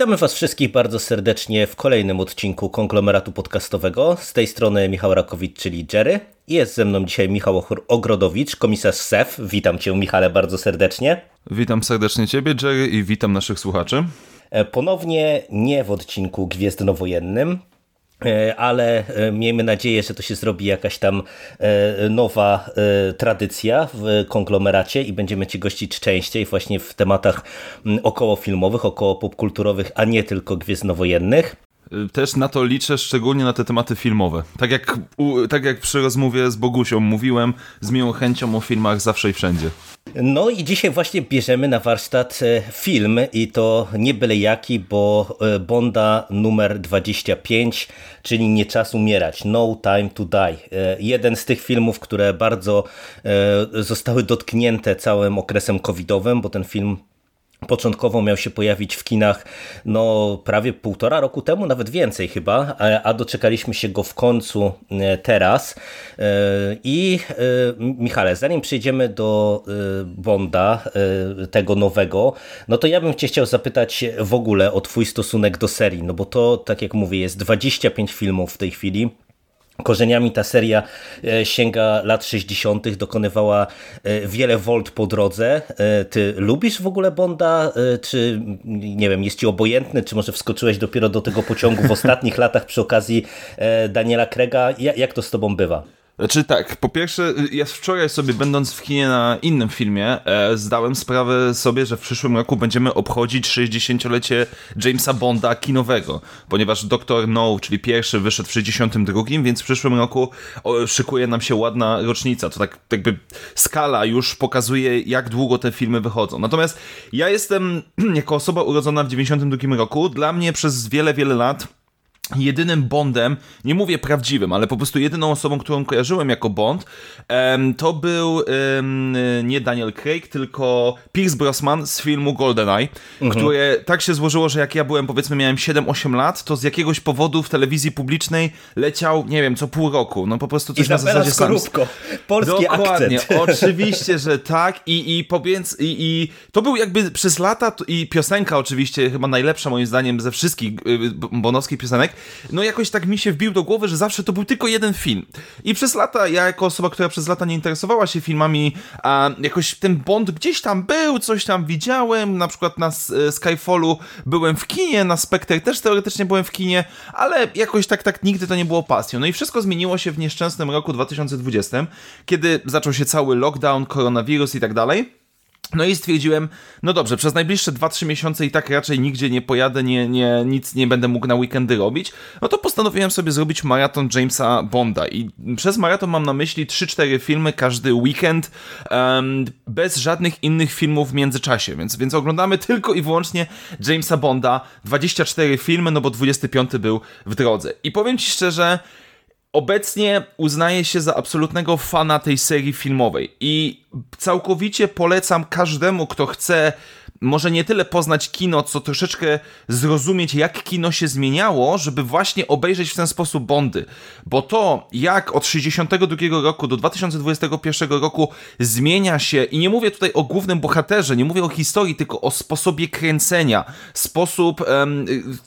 Witamy Was wszystkich bardzo serdecznie w kolejnym odcinku konglomeratu podcastowego. Z tej strony Michał Rakowicz, czyli Jerry. I jest ze mną dzisiaj Michał Ogrodowicz, komisarz SEF. Witam Cię, Michale, bardzo serdecznie. Witam serdecznie Ciebie, Jerry, i witam naszych słuchaczy. E, ponownie nie w odcinku Gwiezdnowojennym, ale e, miejmy nadzieję, że to się zrobi jakaś tam e, nowa tradycja w konglomeracie i będziemy Cię gościć częściej właśnie w tematach około filmowych, około popkulturowych, a nie tylko gwiezdnowojennych. Też na to liczę, szczególnie na te tematy filmowe. Tak jak, tak jak przy rozmowie z Bogusią mówiłem, z miłą chęcią o filmach zawsze i wszędzie. No i dzisiaj właśnie bierzemy na warsztat e, film i to nie byle jaki, bo e, Bonda numer 25, czyli Nie czas umierać, No Time to Die. E, jeden z tych filmów, które bardzo zostały dotknięte całym okresem covidowym, bo ten film Początkowo miał się pojawić w kinach no, prawie półtora roku temu, nawet więcej chyba, a doczekaliśmy się go w końcu e, teraz. E, I e, Michale, zanim przejdziemy do Bonda, tego nowego, no to ja bym Cię chciał zapytać w ogóle o Twój stosunek do serii, no bo to, tak jak mówię, jest 25 filmów w tej chwili. Korzeniami ta seria e, sięga lat 60., dokonywała e, wiele wolt po drodze. E, ty lubisz w ogóle Bonda, czy nie wiem, jest ci obojętny, czy może wskoczyłeś dopiero do tego pociągu w ostatnich latach przy okazji Daniela Krega? Jak to z tobą bywa? Znaczy tak, po pierwsze, ja wczoraj sobie będąc w kinie na innym filmie, e, zdałem sprawę sobie, że w przyszłym roku będziemy obchodzić 60-lecie Jamesa Bonda kinowego, ponieważ Doctor No, czyli pierwszy wyszedł w 62, więc w przyszłym roku o, szykuje nam się ładna rocznica. To tak jakby skala już pokazuje, jak długo te filmy wychodzą. Natomiast ja jestem, jako osoba urodzona w 92 roku, dla mnie przez wiele, wiele lat jedynym Bondem, nie mówię prawdziwym, ale po prostu jedyną osobą, którą kojarzyłem jako Bond, to był nie Daniel Craig, tylko Pierce Brosnan z filmu GoldenEye, mhm. które tak się złożyło, że jak ja byłem, powiedzmy, miałem 7-8 lat, to z jakiegoś powodu w telewizji publicznej leciał, nie wiem, co pół roku. No po prostu coś Izabela na zasadzie Skorupko, polski Dokładnie, akcent. oczywiście, że tak i, i, powiedz, i, i to był jakby przez lata i piosenka oczywiście, chyba najlepsza moim zdaniem ze wszystkich y, bonowskich piosenek, no jakoś tak mi się wbił do głowy, że zawsze to był tylko jeden film. I przez lata, ja jako osoba, która przez lata nie interesowała się filmami, a jakoś ten Bond gdzieś tam był, coś tam widziałem, na przykład na e, Skyfallu byłem w kinie, na Spectre też teoretycznie byłem w kinie, ale jakoś tak, tak nigdy to nie było pasją. No i wszystko zmieniło się w nieszczęsnym roku 2020, kiedy zaczął się cały lockdown, koronawirus i tak dalej. No i stwierdziłem, no dobrze, przez najbliższe 2-3 miesiące i tak raczej nigdzie nie pojadę, nie, nie, nic nie będę mógł na weekendy robić, no to postanowiłem sobie zrobić maraton Jamesa Bonda. I przez maraton mam na myśli 3-4 filmy każdy weekend, um, bez żadnych innych filmów w międzyczasie, więc, więc oglądamy tylko i wyłącznie Jamesa Bonda, 24 filmy, no bo 25 był w drodze. I powiem Ci szczerze, Obecnie uznaję się za absolutnego fana tej serii filmowej. I całkowicie polecam każdemu, kto chce może nie tyle poznać kino, co troszeczkę zrozumieć, jak kino się zmieniało, żeby właśnie obejrzeć w ten sposób Bondy. Bo to, jak od 62 roku do 2021 roku zmienia się, i nie mówię tutaj o głównym bohaterze, nie mówię o historii, tylko o sposobie kręcenia, sposób em,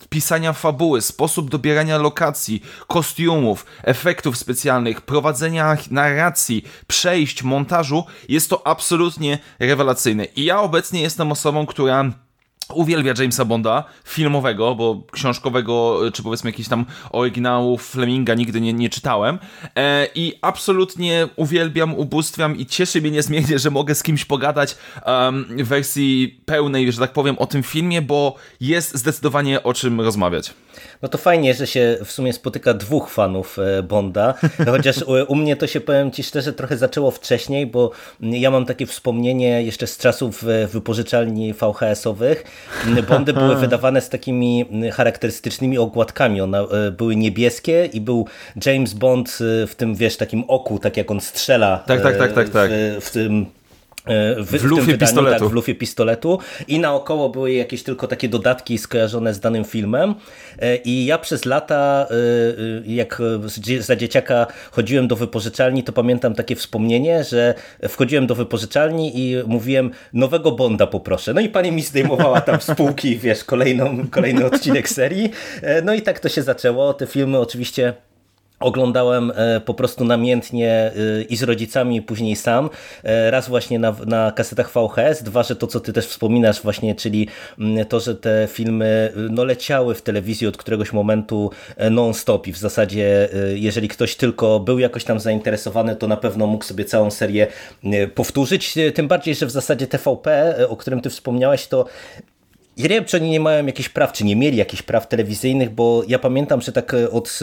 pisania fabuły, sposób dobierania lokacji, kostiumów, efektów specjalnych, prowadzenia narracji, przejść, montażu, jest to absolutnie rewelacyjne. I ja obecnie jestem osobą, która uwielbia Jamesa Bonda, filmowego, bo książkowego, czy powiedzmy jakiś tam oryginałów Fleminga nigdy nie, nie czytałem e, i absolutnie uwielbiam, ubóstwiam i cieszy mnie niezmiernie, że mogę z kimś pogadać um, w wersji pełnej, że tak powiem, o tym filmie, bo jest zdecydowanie o czym rozmawiać. No to fajnie, że się w sumie spotyka dwóch fanów e, Bonda, chociaż u, mnie to się, powiem Ci szczerze, trochę zaczęło wcześniej, bo ja mam takie wspomnienie jeszcze z czasów e, wypożyczalni VHS-owych. Bondy były wydawane z takimi charakterystycznymi okładkami, one e, były niebieskie i był James Bond w tym, wiesz, takim oku, tak jak on strzela tak, tak, tak, tak, tak. W, w tym w, w, w lufie wydaniu, pistoletu. Tak, w lufie pistoletu i naokoło były jakieś tylko takie dodatki skojarzone z danym filmem e, i ja przez lata e, e, jak za dzieciaka chodziłem do wypożyczalni, to pamiętam takie wspomnienie, że wchodziłem do wypożyczalni i mówiłem nowego Bonda poproszę. No i pani mi zdejmowała tam z półki, wiesz, kolejną, kolejny odcinek serii. No i tak to się zaczęło. Te filmy oczywiście Oglądałem e, po prostu namiętnie e, i z rodzicami, i później sam. E, raz właśnie na, na kasetach VHS, dwa, że to, co ty też wspominasz właśnie, czyli mm, to, że te filmy no, leciały w telewizji od któregoś momentu non-stop i w zasadzie, jeżeli ktoś tylko był jakoś tam zainteresowany, to na pewno mógł sobie całą serię powtórzyć. Tym bardziej, że w zasadzie TVP, o którym ty wspomniałeś, to ja nie wiem, czy oni nie mają jakichś praw, czy nie mieli jakichś praw telewizyjnych, bo ja pamiętam, że tak e, od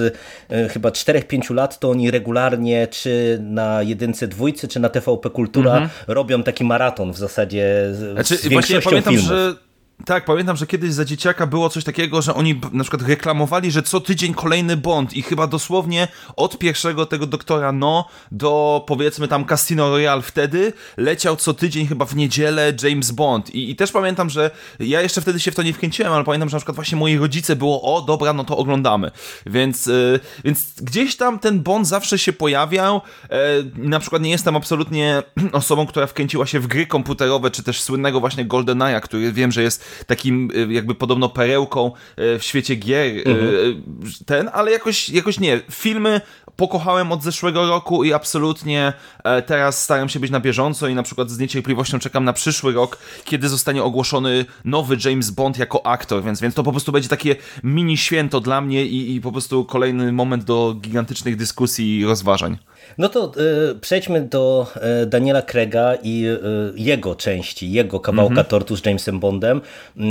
e, chyba 4-5 lat to oni regularnie, czy na jedynce, dwójce, czy na TVP Kultura mhm. robią taki maraton w zasadzie znaczy, z większością właśnie pamiętam, filmów. Że tak, pamiętam, że kiedyś za dzieciaka było coś takiego, że oni na przykład reklamowali, że co tydzień kolejny Bond i chyba dosłownie od pierwszego tego doktora No do powiedzmy tam Casino Royale wtedy leciał co tydzień chyba w niedzielę James Bond I, i też pamiętam, że ja jeszcze wtedy się w to nie wkręciłem, ale pamiętam, że na przykład właśnie moi rodzice było o dobra, no to oglądamy. Więc, yy, więc gdzieś tam ten Bond zawsze się pojawiał. Yy, na przykład nie jestem absolutnie osobą, która wkręciła się w gry komputerowe, czy też słynnego właśnie GoldenEye'a, który wiem, że jest takim y, jakby podobno perełką y, w świecie gier y, mhm. ten, ale jakoś, jakoś nie. Filmy pokochałem od zeszłego roku i absolutnie e, teraz staram się być na bieżąco i na przykład z niecierpliwością czekam na przyszły rok, kiedy zostanie ogłoszony nowy James Bond jako aktor, więc, więc to po prostu będzie takie mini święto dla mnie i, i po prostu kolejny moment do gigantycznych dyskusji i rozważań. No to y, przejdźmy do y, Daniela Craiga i y, jego części, jego kawałka mm -hmm. tortu z Jamesem Bondem.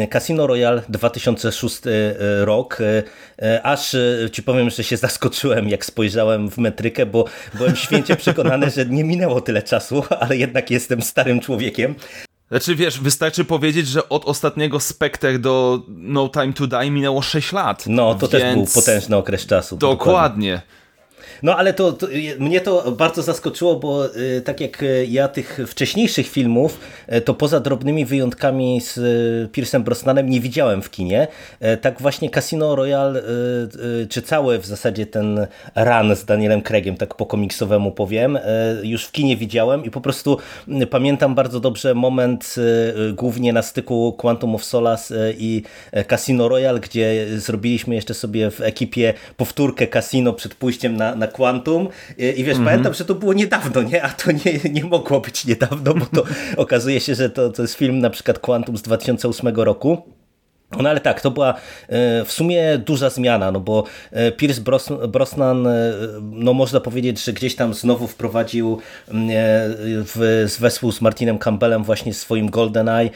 Casino Royale 2006 rok. Aż ci powiem, że się zaskoczyłem, jak spojrzałem w metrykę, bo byłem święcie przekonany, że nie minęło tyle czasu, ale jednak jestem starym człowiekiem. Znaczy wiesz, wystarczy powiedzieć, że od ostatniego Spectre do No Time to Die minęło 6 lat. No, to więc... też był potężny okres czasu. Dokładnie. dokładnie. No ale to, to, mnie to bardzo zaskoczyło, bo y, tak jak y, ja tych wcześniejszych filmów, y, to poza drobnymi wyjątkami z Piersem Brosnanem nie widziałem w kinie. Tak właśnie Casino Royale, czy cały w zasadzie ten run z Danielem Craigiem, tak po komiksowemu powiem, już w kinie widziałem i po prostu pamiętam bardzo dobrze moment głównie na styku Quantum of Solace i Casino Royale, gdzie zrobiliśmy jeszcze sobie w ekipie powtórkę Casino przed pójściem na, na Quantum i, wiesz, mhm. pamiętam, że to było niedawno, nie? A to nie, nie mogło być niedawno, bo to okazuje się, że to, to jest film na przykład Quantum z 2008 roku. No ale tak, to była e, w sumie duża zmiana, no bo e, Pierce Brosnan, e, no można powiedzieć, że gdzieś tam znowu wprowadził w, z wespół z Martinem Campbellem właśnie swoim GoldenEye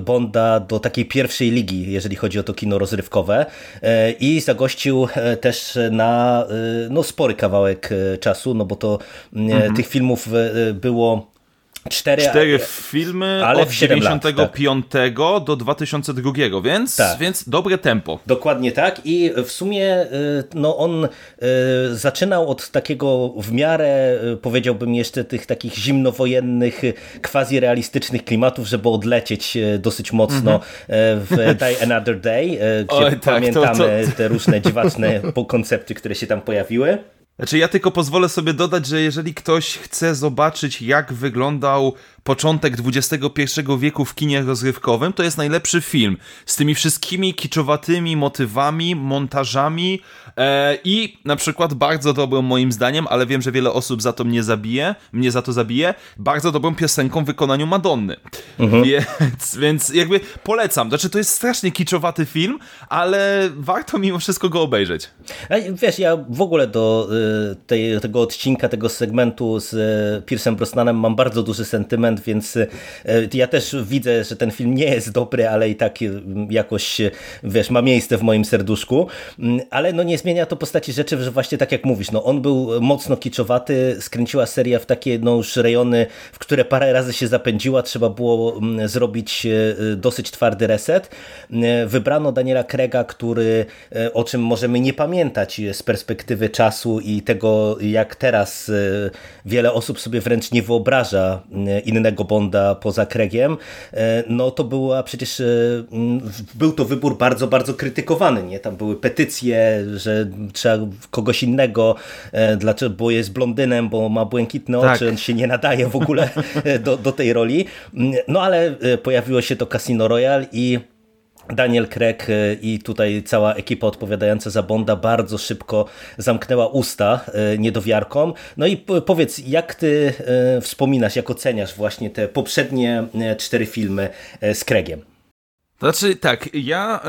Bonda do takiej pierwszej ligi, jeżeli chodzi o to kino rozrywkowe i zagościł też na no, spory kawałek czasu, no bo to mhm. tych filmów było Cztery, Cztery filmy ale od 95 tak. do 2002, więc, tak. więc dobre tempo. Dokładnie tak i w sumie y, no on y, zaczynał od takiego w miarę, y, powiedziałbym jeszcze tych takich zimnowojennych, quasi-realistycznych klimatów, żeby odlecieć dosyć mocno mm -hmm. w Die Another Day, gdzie Oj, tak, pamiętamy to, to... te różne dziwaczne koncepty, które się tam pojawiły. Znaczy ja tylko pozwolę sobie dodać, że jeżeli ktoś chce zobaczyć jak wyglądał początek XXI wieku w kinie rozrywkowym, to jest najlepszy film. Z tymi wszystkimi kiczowatymi motywami, montażami e, i na przykład bardzo dobrą moim zdaniem, ale wiem, że wiele osób za to mnie zabije, mnie za to zabije, bardzo dobrą piosenką w wykonaniu Madonny. Mhm. Więc, więc jakby polecam. Znaczy to jest strasznie kiczowaty film, ale warto mimo wszystko go obejrzeć. Wiesz, ja w ogóle do y, tej, tego odcinka, tego segmentu z y, Piersem Brosnanem mam bardzo duży sentyment więc e, ja też widzę, że ten film nie jest dobry, ale i tak jakoś, wiesz, ma miejsce w moim serduszku, mm, ale no nie zmienia to postaci rzeczy, że właśnie tak jak mówisz, no on był mocno kiczowaty, skręciła seria w takie no już rejony, w które parę razy się zapędziła, trzeba było mm, zrobić dosyć twardy reset. Wybrano Daniela Krega, który, o czym możemy nie pamiętać z perspektywy czasu i tego, jak teraz wiele osób sobie wręcz nie wyobraża e, innego Bonda poza Craigiem, e, no to była przecież, e, był to wybór bardzo, bardzo krytykowany, nie? Tam były petycje, że trzeba kogoś innego, dlaczego, bo jest blondynem, bo ma błękitne oczy, tak. on się nie nadaje w ogóle do, do tej roli. No ale pojawiło się to Casino Royale i Daniel Craig e, i tutaj cała ekipa odpowiadająca za Bonda bardzo szybko zamknęła usta e, niedowiarkom. No i powiedz, jak ty e, wspominasz, jak oceniasz właśnie te poprzednie cztery filmy z Craigiem? Znaczy tak, ja...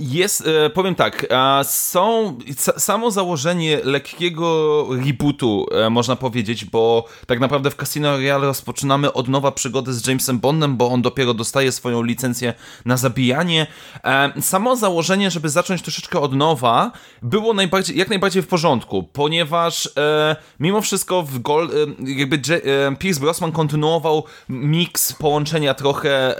Jest, e, powiem tak, są samo założenie lekkiego rebootu, e, można powiedzieć, bo tak naprawdę w Casino Royale rozpoczynamy od nowa przygodę z Jamesem Bondem, bo on dopiero dostaje swoją licencję na zabijanie. E, samo założenie, żeby zacząć troszeczkę od nowa, było najbardziej, jak najbardziej w porządku, ponieważ mimo wszystko w Gold, jakby Pierce kontynuował miks połączenia trochę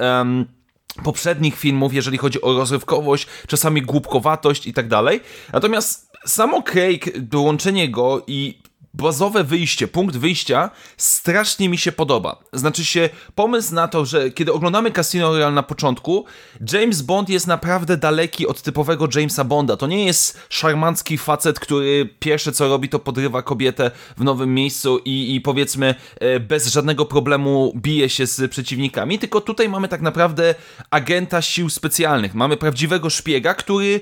poprzednich filmów, jeżeli chodzi o rozrywkowość, czasami głupkowatość i tak dalej. Natomiast samo Craig, dołączenie go i bazowe wyjście, punkt wyjścia strasznie mi się podoba. Znaczy się pomysł na to, że kiedy oglądamy Casino Royale na początku, James Bond jest naprawdę daleki od typowego Jamesa Bonda. To nie jest szarmancki facet, który pierwsze co robi to podrywa kobietę w nowym miejscu i, i powiedzmy e, bez żadnego problemu bije się z przeciwnikami, tylko tutaj mamy tak naprawdę agenta sił specjalnych. Mamy prawdziwego szpiega, który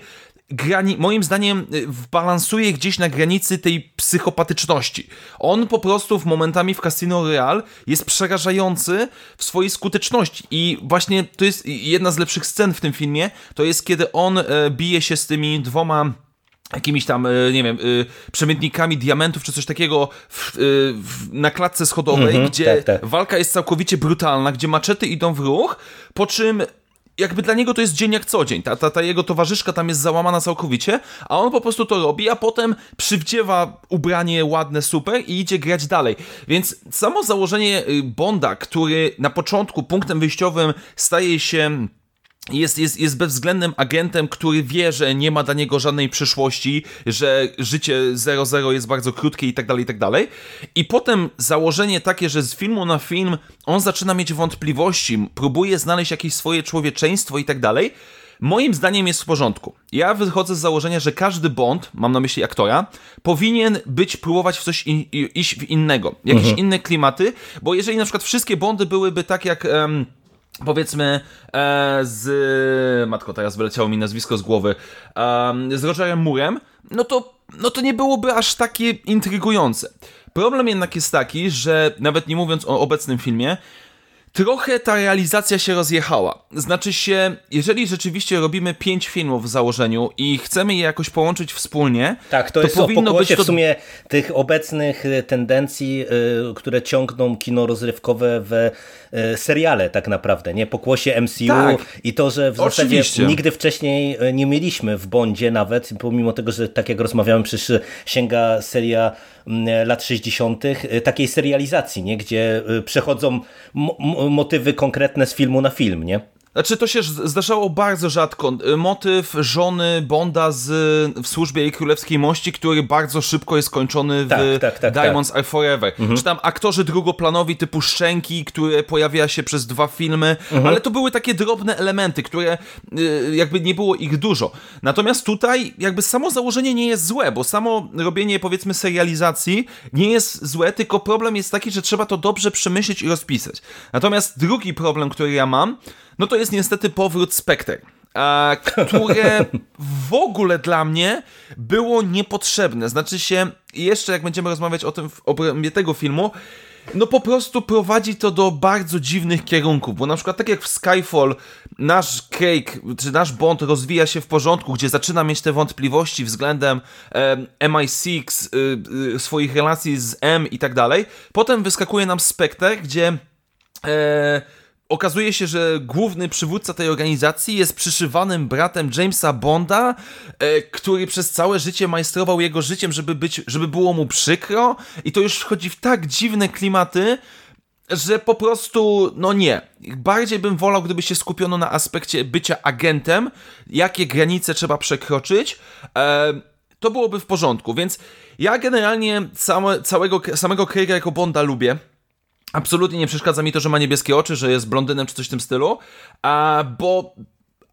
grani moim zdaniem y, balansuje gdzieś na granicy tej psychopatyczności. On po prostu w momentami w Casino Real jest przerażający w swojej skuteczności i właśnie to jest jedna z lepszych scen w tym filmie, to jest kiedy on e, bije się z tymi dwoma jakimiś tam, e, nie wiem, e, przemytnikami diamentów czy coś takiego w, w, na klatce schodowej, mm -hmm, gdzie tak, tak. walka jest całkowicie brutalna, gdzie maczety idą w ruch, po czym jakby dla niego to jest dzień jak co dzień. Ta, ta, ta jego towarzyszka tam jest załamana całkowicie, a on po prostu to robi, a potem przywdziewa ubranie ładne, super i idzie grać dalej. Więc samo założenie y, Bonda, który na początku punktem wyjściowym staje się jest, jest, jest bezwzględnym agentem, który wie, że nie ma dla niego żadnej przyszłości, że życie 0-0 jest bardzo krótkie i tak dalej, i tak dalej. I potem założenie takie, że z filmu na film on zaczyna mieć wątpliwości, próbuje znaleźć jakieś swoje człowieczeństwo i tak dalej. Moim zdaniem jest w porządku. Ja wychodzę z założenia, że każdy Bond, mam na myśli aktora, powinien być, próbować w coś in, iść w innego, jakieś mhm. inne klimaty, bo jeżeli na przykład wszystkie Bondy byłyby tak jak... Um, powiedzmy e, z... Matko, teraz wyleciało mi nazwisko z głowy. E, z Rogerem Murem, no to, no to nie byłoby aż takie intrygujące. Problem jednak jest taki, że nawet nie mówiąc o obecnym filmie, trochę ta realizacja się rozjechała. Znaczy się, jeżeli rzeczywiście robimy pięć filmów w założeniu i chcemy je jakoś połączyć wspólnie, tak, to, to jest powinno być to... w sumie tych obecnych e, tendencji, yy, które ciągną kino rozrywkowe w yy, seriale tak naprawdę, nie? Pokłosie MCU tak, i to, że w oczywiście. zasadzie nigdy wcześniej nie mieliśmy w Bondzie nawet, pomimo tego, że tak jak rozmawiałem, przecież sięga seria lat 60. takiej serializacji, nie? gdzie przechodzą motywy konkretne z filmu na film, nie? Znaczy, to się zdarzało bardzo rzadko. Y, motyw żony Bonda z, w służbie jej królewskiej mości, który bardzo szybko jest kończony w tak, tak, tak, Diamonds tak. Are Forever. Mhm. Czy tam aktorzy drugoplanowi typu Szczęki, które pojawia się przez dwa filmy, mhm. ale to były takie drobne elementy, które y, jakby nie było ich dużo. Natomiast tutaj jakby samo założenie nie jest złe, bo samo robienie powiedzmy serializacji nie jest złe, tylko problem jest taki, że trzeba to dobrze przemyśleć i rozpisać. Natomiast drugi problem, który ja mam, no to jest niestety powrót Spectre które w ogóle dla mnie było niepotrzebne. Znaczy się, jeszcze jak będziemy rozmawiać o tym w obrębie tego filmu, no po prostu prowadzi to do bardzo dziwnych kierunków, bo na przykład tak jak w Skyfall nasz Craig, czy nasz Bond rozwija się w porządku, gdzie zaczyna mieć te wątpliwości względem e, MI6, e, e, swoich relacji z M i tak dalej. Potem wyskakuje nam Spectre, gdzie e, okazuje się, że główny przywódca tej organizacji jest przyszywanym bratem Jamesa Bonda, e, który przez całe życie majstrował jego życiem, żeby, być, żeby było mu przykro i to już wchodzi w tak dziwne klimaty, że po prostu, no nie. Bardziej bym wolał, gdyby się skupiono na aspekcie bycia agentem, jakie granice trzeba przekroczyć. E, to byłoby w porządku, więc ja generalnie same, całego, samego Craiga jako Bonda lubię. Absolutnie nie przeszkadza mi to, że ma niebieskie oczy, że jest blondynem czy coś w tym stylu, a, bo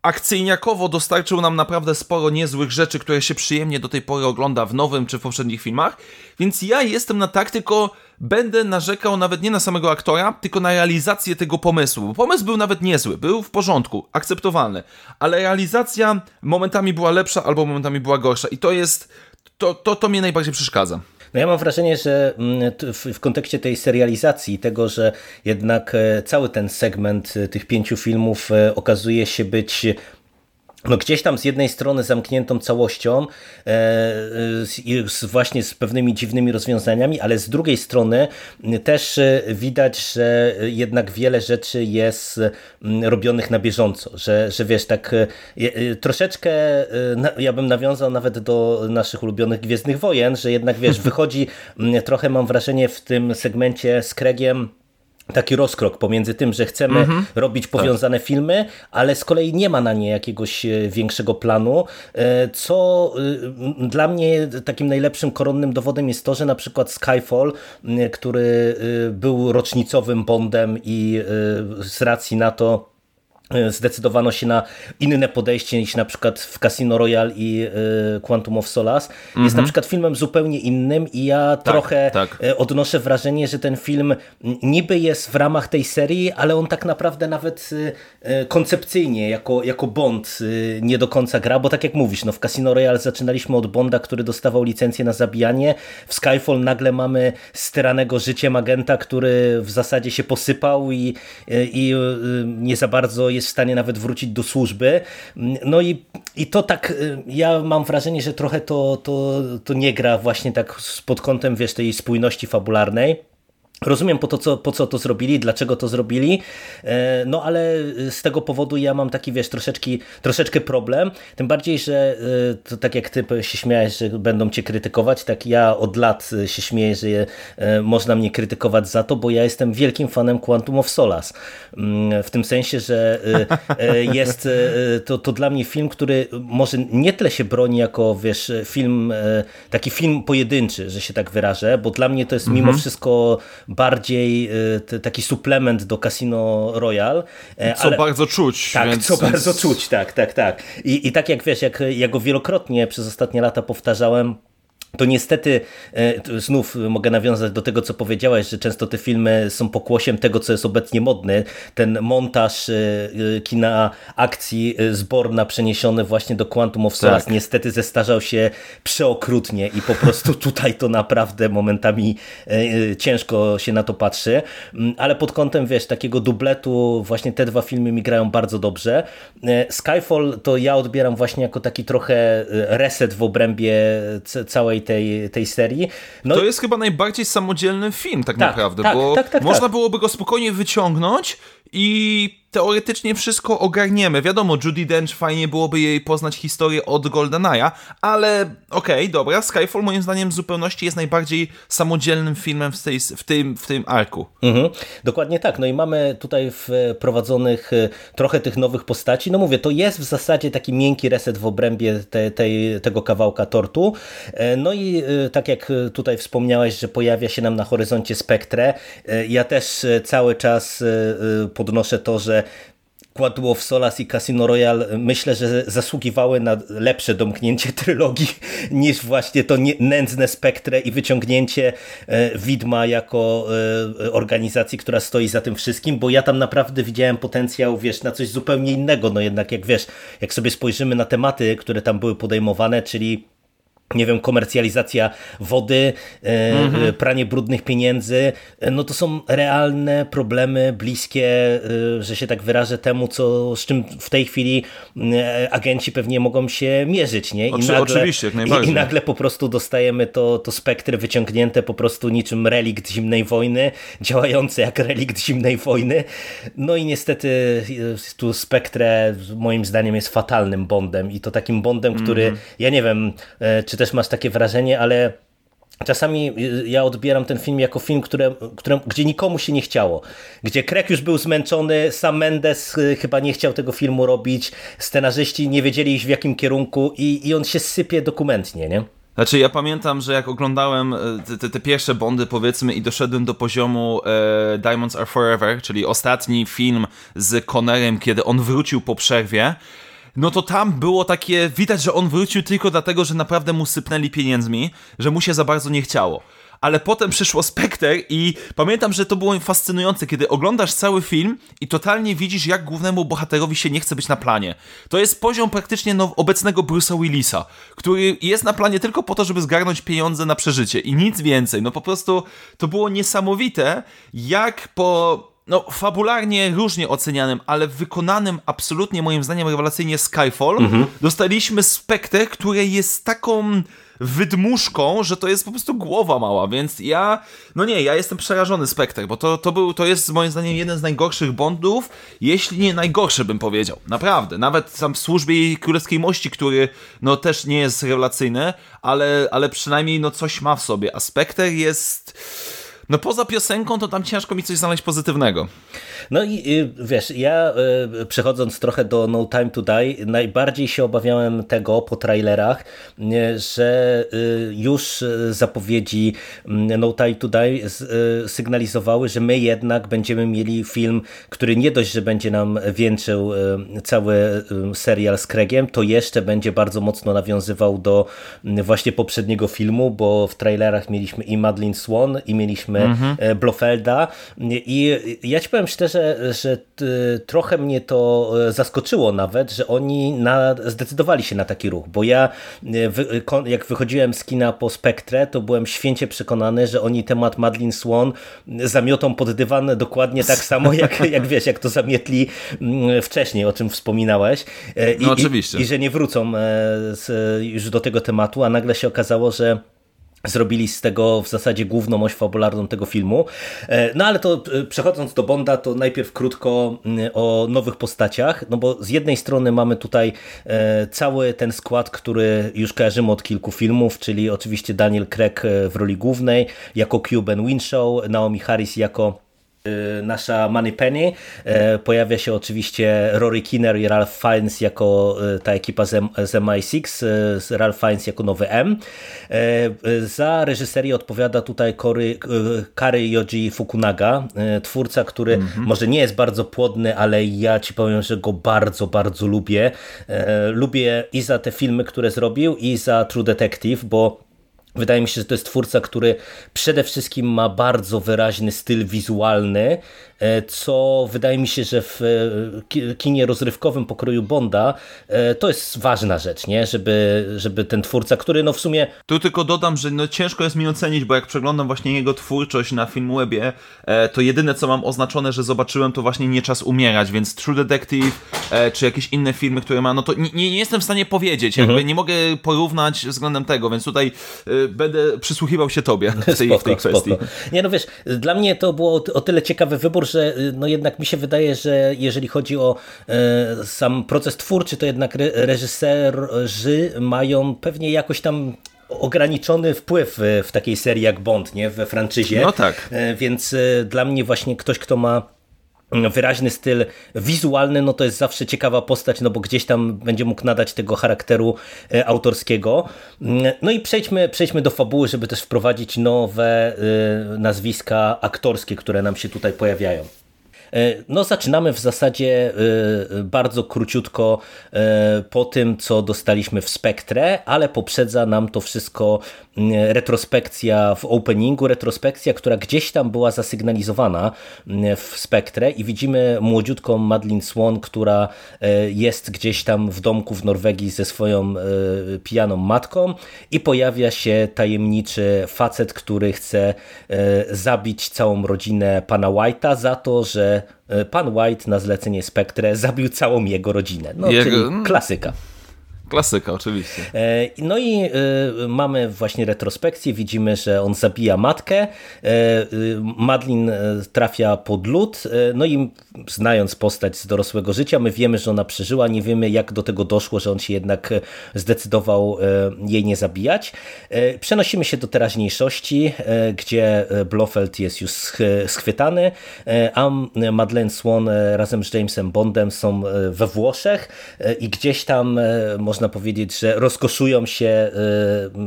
akcyjniakowo dostarczył nam naprawdę sporo niezłych rzeczy, które się przyjemnie do tej pory ogląda w nowym czy w poprzednich filmach, więc ja jestem na tak, tylko będę narzekał nawet nie na samego aktora, tylko na realizację tego pomysłu. Pomysł był nawet niezły, był w porządku, akceptowalny, ale realizacja momentami była lepsza albo momentami była gorsza i to jest, to, to, to mnie najbardziej przeszkadza. No ja mam wrażenie, że mm, w, kontekście tej serializacji, tego, że jednak e, cały ten segment e, tych pięciu filmów e, okazuje się być no gdzieś tam z jednej strony zamkniętą całością, e, z, właśnie z pewnymi dziwnymi rozwiązaniami, ale z drugiej strony też e, widać, że jednak wiele rzeczy jest robionych na bieżąco, że, że wiesz, tak e, troszeczkę ja bym nawiązał nawet do naszych ulubionych Gwiezdnych Wojen, że jednak wiesz, wychodzi trochę mam wrażenie w tym segmencie z Kregiem taki rozkrok pomiędzy tym, że chcemy -hmm. robić powiązane tak. filmy, ale z kolei nie ma na nie jakiegoś e, większego planu, e, co e, dla mnie takim najlepszym koronnym dowodem jest to, że na przykład Skyfall, który był rocznicowym Bondem i z racji na to zdecydowano się na inne podejście niż na przykład w Casino Royale i e, Quantum of Solace. Mm -hmm. Jest na mhm. przykład filmem zupełnie innym i ja tak, trochę tak. E, odnoszę wrażenie, że ten film niby jest w ramach tej serii, ale on tak naprawdę nawet koncepcyjnie jako, jako Bond nie do końca gra, bo tak jak mówisz, no w Casino Royale zaczynaliśmy od Bonda, który dostawał licencję na zabijanie. W Skyfall nagle mamy styranego życiem agenta, który w zasadzie się posypał i, i nie za bardzo jest w stanie nawet wrócić do służby. No i, i to tak, y, ja mam wrażenie, że trochę to, to, to nie gra właśnie tak pod kątem, wiesz, tej spójności fabularnej. Rozumiem po, to, co, po co to zrobili, dlaczego to zrobili, e, no ale z tego powodu ja mam taki, wiesz, troszeczkę, troszeczkę problem, tym bardziej, że e, to tak jak ty się śmiałeś, że będą cię krytykować, tak ja od lat się śmieję, że e, można mnie krytykować za to, bo ja jestem wielkim fanem Quantum of Solace, mm, w tym sensie, że jest to, to dla mnie film, który może nie tyle się broni jako, wiesz, film, taki film pojedynczy, że się tak wyrażę, bo dla mnie to jest mimo mhm. wszystko bardziej y, taki suplement do Casino Royale. E, co ale... bardzo czuć. Tak, więc... co bardzo czuć, tak, tak, tak. I, i tak jak wiesz, jak ja go wielokrotnie przez ostatnie lata powtarzałem, to niestety e, znów mogę nawiązać do tego, co powiedziałeś, że często te filmy są pokłosiem tego, co jest obecnie modny. Ten montaż e, e, kina akcji z Borna przeniesiony właśnie do Quantum of Solace tak. niestety zestarzał się przeokrutnie i po prostu tutaj to naprawdę momentami ciężko się na to patrzy. Mm, ale pod kątem, wiesz, takiego dubletu właśnie te dwa filmy mi grają bardzo dobrze. Skyfall to ja odbieram właśnie jako taki trochę reset w obrębie całej tej, tej serii. No to jest chyba najbardziej samodzielny film tak, tak naprawdę, tak, bo tak, tak, można tak. byłoby go spokojnie wyciągnąć i teoretycznie wszystko ogarniemy. Wiadomo, Judy Dench fajnie byłoby jej poznać historię od GoldenEye'a, ale okej, okay, dobra, Skyfall moim zdaniem w zupełności jest najbardziej samodzielnym filmem w, tej, w, tym, w tym arku. Mhm, dokładnie tak. No i mamy tutaj wprowadzonych e, trochę tych nowych postaci. No mówię, to jest w zasadzie taki miękki reset w obrębie te, tej, tego kawałka tortu. E, no i e, tak jak tutaj wspomniałeś, że pojawia się nam na horyzoncie Spektre, ja też cały czas podnoszę to, że Quantum of Solace i Casino Royale myślę, że zasługiwały na lepsze domknięcie trylogii niż właśnie to nędzne spektre i wyciągnięcie e, widma jako e, organizacji, która stoi za tym wszystkim, bo ja tam naprawdę widziałem potencjał, wiesz, na coś zupełnie innego, no jednak jak wiesz, jak sobie spojrzymy na tematy, które tam były podejmowane, czyli nie wiem, komercjalizacja wody, e, pranie brudnych pieniędzy, e, no to są realne problemy bliskie, e, że się tak wyrażę, temu, co, z czym w tej chwili e, agenci pewnie mogą się mierzyć, nie? I Oczy- oczywiście, jak i, najbardziej. I nagle po prostu dostajemy to, to spektry wyciągnięte po prostu niczym relikt zimnej wojny, działające jak relikt zimnej wojny. No i niestety e, tu spektrę moim zdaniem jest fatalnym Bondem i to takim Bondem, który, Mhm. ja nie wiem, e, czy też masz takie wrażenie, ale Czasami y, ja odbieram ten film jako film, które, które, gdzie nikomu się nie chciało. Gdzie Craig już był zmęczony, sam Mendes y, chyba nie chciał tego filmu robić, scenarzyści nie wiedzieli iść w jakim kierunku i, i on się sypie dokumentnie, nie? Znaczy, ja pamiętam, że jak oglądałem e, te, te, te pierwsze Bondy, powiedzmy, i doszedłem do poziomu e, Diamonds Are Forever, czyli ostatni film z Connerem, kiedy on wrócił po przerwie, no to tam było takie, widać, że on wrócił tylko dlatego, że naprawdę mu sypnęli pieniędzmi, że mu się za bardzo nie chciało. Ale potem przyszło Spectre i pamiętam, że to było fascynujące, kiedy oglądasz cały film i totalnie widzisz, jak głównemu bohaterowi się nie chce być na planie. To jest poziom praktycznie now, obecnego Bruce'a Willisa, który jest na planie tylko po to, żeby zgarnąć pieniądze na przeżycie i nic więcej. No po prostu to było niesamowite, jak po no, fabularnie różnie ocenianym, ale wykonanym absolutnie moim zdaniem rewelacyjnie Skyfall, dostaliśmy Spectre, które jest taką wydmuszką, że to jest po prostu głowa mała, więc ja, no nie, ja jestem przerażony Spectre, bo to, to był, to jest moim zdaniem jeden z najgorszych Bondów, jeśli nie najgorszy bym powiedział, naprawdę, nawet tam w służbie Królewskiej Mości, który no też nie jest rewelacyjny, ale, ale przynajmniej no coś ma w sobie, a Spectre jest... No poza piosenką, to tam ciężko mi coś znaleźć pozytywnego. No i y, wiesz, ja y, przechodząc trochę do No Time to Die, najbardziej się obawiałem tego po trailerach, że y, już zapowiedzi mm, No Time to Die sygnalizowały, że my jednak będziemy mieli film, który nie dość, że będzie nam wieńczył cały serial z Craigiem, to jeszcze będzie bardzo mocno nawiązywał do właśnie poprzedniego filmu, bo w trailerach mieliśmy i Madeline Swan i mieliśmy e, Blofelda i ja ci powiem szczerze, że t- trochę mnie to e, zaskoczyło nawet, że oni na, zdecydowali się na taki ruch, bo ja e, wy, jak wychodziłem z kina po Spektrze, to byłem święcie przekonany, że oni temat Madeline Swan zamiotą pod dywan dokładnie tak samo, jak, jak wiesz, jak to zamietli mm, wcześniej, o czym wspominałeś. E, I, No oczywiście. I, i że nie wrócą e, z, już do tego tematu, a nagle się okazało, że zrobili z tego w zasadzie główną oś fabularną tego filmu. E, No ale to e, przechodząc do Bonda, to najpierw krótko mm, o nowych postaciach, no bo z jednej strony mamy tutaj e, cały ten skład, który już kojarzymy od kilku filmów, czyli oczywiście Daniel Craig w roli głównej, jako Ben Winshaw, Naomi Harris jako nasza Moneypenny. E, Pojawia się oczywiście Rory Kinner i Ralph Fiennes jako y, ta ekipa z, z MI6, y, z Ralph Fiennes jako nowy M. Y, Za reżyserię odpowiada tutaj Kory, y, Kary Yoji Fukunaga, y, twórca, który może nie jest bardzo płodny, ale ja ci powiem, że go bardzo, bardzo lubię. Lubię i za te filmy, które zrobił i za True Detective, bo Wydaje mi się, że to jest twórca, który przede wszystkim ma bardzo wyraźny styl wizualny, co wydaje mi się, że w e, ki- kinie rozrywkowym pokroju Bonda e, to jest ważna rzecz, nie? Żeby, żeby ten twórca, który no w sumie Tu tylko dodam, że no ciężko jest mi ocenić, bo jak przeglądam właśnie jego twórczość na Filmwebie, e, to jedyne co mam oznaczone, że zobaczyłem to właśnie Nie czas umierać, więc True Detective, e, czy jakieś inne filmy, które ma, no to nie, nie jestem w stanie powiedzieć, jakby Mhm. nie mogę porównać względem tego, więc tutaj e, będę przysłuchiwał się tobie w tej, w tej kwestii. Spoko. Nie no wiesz, dla mnie to było o tyle ciekawy wybór, że y, no jednak mi się wydaje, że jeżeli chodzi o e, sam proces twórczy, to jednak re, reżyserzy mają pewnie jakoś tam ograniczony wpływ w, w takiej serii jak Bond, nie? We franczyzie. No tak. E, Więc e, dla mnie właśnie ktoś, kto ma wyraźny styl wizualny, no to jest zawsze ciekawa postać, no bo gdzieś tam będzie mógł nadać tego charakteru e, autorskiego. Mm, No i przejdźmy, przejdźmy do fabuły, żeby też wprowadzić nowe e, nazwiska aktorskie, które nam się tutaj pojawiają. No zaczynamy w zasadzie bardzo króciutko po tym, co dostaliśmy w Spektrze, ale poprzedza nam to wszystko retrospekcja w openingu, retrospekcja, która gdzieś tam była zasygnalizowana w Spektrze i widzimy młodziutką Madeline Swan, która jest gdzieś tam w domku w Norwegii ze swoją pijaną matką i pojawia się tajemniczy facet, który chce e, zabić całą rodzinę pana White'a za to, że e, pan White na zlecenie Spectre zabił całą jego rodzinę. No, jego... czyli klasyka. Klasyka, oczywiście. E, no i e, mamy właśnie retrospekcję, widzimy, że on zabija matkę, e, Madlin trafia pod lód, no i znając postać z dorosłego życia, my wiemy, że ona przeżyła, nie wiemy jak do tego doszło, że on się jednak zdecydował jej nie zabijać. Przenosimy się do teraźniejszości, gdzie Blofeld jest już schwytany, a Madeleine Swan razem z Jamesem Bondem są we Włoszech i gdzieś tam może można powiedzieć, że rozkoszują się e,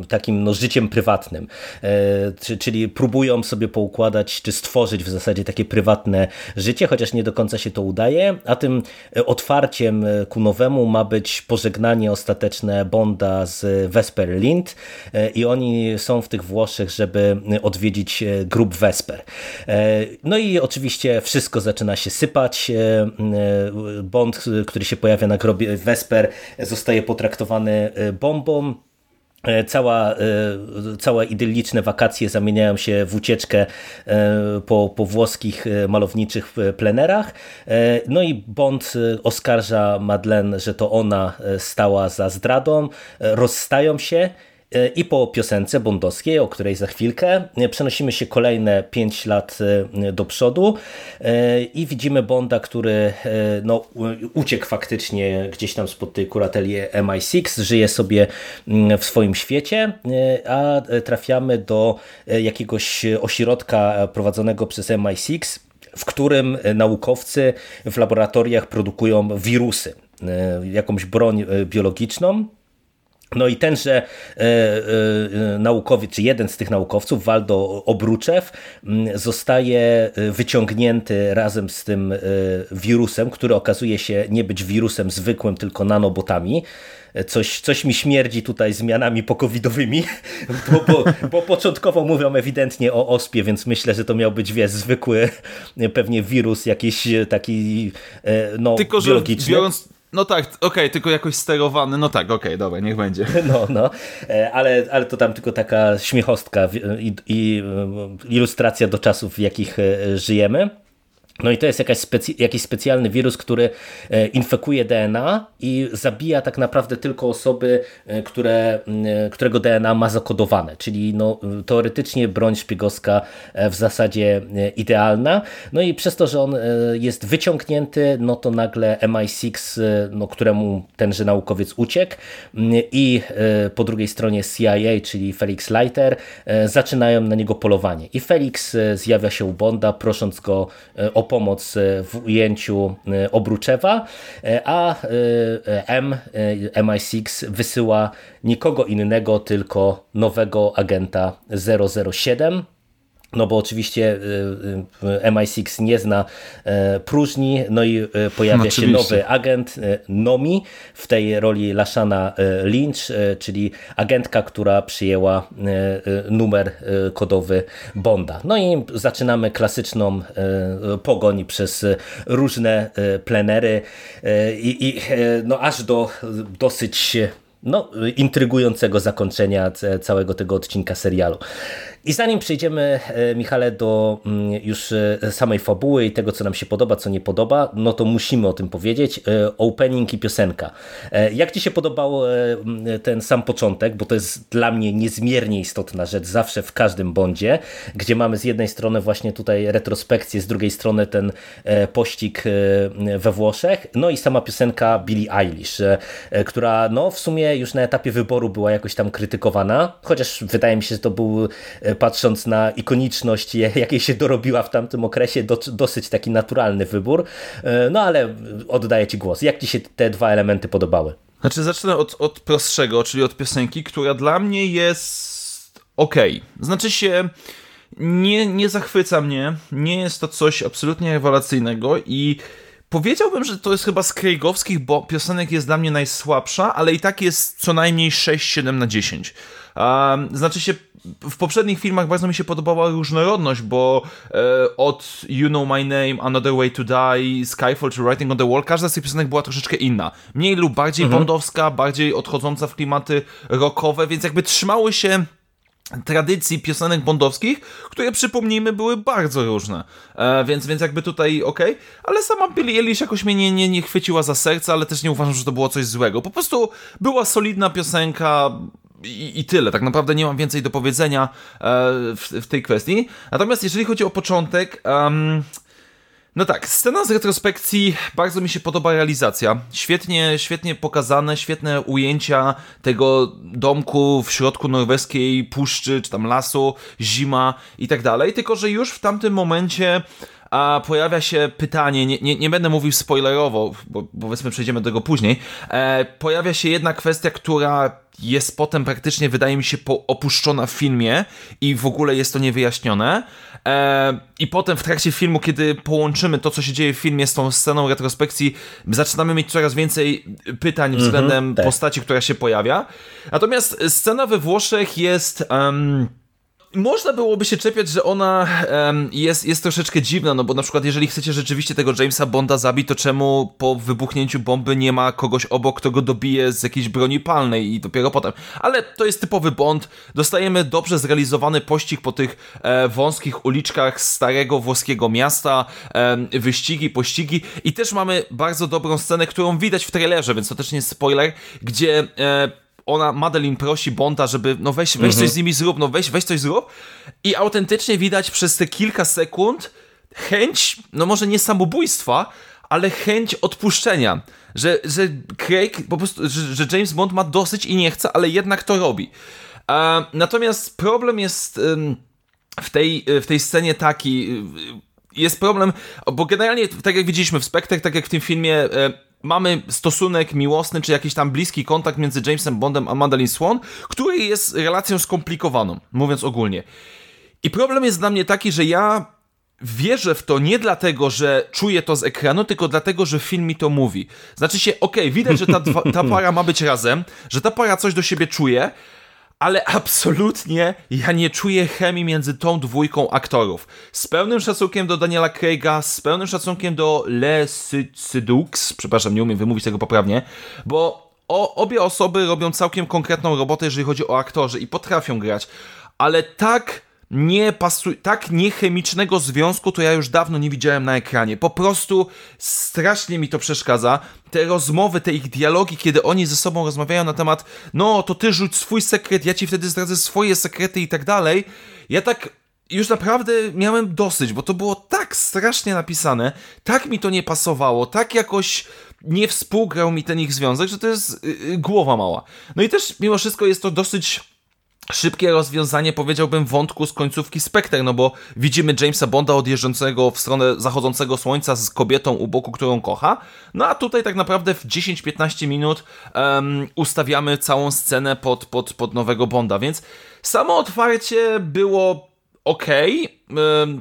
takim no, życiem prywatnym, e, czyli próbują sobie poukładać, czy stworzyć w zasadzie takie prywatne życie, chociaż nie do końca się to udaje, a tym otwarciem ku nowemu ma być pożegnanie ostateczne Bonda z Vesper Lind i oni są w tych Włoszech, żeby odwiedzić grup Vesper. No i oczywiście wszystko zaczyna się sypać. Bond, który się pojawia na grobie Vesper, zostaje pod potraktowany y, bombą. E, cała, e, całe idylliczne wakacje zamieniają się w ucieczkę e, po, po włoskich malowniczych plenerach. No i Bond oskarża Madeleine, że to ona stała za zdradą. Rozstają się i po piosence bondowskiej, o której za chwilkę, przenosimy się kolejne 5 lat e, do przodu e, i widzimy Bonda, który e, no, uciekł faktycznie gdzieś tam spod tej kurateli MI6, żyje sobie mm, w swoim świecie, a trafiamy do jakiegoś ośrodka prowadzonego przez MI6, w którym naukowcy w laboratoriach produkują wirusy, jakąś broń biologiczną, no i tenże e, e, naukowiec, czy jeden z tych naukowców, Waldo Obruczew, zostaje e, wyciągnięty razem z tym wirusem, który okazuje się nie być wirusem zwykłym, tylko nanobotami. Coś, coś mi śmierdzi tutaj zmianami pokowidowymi, bo, bo, bo początkowo mówią ewidentnie o ospie, więc myślę, że to miał być wie, zwykły pewnie wirus jakiś taki no, Tylko, biologiczny. Że biorąc no tak, okej, okay, tylko jakoś sterowany, no tak, okej, okay, dobra, niech będzie. No, no, e, ale, ale to tam tylko taka śmiechostka i, i ilustracja do czasów, w jakich e, żyjemy. No i to jest jakaś specy jakiś specjalny wirus, który e, infekuje DNA i zabija tak naprawdę tylko osoby, e, które, e, którego DNA ma zakodowane, czyli no, teoretycznie broń szpiegowska w zasadzie idealna. No i przez to, że on jest wyciągnięty, no to nagle MI6, no, któremu tenże naukowiec uciekł i po drugiej stronie CIA, czyli Felix Leiter, zaczynają na niego polowanie. I Felix zjawia się u Bonda, prosząc go o pomoc e, w ujęciu e, Obruczewa, e, a M, MI6 wysyła nikogo innego, tylko nowego agenta 007, no bo oczywiście y, y, MI6 nie zna e, próżni, no i e, pojawia no, się nowy agent e, Nomi w tej roli Lashana Lynch, czyli agentka, która przyjęła numer kodowy Bonda. No i zaczynamy klasyczną pogoń przez różne plenery i, i no aż do dosyć no, intrygującego zakończenia całego tego odcinka serialu. I zanim przejdziemy, e, Michale, do mm, już e, samej fabuły i tego, co nam się podoba, co nie podoba, no to musimy o tym powiedzieć. E, opening i piosenka. Jak Ci się podobał ten sam początek, bo to jest dla mnie niezmiernie istotna rzecz zawsze w każdym bondzie, gdzie mamy z jednej strony właśnie tutaj retrospekcję, z drugiej strony ten pościg we Włoszech, no i sama piosenka Billie Eilish, która no w sumie już na etapie wyboru była jakoś tam krytykowana, chociaż wydaje mi się, że to był patrząc na ikoniczność, jakiej się dorobiła w tamtym okresie, do, dosyć taki naturalny wybór. E, no ale oddaję Ci głos. Jak Ci się te dwa elementy podobały? Znaczy zacznę od, od prostszego, czyli od piosenki, która dla mnie jest ok. Znaczy się nie, nie zachwyca mnie, nie jest to coś absolutnie rewelacyjnego i powiedziałbym, że to jest chyba z Craigowskich, bo piosenek jest dla mnie najsłabsza, ale i tak jest co najmniej 6-7 na 10. Um, znaczy się, w poprzednich filmach bardzo mi się podobała różnorodność, bo e, od You Know My Name, Another Way to Die, Skyfall czy Writing on the Wall, każda z tych piosenek była troszeczkę inna. Mniej lub bardziej mhm. bondowska, bardziej odchodząca w klimaty rockowe, więc jakby trzymały się tradycji piosenek bondowskich, które przypomnijmy były bardzo różne. E, więc, więc jakby tutaj ok, ale sama Billie Eilish jakoś mnie nie, nie, nie chwyciła za serce, ale też nie uważam, że to było coś złego. Po prostu była solidna piosenka, i, i, tyle. Tak naprawdę nie mam więcej do powiedzenia e, w, w, tej kwestii. Natomiast jeżeli chodzi o początek. Um, no tak, scena z retrospekcji, bardzo mi się podoba realizacja. Świetnie, świetnie pokazane, świetne ujęcia tego domku w środku norweskiej puszczy, czy tam lasu, zima i tak dalej. Tylko, że już w tamtym momencie a pojawia się pytanie, nie, nie, nie będę mówił spoilerowo, bo, powiedzmy przejdziemy do tego później, e, pojawia się jedna kwestia, która jest potem praktycznie, wydaje mi się, opuszczona w filmie i w ogóle jest to niewyjaśnione. E, I potem w trakcie filmu, kiedy połączymy to, co się dzieje w filmie z tą sceną retrospekcji, zaczynamy mieć coraz więcej pytań mm -hmm, względem tak. postaci, która się pojawia. Natomiast scena we Włoszech jest... Um, można byłoby się czepiać, że ona um, jest, jest troszeczkę dziwna, no bo na przykład jeżeli chcecie rzeczywiście tego Jamesa Bonda zabić, to czemu po wybuchnięciu bomby nie ma kogoś obok, kto go dobije z jakiejś broni palnej i dopiero potem. Ale to jest typowy Bond. Dostajemy dobrze zrealizowany pościg po tych e, wąskich uliczkach starego włoskiego miasta, e, wyścigi, pościgi i też mamy bardzo dobrą scenę, którą widać w trailerze, więc to też nie jest spoiler, gdzie e, ona, Madeline prosi Bonda, żeby no weź, weź mhm. coś z nimi zrób, no weź, weź coś zrób i autentycznie widać przez te kilka sekund chęć, no może nie samobójstwa, ale chęć odpuszczenia, że, że Craig, po prostu, że, że James Bond ma dosyć i nie chce, ale jednak to robi. E, natomiast problem jest w tej, w tej scenie taki, jest problem, bo generalnie, tak jak widzieliśmy w Spectre, tak jak w tym filmie, e, mamy stosunek miłosny, czy jakiś tam bliski kontakt między Jamesem Bondem a Madeline Swan, który jest relacją skomplikowaną, mówiąc ogólnie. I problem jest dla mnie taki, że ja wierzę w to nie dlatego, że czuję to z ekranu, tylko dlatego, że film mi to mówi. Znaczy się, okej, okay, widać, że ta, ta para ma być razem, że ta para coś do siebie czuje, ale absolutnie ja nie czuję chemii między tą dwójką aktorów. Z pełnym szacunkiem do Daniela Craiga, z pełnym szacunkiem do Le Sidux, przepraszam, nie umiem wymówić tego poprawnie, bo o, obie osoby robią całkiem konkretną robotę, jeżeli chodzi o aktorzy i potrafią grać, ale tak nie pasuje, tak niechemicznego związku to ja już dawno nie widziałem na ekranie. Po prostu strasznie mi to przeszkadza. Te rozmowy, te ich dialogi, kiedy oni ze sobą rozmawiają na temat, no to ty rzuć swój sekret, ja ci wtedy zdradzę swoje sekrety i tak dalej. Ja tak już naprawdę miałem dosyć, bo to było tak strasznie napisane, tak mi to nie pasowało, tak jakoś nie współgrał mi ten ich związek, że to jest yy, głowa mała. No i też mimo wszystko jest to dosyć szybkie rozwiązanie, powiedziałbym, wątku z końcówki Spectre, no bo widzimy Jamesa Bonda odjeżdżającego w stronę zachodzącego słońca z kobietą u boku, którą kocha, no a tutaj tak naprawdę w 10-15 minut um, ustawiamy całą scenę pod, pod, pod nowego Bonda, więc samo otwarcie było ok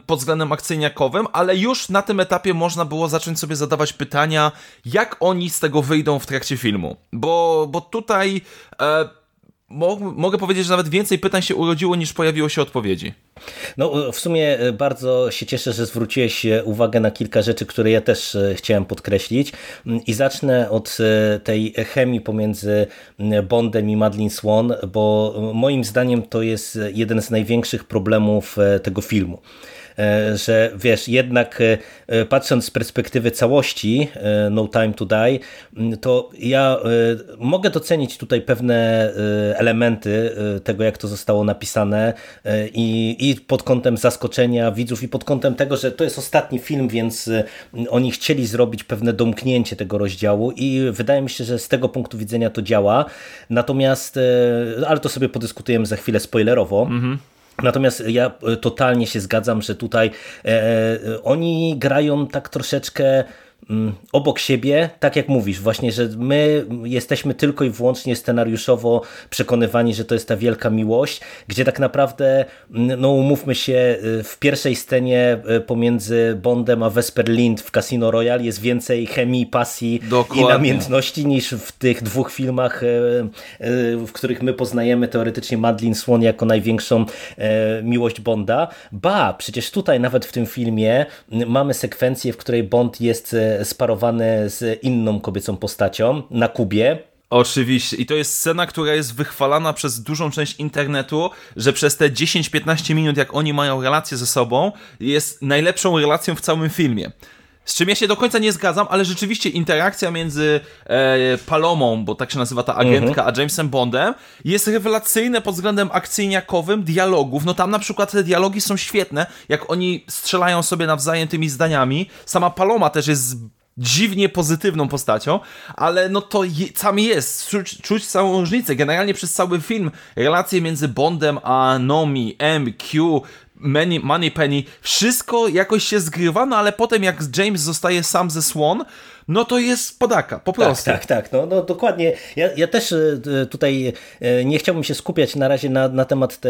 pod względem akcyjniakowym, ale już na tym etapie można było zacząć sobie zadawać pytania, jak oni z tego wyjdą w trakcie filmu, bo, bo tutaj... E, mogę powiedzieć, że nawet więcej pytań się urodziło niż pojawiło się odpowiedzi. No, w sumie e, bardzo się cieszę, że zwróciłeś e, uwagę na kilka rzeczy, które ja też e, chciałem podkreślić. Mm, I zacznę od tej chemii pomiędzy Bondem i Madeline Swan, bo moim zdaniem to jest jeden z największych problemów tego filmu. E, że wiesz, jednak e, e, patrząc z perspektywy całości No Time to Die, to ja mogę docenić tutaj pewne elementy tego, jak to zostało napisane i, i pod kątem zaskoczenia widzów i pod kątem tego, że to jest ostatni film, więc oni chcieli zrobić pewne domknięcie tego rozdziału i wydaje mi się, że z tego punktu widzenia to działa. Natomiast, ale to sobie podyskutujemy za chwilę spoilerowo. Mhm. Natomiast ja e, totalnie się zgadzam, że tutaj e, e, oni grają tak troszeczkę obok siebie, tak jak mówisz, właśnie, że my jesteśmy tylko i wyłącznie scenariuszowo przekonywani, że to jest ta wielka miłość, gdzie tak naprawdę, mm, no umówmy się, y, w pierwszej scenie y, pomiędzy Bondem a Vesper Lind w Casino Royale jest więcej chemii, pasji Dokładnie. i namiętności niż w tych dwóch filmach, y, w których my poznajemy teoretycznie Madeline Swan jako największą miłość Bonda. Ba, przecież tutaj nawet w tym filmie mamy sekwencję, w której Bond jest sparowany z inną kobiecą postacią na Kubie. Oczywiście. I to jest scena, która jest wychwalana przez dużą część internetu, że przez te 10-15 minut, jak oni mają relację ze sobą, jest najlepszą relacją w całym filmie. Z czym ja się do końca nie zgadzam, ale rzeczywiście interakcja między e, Palomą, bo tak się nazywa ta agentka, mhm. a Jamesem Bondem jest rewelacyjna pod względem akcyjniakowym, dialogów. No tam na przykład te dialogi są świetne, jak oni strzelają sobie nawzajem tymi zdaniami. Sama Paloma też jest dziwnie pozytywną postacią, ale no to je, sam jest, czuć, czuć całą różnicę. Generalnie przez cały film relacje między Bondem a Nomi, M, Q, Money, Money Penny, wszystko jakoś się zgrywa, no ale potem jak James zostaje sam ze Swan, no to jest podaka, po prostu. Tak, tak, tak. No, no dokładnie. Ja, ja też e, tutaj e, nie chciałbym się skupiać na razie na, na temat te,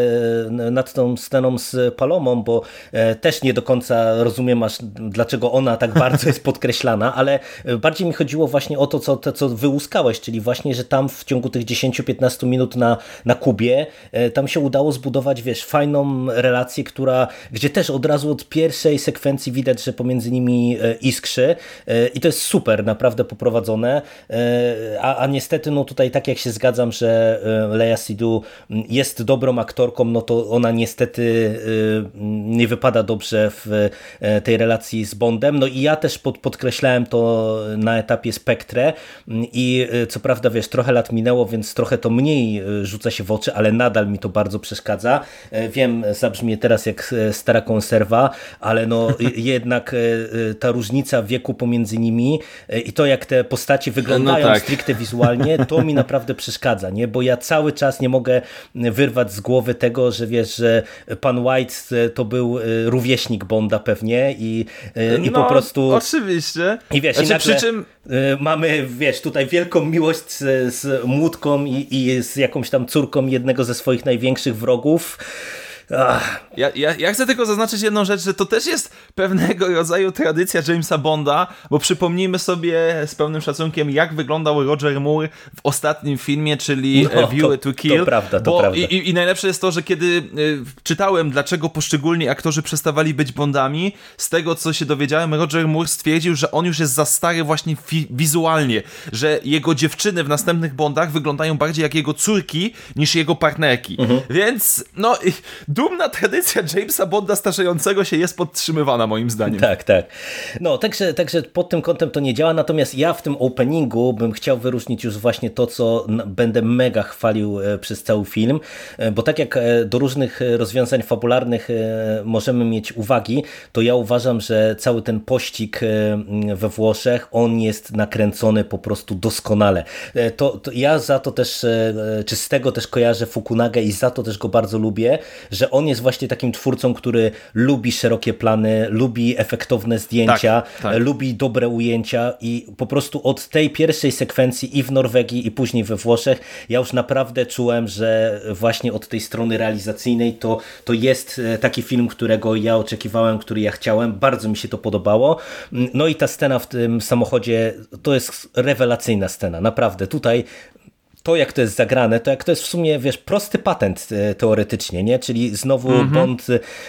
nad tą sceną z Palomą, bo e, też nie do końca rozumiem aż dlaczego ona tak bardzo jest podkreślana, ale bardziej mi chodziło właśnie o to, co, to, co wyłuskałeś, czyli właśnie, że tam w ciągu tych 10-15 minut na, na Kubie tam się udało zbudować, wiesz, fajną relację, która, gdzie też od razu od pierwszej sekwencji widać, że pomiędzy nimi iskrzy i to jest super super naprawdę poprowadzone, e, a, a niestety no tutaj tak jak się zgadzam, że e, Leia Sidu jest dobrą aktorką, no to ona niestety e, nie wypada dobrze w tej relacji z Bondem, no i ja też pod, podkreślałem to na etapie Spektre i co prawda wiesz, trochę lat minęło, więc trochę to mniej rzuca się w oczy, ale nadal mi to bardzo przeszkadza. Wiem, zabrzmie teraz jak stara konserwa, ale no jednak ta różnica wieku pomiędzy nimi i to jak te postacie wyglądają no tak. stricte wizualnie, to mi naprawdę przeszkadza, nie? bo ja cały czas nie mogę wyrwać z głowy tego, że wiesz, że pan White e, to był e, rówieśnik Bonda pewnie i, e, i no, po prostu... oczywiście. I wiesz, znaczy, i nagle przy czym... mamy, wiesz, tutaj wielką miłość z, z Młódką i, i z jakąś tam córką jednego ze swoich największych wrogów ja, ja, ja, chcę tylko zaznaczyć jedną rzecz, że to też jest pewnego rodzaju tradycja Jamesa Bonda, bo przypomnijmy sobie z pełnym szacunkiem, jak wyglądał Roger Moore w ostatnim filmie, czyli no, View to, to Kill. To prawda, to prawda. I, I, najlepsze jest to, że kiedy y, czytałem, dlaczego poszczególni aktorzy przestawali być Bondami, z tego co się dowiedziałem, Roger Moore stwierdził, że on już jest za stary właśnie wizualnie, że jego dziewczyny w następnych Bondach wyglądają bardziej jak jego córki niż jego partnerki. Mhm. Więc no dumna tradycja Jamesa Bonda starzejącego się jest podtrzymywana moim zdaniem. Tak, tak. No, także, także pod tym kątem to nie działa, natomiast ja w tym openingu bym chciał wyróżnić już właśnie to, co będę mega chwalił e, przez cały film, e, bo tak jak e, do różnych rozwiązań fabularnych możemy mieć uwagi, to ja uważam, że cały ten pościg we Włoszech, on jest nakręcony po prostu doskonale. To, to ja za to też, czy z tego też kojarzę Fukunagę i za to też go bardzo lubię, że on jest właśnie takim twórcą, który lubi szerokie plany, lubi efektowne zdjęcia, tak, tak. lubi dobre ujęcia i po prostu od tej pierwszej sekwencji i w Norwegii i później we Włoszech ja już naprawdę czułem, że właśnie od tej strony realizacyjnej to, to jest e, taki film, którego ja oczekiwałem, który ja chciałem, bardzo mi się to podobało. No i ta scena w tym samochodzie to jest rewelacyjna scena, naprawdę. Tutaj to, jak to jest zagrane, to jak to jest w sumie, wiesz, prosty patent e, teoretycznie, nie? Czyli znowu -hmm. Bond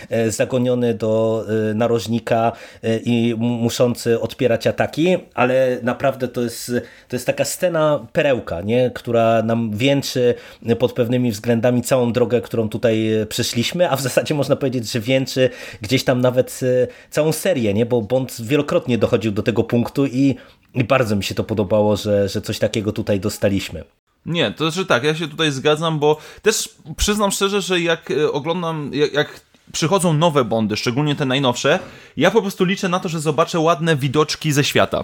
e, zagoniony do e, narożnika i muszący odpierać ataki, ale naprawdę to jest, to jest taka scena perełka, nie? Która nam wieńczy pod pewnymi względami całą drogę, którą tutaj przeszliśmy, a w zasadzie można powiedzieć, że wieńczy gdzieś tam nawet całą serię, nie? Bo Bond wielokrotnie dochodził do tego punktu i i bardzo mi się to podobało, że, że coś takiego tutaj dostaliśmy. Nie, to znaczy tak, ja się tutaj zgadzam, bo też przyznam szczerze, że jak e, oglądam, jak, jak przychodzą nowe Bondy, szczególnie te najnowsze, ja po prostu liczę na to, że zobaczę ładne widoczki ze świata.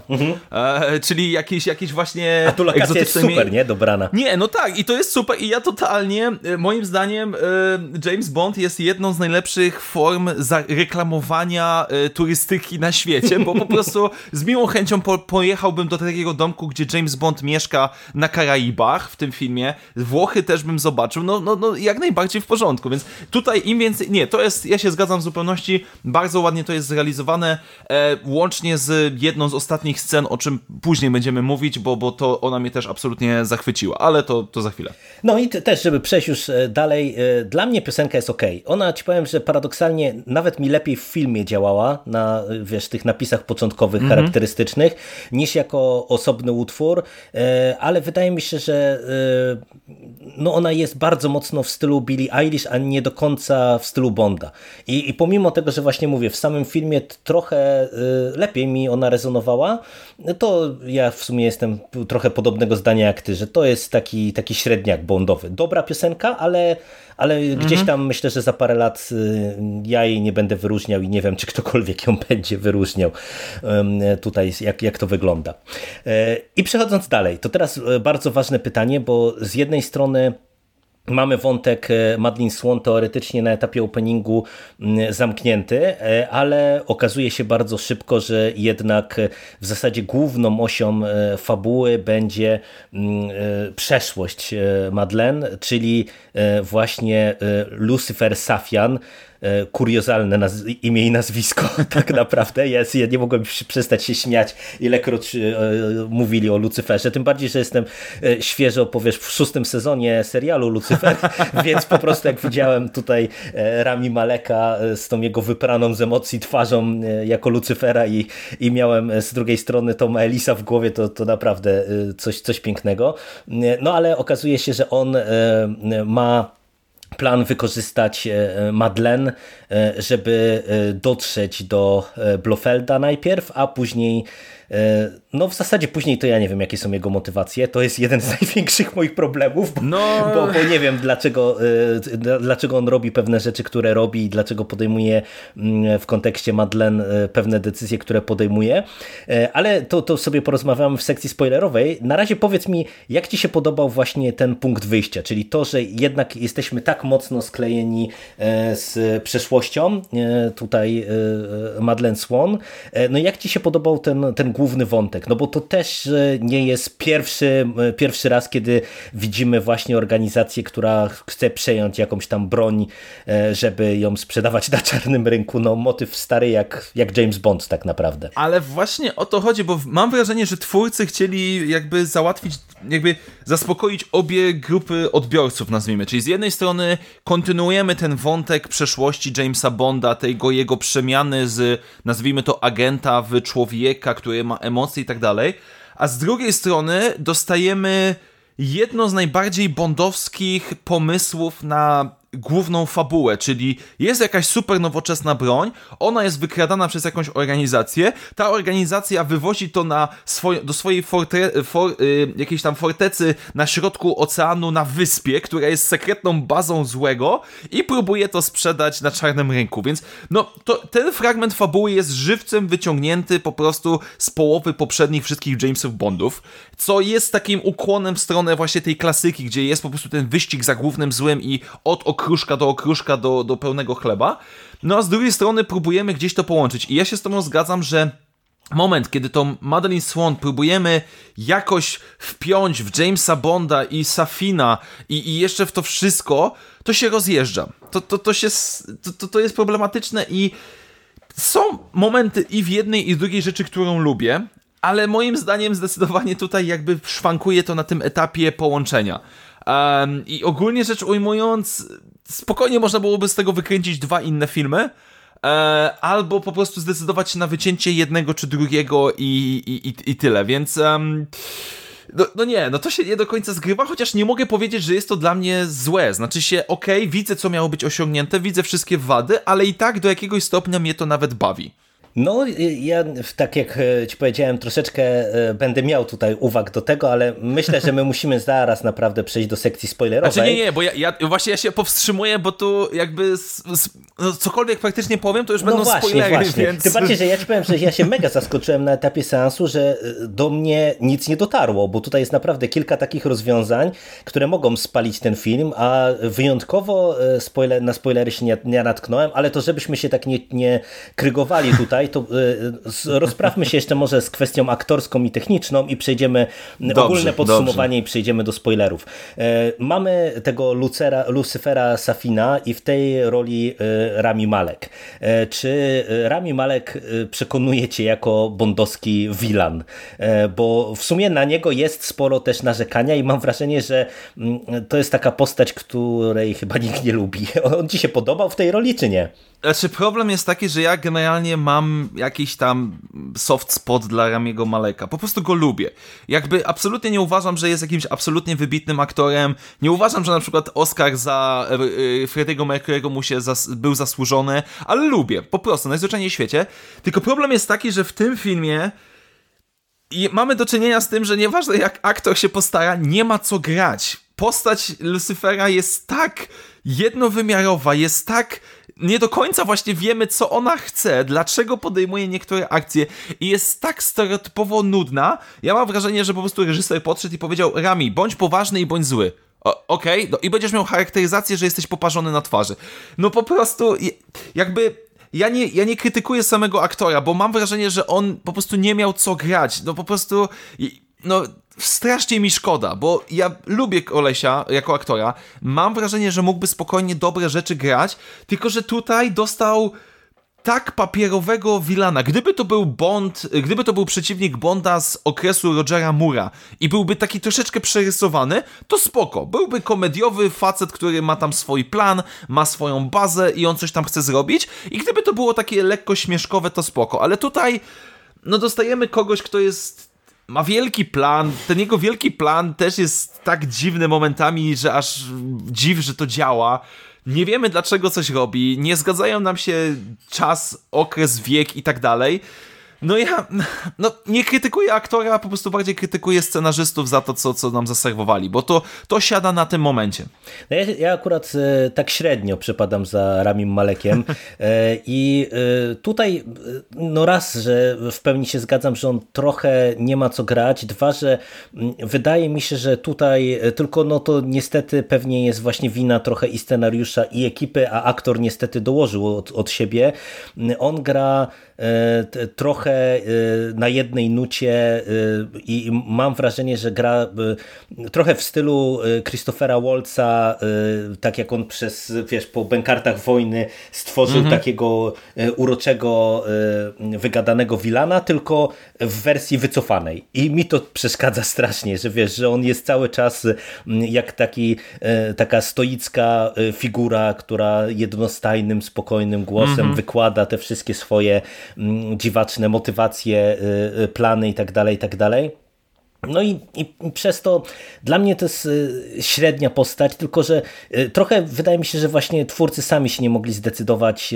E, czyli jakieś, jakieś właśnie Mhm. A tu lokacja jest super, nie? Dobrana. nie, no tak, i to jest super. I ja totalnie, e, moim zdaniem, e, James Bond jest jedną z najlepszych form reklamowania e, turystyki na świecie, bo po prostu z miłą chęcią po, pojechałbym do takiego domku, gdzie James Bond mieszka na Karaibach w tym filmie. Włochy też bym zobaczył. No, no, no jak najbardziej w porządku. Więc tutaj im więcej. Nie, to jest, ja się zgadzam w zupełności. Bardzo ładnie to jest zrealizowane. E, łącznie z jedną z ostatnich scen, o czym później będziemy mówić, bo, bo to ona mnie też absolutnie zachwyciła, ale to, to za chwilę. No i te- też, żeby przejść już e, dalej, e, dla mnie piosenka jest ok. Ona, ci powiem, że paradoksalnie nawet mi lepiej w filmie działała, na wiesz, tych napisach początkowych, charakterystycznych, niż jako osobny utwór, e, ale wydaje mi się, że no ona jest bardzo mocno w stylu Billie Eilish, a nie do końca w stylu Bonda. I, i pomimo tego, że właśnie mówię, w samym filmie trochę y, lepiej mi ona rezonowała, to ja w sumie jestem trochę podobnego zdania jak ty, że to jest taki, taki średniak bondowy. Dobra piosenka, ale, ale gdzieś tam myślę, że za parę lat y, ja jej nie będę wyróżniał i nie wiem, czy ktokolwiek ją będzie wyróżniał tutaj, jak, jak to wygląda. E, I przechodząc dalej, to teraz e, bardzo ważne pytanie, bo z jednej strony Mamy wątek e, Madeline Swan teoretycznie na etapie openingu zamknięty, e, ale okazuje się bardzo szybko, że jednak e, w zasadzie główną osią fabuły będzie przeszłość Madeleine, czyli właśnie Lucifer Safian, kuriozalne naz- imię i nazwisko tak naprawdę jest. Ja nie mogłem przestać się śmiać, ilekroć e, mówili o Lucyferze. Tym bardziej, że jestem e, świeżo, powiesz, w szóstym sezonie serialu Lucyfer, więc po prostu jak widziałem tutaj e, Rami Maleka e, z tą jego wypraną z emocji twarzą e, jako Lucyfera i, i miałem e, z drugiej strony Toma Elisa w głowie, to, to naprawdę e, coś, coś pięknego. E, No ale okazuje się, że on e, ma plan wykorzystać e, Madeleine, e, żeby e, dotrzeć do Blofelda najpierw, a później no w zasadzie później to ja nie wiem jakie są jego motywacje, to jest jeden z największych moich problemów, bo, No. bo, bo nie wiem dlaczego, e, dlaczego on robi pewne rzeczy, które robi i dlaczego podejmuje mm, w kontekście Madeleine e, pewne decyzje, które podejmuje, E, ale to, to sobie porozmawiamy w sekcji spoilerowej. Na razie powiedz mi, jak Ci się podobał właśnie ten punkt wyjścia, czyli to, że jednak jesteśmy tak mocno sklejeni e, z przeszłością, e, tutaj e, Madeleine Swan. E, No jak Ci się podobał ten, ten główny wątek? No bo to też e, nie jest pierwszy, e, pierwszy raz, kiedy widzimy właśnie organizację, która chce przejąć jakąś tam broń, e, żeby ją sprzedawać na czarnym rynku. No motyw stary jak, jak James Bond tak naprawdę. Ale właśnie o to chodzi, bo mam wrażenie, że twórcy chcieli jakby załatwić, jakby zaspokoić obie grupy odbiorców, nazwijmy. Czyli z jednej strony kontynuujemy ten wątek przeszłości Jamesa Bonda, tego jego przemiany z, nazwijmy to, agenta w człowieka, który ma emocje i tak dalej, a z drugiej strony dostajemy jedno z najbardziej bondowskich pomysłów na główną fabułę, czyli jest jakaś super nowoczesna broń, ona jest wykradana przez jakąś organizację, ta organizacja wywozi to na swoje, do swojej fortre, for, y, jakiejś tam fortecy na środku oceanu na wyspie, która jest sekretną bazą złego i próbuje to sprzedać na czarnym rynku, więc no to ten fragment fabuły jest żywcem wyciągnięty po prostu z połowy poprzednich wszystkich Jamesów Bondów, co jest takim ukłonem w stronę właśnie tej klasyki, gdzie jest po prostu ten wyścig za głównym złym i od okruszka do okruszka do, do pełnego chleba. No a z drugiej strony próbujemy gdzieś to połączyć. I ja się z tobą zgadzam, że moment, kiedy tą Madeline Swan próbujemy jakoś wpiąć w Jamesa Bonda i Safina i, i jeszcze w to wszystko, to się rozjeżdża. To, to, to, się, to, to, jest problematyczne i są momenty i w jednej i w drugiej rzeczy, którą lubię, ale moim zdaniem zdecydowanie tutaj jakby szwankuje to na tym etapie połączenia. Em, I ogólnie rzecz ujmując, spokojnie można byłoby z tego wykręcić dwa inne filmy, e, albo po prostu zdecydować się na wycięcie jednego czy drugiego i, i, i, tyle, więc... em, no, no nie, no to się nie do końca zgrywa, chociaż nie mogę powiedzieć, że jest to dla mnie złe. Znaczy się, okej, widzę co miało być osiągnięte, widzę wszystkie wady, ale i tak do jakiegoś stopnia mnie to nawet bawi. No, ja tak jak e, ci powiedziałem, troszeczkę e, będę miał tutaj uwag do tego, ale myślę, że my musimy zaraz naprawdę przejść do sekcji spoilerowej. Znaczy nie, nie, bo ja, ja właśnie ja się powstrzymuję, bo tu jakby s, s, no cokolwiek praktycznie powiem, to już No będą właśnie, spoilery, właśnie. więc... Tym bardziej, że ja ci powiem, że ja się mega zaskoczyłem na etapie seansu, że e, do mnie nic nie dotarło, bo tutaj jest naprawdę kilka takich rozwiązań, które mogą spalić ten film, a wyjątkowo spoiler, na spoilery się nie, nie natknąłem, ale to żebyśmy się tak nie, nie krygowali tutaj, to rozprawmy się jeszcze może z kwestią aktorską i techniczną i przejdziemy Dobrze, ogólne podsumowanie dobrze. i przejdziemy do spoilerów. E, Mamy tego Lucera, Lucyfera Safina i w tej roli Rami Malek. Czy Rami Malek przekonuje cię jako bondowski wilan? Bo w sumie na niego jest sporo też narzekania i mam wrażenie, że mm, to jest taka postać, której chyba nikt nie lubi. On ci się podobał w tej roli, czy nie? Znaczy problem jest taki, że ja generalnie mam jakiś tam soft spot dla Ramiego Maleka. Po prostu go lubię. Jakby absolutnie nie uważam, że jest jakimś absolutnie wybitnym aktorem. Nie uważam, że na przykład Oscar za y, Freddy'ego Mercury'ego mu się zas był zasłużony, ale lubię. Po prostu, najzwyczajniej w świecie. Tylko problem jest taki, że w tym filmie i mamy do czynienia z tym, że nieważne jak aktor się postara, nie ma co grać. Postać Lucifera jest tak jednowymiarowa, jest tak nie do końca właśnie wiemy, co ona chce, dlaczego podejmuje niektóre akcje i jest tak stereotypowo nudna. Ja mam wrażenie, że po prostu reżyser podszedł i powiedział Rami, bądź poważny i bądź zły. Okej, okay? no i będziesz miał charakteryzację, że jesteś poparzony na twarzy. No po prostu jakby ja nie, ja nie krytykuję samego aktora, bo mam wrażenie, że on po prostu nie miał co grać. No po prostu, no strasznie mi szkoda, bo ja lubię Olesia jako aktora. Mam wrażenie, że mógłby spokojnie dobre rzeczy grać, tylko że tutaj dostał tak papierowego Wilana. Gdyby to był Bond, gdyby to był przeciwnik Bonda z okresu Rogera Mura i byłby taki troszeczkę przerysowany, to spoko. Byłby komediowy facet, który ma tam swój plan, ma swoją bazę i on coś tam chce zrobić. I gdyby to było takie lekko śmieszkowe, to spoko. Ale tutaj, no dostajemy kogoś, kto jest ma wielki plan. Ten jego wielki plan też jest tak dziwny momentami, że aż dziw, że to działa. Nie wiemy dlaczego coś robi, nie zgadzają nam się czas, okres, wiek i tak dalej. No ja no, nie krytykuję aktora, po prostu bardziej krytykuję scenarzystów za to, co, co nam zaserwowali, bo to, to siada na tym momencie. No ja, ja akurat e, tak średnio przypadam za Ramim Malekiem e, i e, tutaj no raz, że w pełni się zgadzam, że on trochę nie ma co grać, dwa, że m, wydaje mi się, że tutaj tylko no to niestety pewnie jest właśnie wina trochę i scenariusza i ekipy, a aktor niestety dołożył od, od siebie. On gra e, trochę na jednej nucie i mam wrażenie, że gra trochę w stylu Christophera Waltza, tak jak on przez, wiesz, po bękartach wojny stworzył Mhm. takiego uroczego, wygadanego Wilana, tylko w wersji wycofanej. I mi to przeszkadza strasznie, że wiesz, że on jest cały czas jak taki, taka stoicka figura, która jednostajnym, spokojnym głosem Mhm. wykłada te wszystkie swoje dziwaczne motywacje, plany i tak dalej, i tak dalej. No i, i, przez to dla mnie to jest średnia postać, tylko że trochę wydaje mi się, że właśnie twórcy sami się nie mogli zdecydować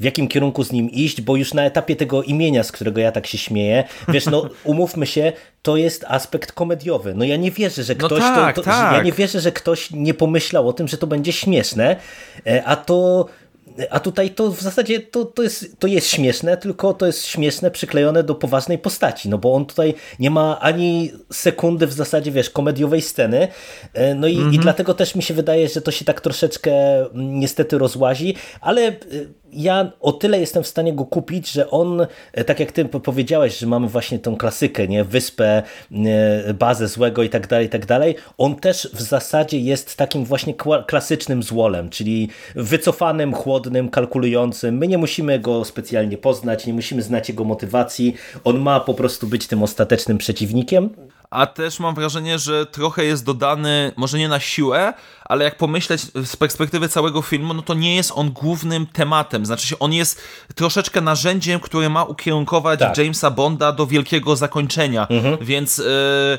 w jakim kierunku z nim iść, bo już na etapie tego imienia, z którego ja tak się śmieję, wiesz, no umówmy się, to jest aspekt komediowy. No ja nie wierzę, że No ktoś tak, to, to, tak. Ja nie wierzę, że ktoś nie pomyślał o tym, że to będzie śmieszne, a to a tutaj to w zasadzie to, to, jest, to jest śmieszne, tylko to jest śmieszne przyklejone do poważnej postaci, no bo on tutaj nie ma ani sekundy w zasadzie, wiesz, komediowej sceny, no i, Mhm. i dlatego też mi się wydaje, że to się tak troszeczkę niestety rozłazi, ale ja o tyle jestem w stanie go kupić, że on, tak jak ty powiedziałeś, że mamy właśnie tą klasykę, nie, wyspę, bazę złego i tak dalej, i tak dalej, on też w zasadzie jest takim właśnie klasycznym złolem, czyli wycofanym, chłodnym, kalkulującym. My nie musimy go specjalnie poznać, nie musimy znać jego motywacji. On ma po prostu być tym ostatecznym przeciwnikiem. A też mam wrażenie, że trochę jest dodany, może nie na siłę, ale jak pomyśleć z perspektywy całego filmu, no to nie jest on głównym tematem. Znaczy się, on jest troszeczkę narzędziem, które ma ukierunkować Tak. Jamesa Bonda do wielkiego zakończenia. Mhm. Więc. e,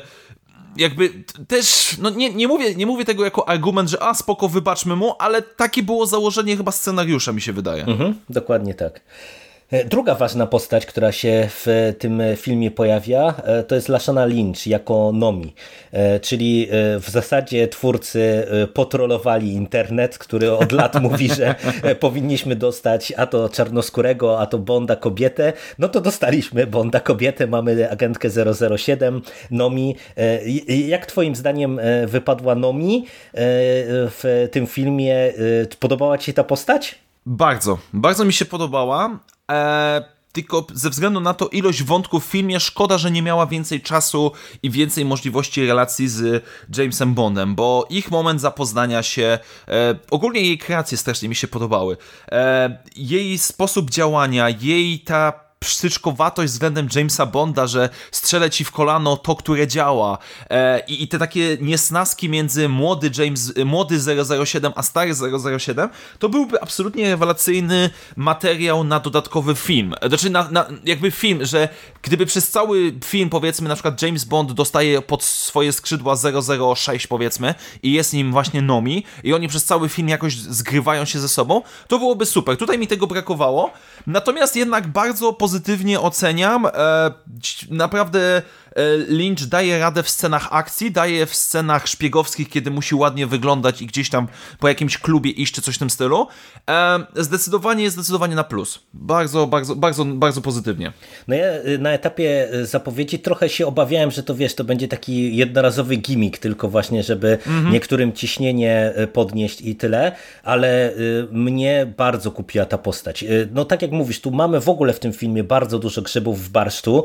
jakby też, no nie, nie, mówię, nie mówię tego jako argument, że a spoko, wybaczmy mu, ale takie było założenie chyba scenariusza, mi się wydaje. Mhm, dokładnie tak. E, druga ważna postać, która się w tym filmie pojawia, e, to jest Lashana Lynch jako Nomi, e, czyli w zasadzie twórcy potrolowali internet, który od lat mówi, że powinniśmy dostać a to czarnoskórego, a to Bonda kobietę, no to dostaliśmy Bonda kobietę, mamy agentkę 007, Nomi. Jak twoim zdaniem wypadła Nomi w tym filmie? Podobała ci się ta postać? Bardzo, bardzo mi się podobała. E, tylko ze względu na to ilość wątków w filmie, szkoda, że nie miała więcej czasu i więcej możliwości relacji z Jamesem Bondem, bo ich moment zapoznania się, e, ogólnie jej kreacje strasznie mi się podobały. E, jej sposób działania, jej ta psztyczkowatość względem Jamesa Bonda, że strzelę ci w kolano to, które działa e, i, i, te takie niesnaski między młody James, młody 007 a stary 007, to byłby absolutnie rewelacyjny materiał na dodatkowy film. Znaczy na, na, jakby film, że gdyby przez cały film powiedzmy na przykład James Bond dostaje pod swoje skrzydła 006 powiedzmy i jest nim właśnie Nomi i oni przez cały film jakoś zgrywają się ze sobą, to byłoby super. Tutaj mi tego brakowało, natomiast jednak bardzo pozytywnie oceniam. E, naprawdę Lynch daje radę w scenach akcji, daje w scenach szpiegowskich, kiedy musi ładnie wyglądać i gdzieś tam po jakimś klubie iść czy coś w tym stylu. E, zdecydowanie jest zdecydowanie na plus. Bardzo, bardzo, bardzo, bardzo pozytywnie. No ja y, na etapie y, zapowiedzi trochę się obawiałem, że to wiesz, to będzie taki jednorazowy gimmick, tylko właśnie, żeby mhm. niektórym ciśnienie y, podnieść i tyle, ale mnie bardzo kupiła ta postać. No tak jak mówisz, tu mamy w ogóle w tym filmie bardzo dużo grzybów w barszczu,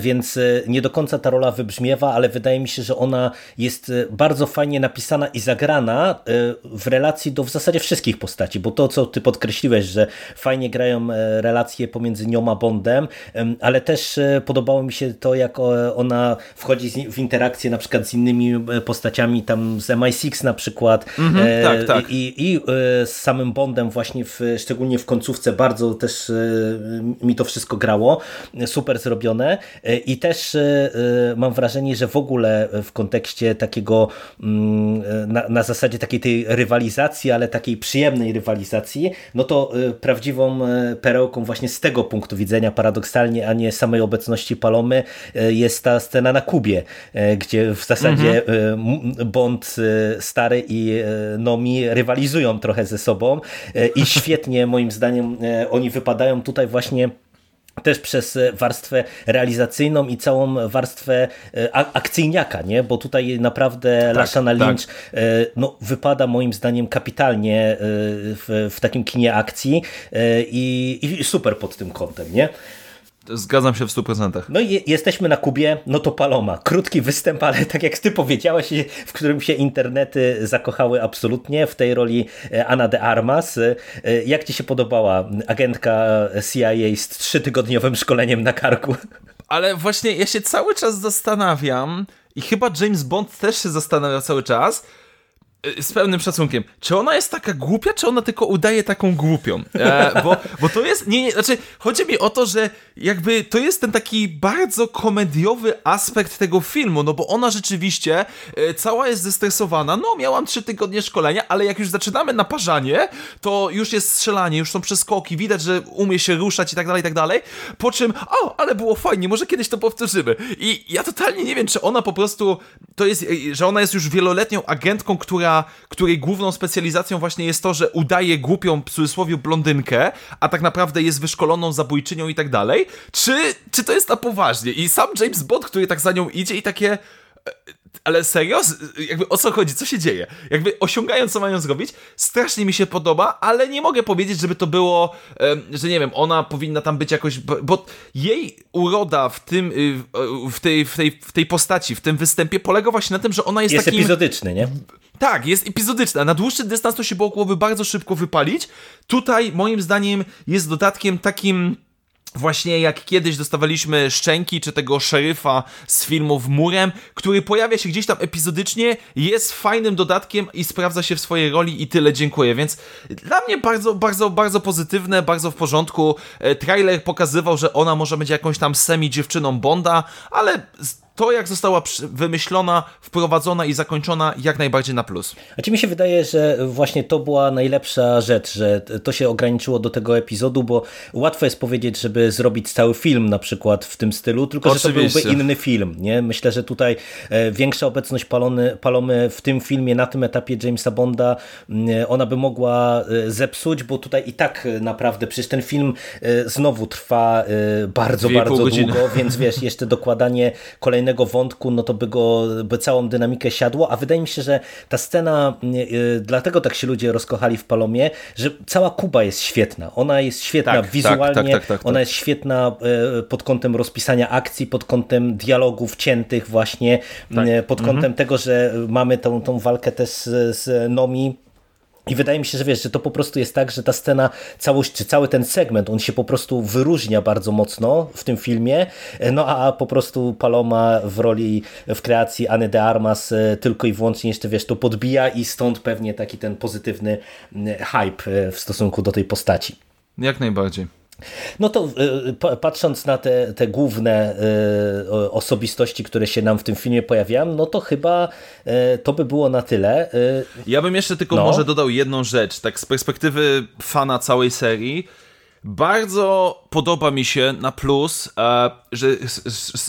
więc nie do końca końca ta rola wybrzmiewa, ale wydaje mi się, że ona jest e, bardzo fajnie napisana i zagrana e, w relacji do w zasadzie wszystkich postaci, bo to, co ty podkreśliłeś, że fajnie grają e, relacje pomiędzy nią a Bondem, ale też podobało mi się to, jak ona wchodzi w interakcję na przykład z innymi postaciami, tam z MI6 na przykład mhm, tak, tak. I, i z samym Bondem właśnie, w, szczególnie w końcówce bardzo też mi to wszystko grało, super zrobione i też mam wrażenie, że w ogóle w kontekście takiego mm, na, na zasadzie takiej tej rywalizacji, ale takiej przyjemnej rywalizacji, no to y, prawdziwą y, perełką właśnie z tego punktu widzenia paradoksalnie, a nie samej obecności Palomy jest ta scena na Kubie, gdzie w zasadzie mhm. Bond stary i Nomi rywalizują trochę ze sobą i świetnie moim zdaniem oni wypadają tutaj właśnie też przez e, warstwę realizacyjną i całą warstwę e, akcyjniaka, nie? bo tutaj naprawdę tak, Lashana Lynch tak. No, wypada moim zdaniem kapitalnie w, w takim kinie akcji i, i super pod tym kątem. Nie? Zgadzam się w 100%. No i jesteśmy na Kubie, no to Paloma. Krótki występ, ale tak jak ty powiedziałeś, w którym się internety zakochały absolutnie, w tej roli e, Ana de Armas. E, jak ci się podobała agentka CIA z trzytygodniowym szkoleniem na karku? Ale właśnie ja się cały czas zastanawiam i chyba James Bond też się zastanawia cały czas, z pełnym szacunkiem, czy ona jest taka głupia, czy ona tylko udaje taką głupią? E, bo, bo to jest, nie, nie, znaczy, chodzi mi o to, że jakby to jest ten taki bardzo komediowy aspekt tego filmu, no bo ona rzeczywiście e, cała jest zestresowana, no miałam trzy tygodnie szkolenia, ale jak już zaczynamy naparzanie, to już jest strzelanie, już są przeskoki, widać, że umie się ruszać i tak dalej, i tak dalej, po czym, o, ale było fajnie, może kiedyś to powtórzymy. I ja totalnie nie wiem, czy ona po prostu, to jest, e, że ona jest już wieloletnią agentką, która której główną specjalizacją właśnie jest to, że udaje głupią, w cudzysłowie, blondynkę, a tak naprawdę jest wyszkoloną zabójczynią i tak dalej, czy, czy to jest na poważnie? I sam James Bond, który tak za nią idzie i takie e, ale serio? Jakby o co chodzi? Co się dzieje? Jakby osiągają, co mają zrobić, strasznie mi się podoba, ale nie mogę powiedzieć, żeby to było, że nie wiem, ona powinna tam być jakoś, bo jej uroda w tym, y, w tej, w tej, w tej postaci, w tym występie polega właśnie na tym, że ona jest, jest takim... epizodyczny, nie? Tak, jest epizodyczna. Na dłuższy dystans to się byłoby bardzo szybko wypalić. Tutaj, moim zdaniem, jest dodatkiem takim Właśnie jak kiedyś dostawaliśmy Szczęki, czy tego szeryfa z filmów Murem, który pojawia się gdzieś tam epizodycznie, jest fajnym dodatkiem i sprawdza się w swojej roli i tyle, dziękuję. Więc dla mnie bardzo, bardzo, bardzo pozytywne, bardzo w porządku. E, trailer pokazywał, że ona może być jakąś tam semi-dziewczyną Bonda, ale to, jak została wymyślona, wprowadzona i zakończona, jak najbardziej na plus. A ci mi się wydaje, że właśnie to była najlepsza rzecz, że to się ograniczyło do tego epizodu, bo łatwo jest powiedzieć, żeby zrobić cały film na przykład w tym stylu, tylko Oczywiście. że to byłby inny film. Nie? Myślę, że tutaj e, większa obecność Palony, Palomy w tym filmie, na tym etapie Jamesa Bonda, mm, ona by mogła e, zepsuć, bo tutaj i tak naprawdę przecież ten film znowu trwa bardzo, bardzo długo, więc wiesz, jeszcze dokładanie kolejnych kolejnego wątku, no to by go, by całą dynamikę siadło, a wydaje mi się, że ta scena, y, dlatego tak się ludzie rozkochali w Palomie, że cała Kuba jest świetna. Ona jest świetna tak, wizualnie, tak, tak, ona jest świetna y, pod kątem rozpisania akcji, pod kątem dialogów ciętych właśnie, y, pod kątem mhm. tego, że mamy tą, tą walkę też z, z Nomi, i wydaje mi się, że wiesz, że to po prostu jest tak, że ta scena, całość, czy cały ten segment, on się po prostu wyróżnia bardzo mocno w tym filmie, no a po prostu Paloma w roli, w kreacji Anny de Armas e, tylko i wyłącznie jeszcze, wiesz, to podbija i stąd pewnie taki ten pozytywny hype e, w stosunku do tej postaci. Jak najbardziej. No to y, patrząc na te, te główne y, osobistości, które się nam w tym filmie pojawiają, no to chyba y, to by było na tyle. Ja bym jeszcze tylko no. może dodał jedną rzecz, tak z perspektywy fana całej serii. Bardzo podoba mi się na plus, e, że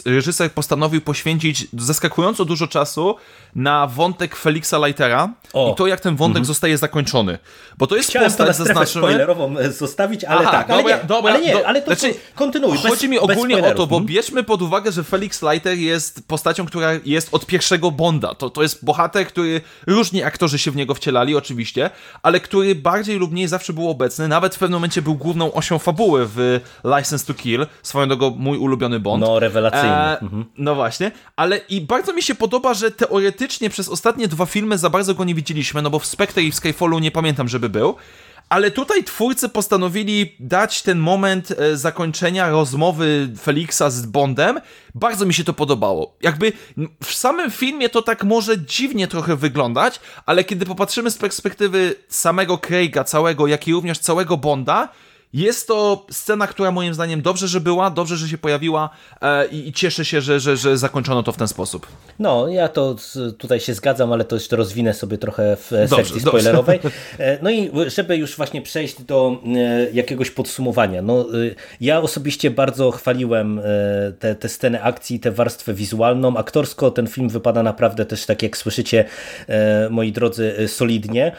reżyser postanowił poświęcić zaskakująco dużo czasu na wątek Felixa Lightera o. i to, jak ten wątek mhm. zostaje zakończony. Bo to jest Chciałem postać, zaznaczymy... spoilerową e, zostawić, ale Aha, tak, ale dobra, nie, dobra, ale, nie, do, ale to znaczy, kontynuuj. Chodzi mi ogólnie o to, bo mhm. bierzmy pod uwagę, że Felix Leiter jest postacią, która jest od pierwszego Bonda. To, to jest bohater, który różni aktorzy się w niego wcielali, oczywiście, ale który bardziej lub mniej zawsze był obecny, nawet w pewnym momencie był główną osią fabuły w License to Kill, swoją drogą mój ulubiony Bond. No, rewelacyjny. E, mhm. No właśnie, ale i bardzo mi się podoba, że teoretycznie przez ostatnie dwa filmy za bardzo go nie widzieliśmy, no bo w Spectre i w Skyfallu nie pamiętam, żeby był, ale tutaj twórcy postanowili dać ten moment e, zakończenia rozmowy Felixa z Bondem. Bardzo mi się to podobało. Jakby w samym filmie to tak może dziwnie trochę wyglądać, ale kiedy popatrzymy z perspektywy samego Craiga całego, jak i również całego Bonda, jest to scena, która moim zdaniem dobrze, że była, dobrze, że się pojawiła e, i, i, cieszę się, że, że, że zakończono to w ten sposób. No, ja to tutaj się zgadzam, ale to jeszcze rozwinę sobie trochę w dobrze, sekcji spoilerowej. E, no i żeby już właśnie przejść do e, jakiegoś podsumowania. No, e, ja osobiście bardzo chwaliłem tę te, sceny akcji, tę warstwę wizualną. Aktorsko ten film wypada naprawdę też, tak jak słyszycie, moi drodzy, solidnie.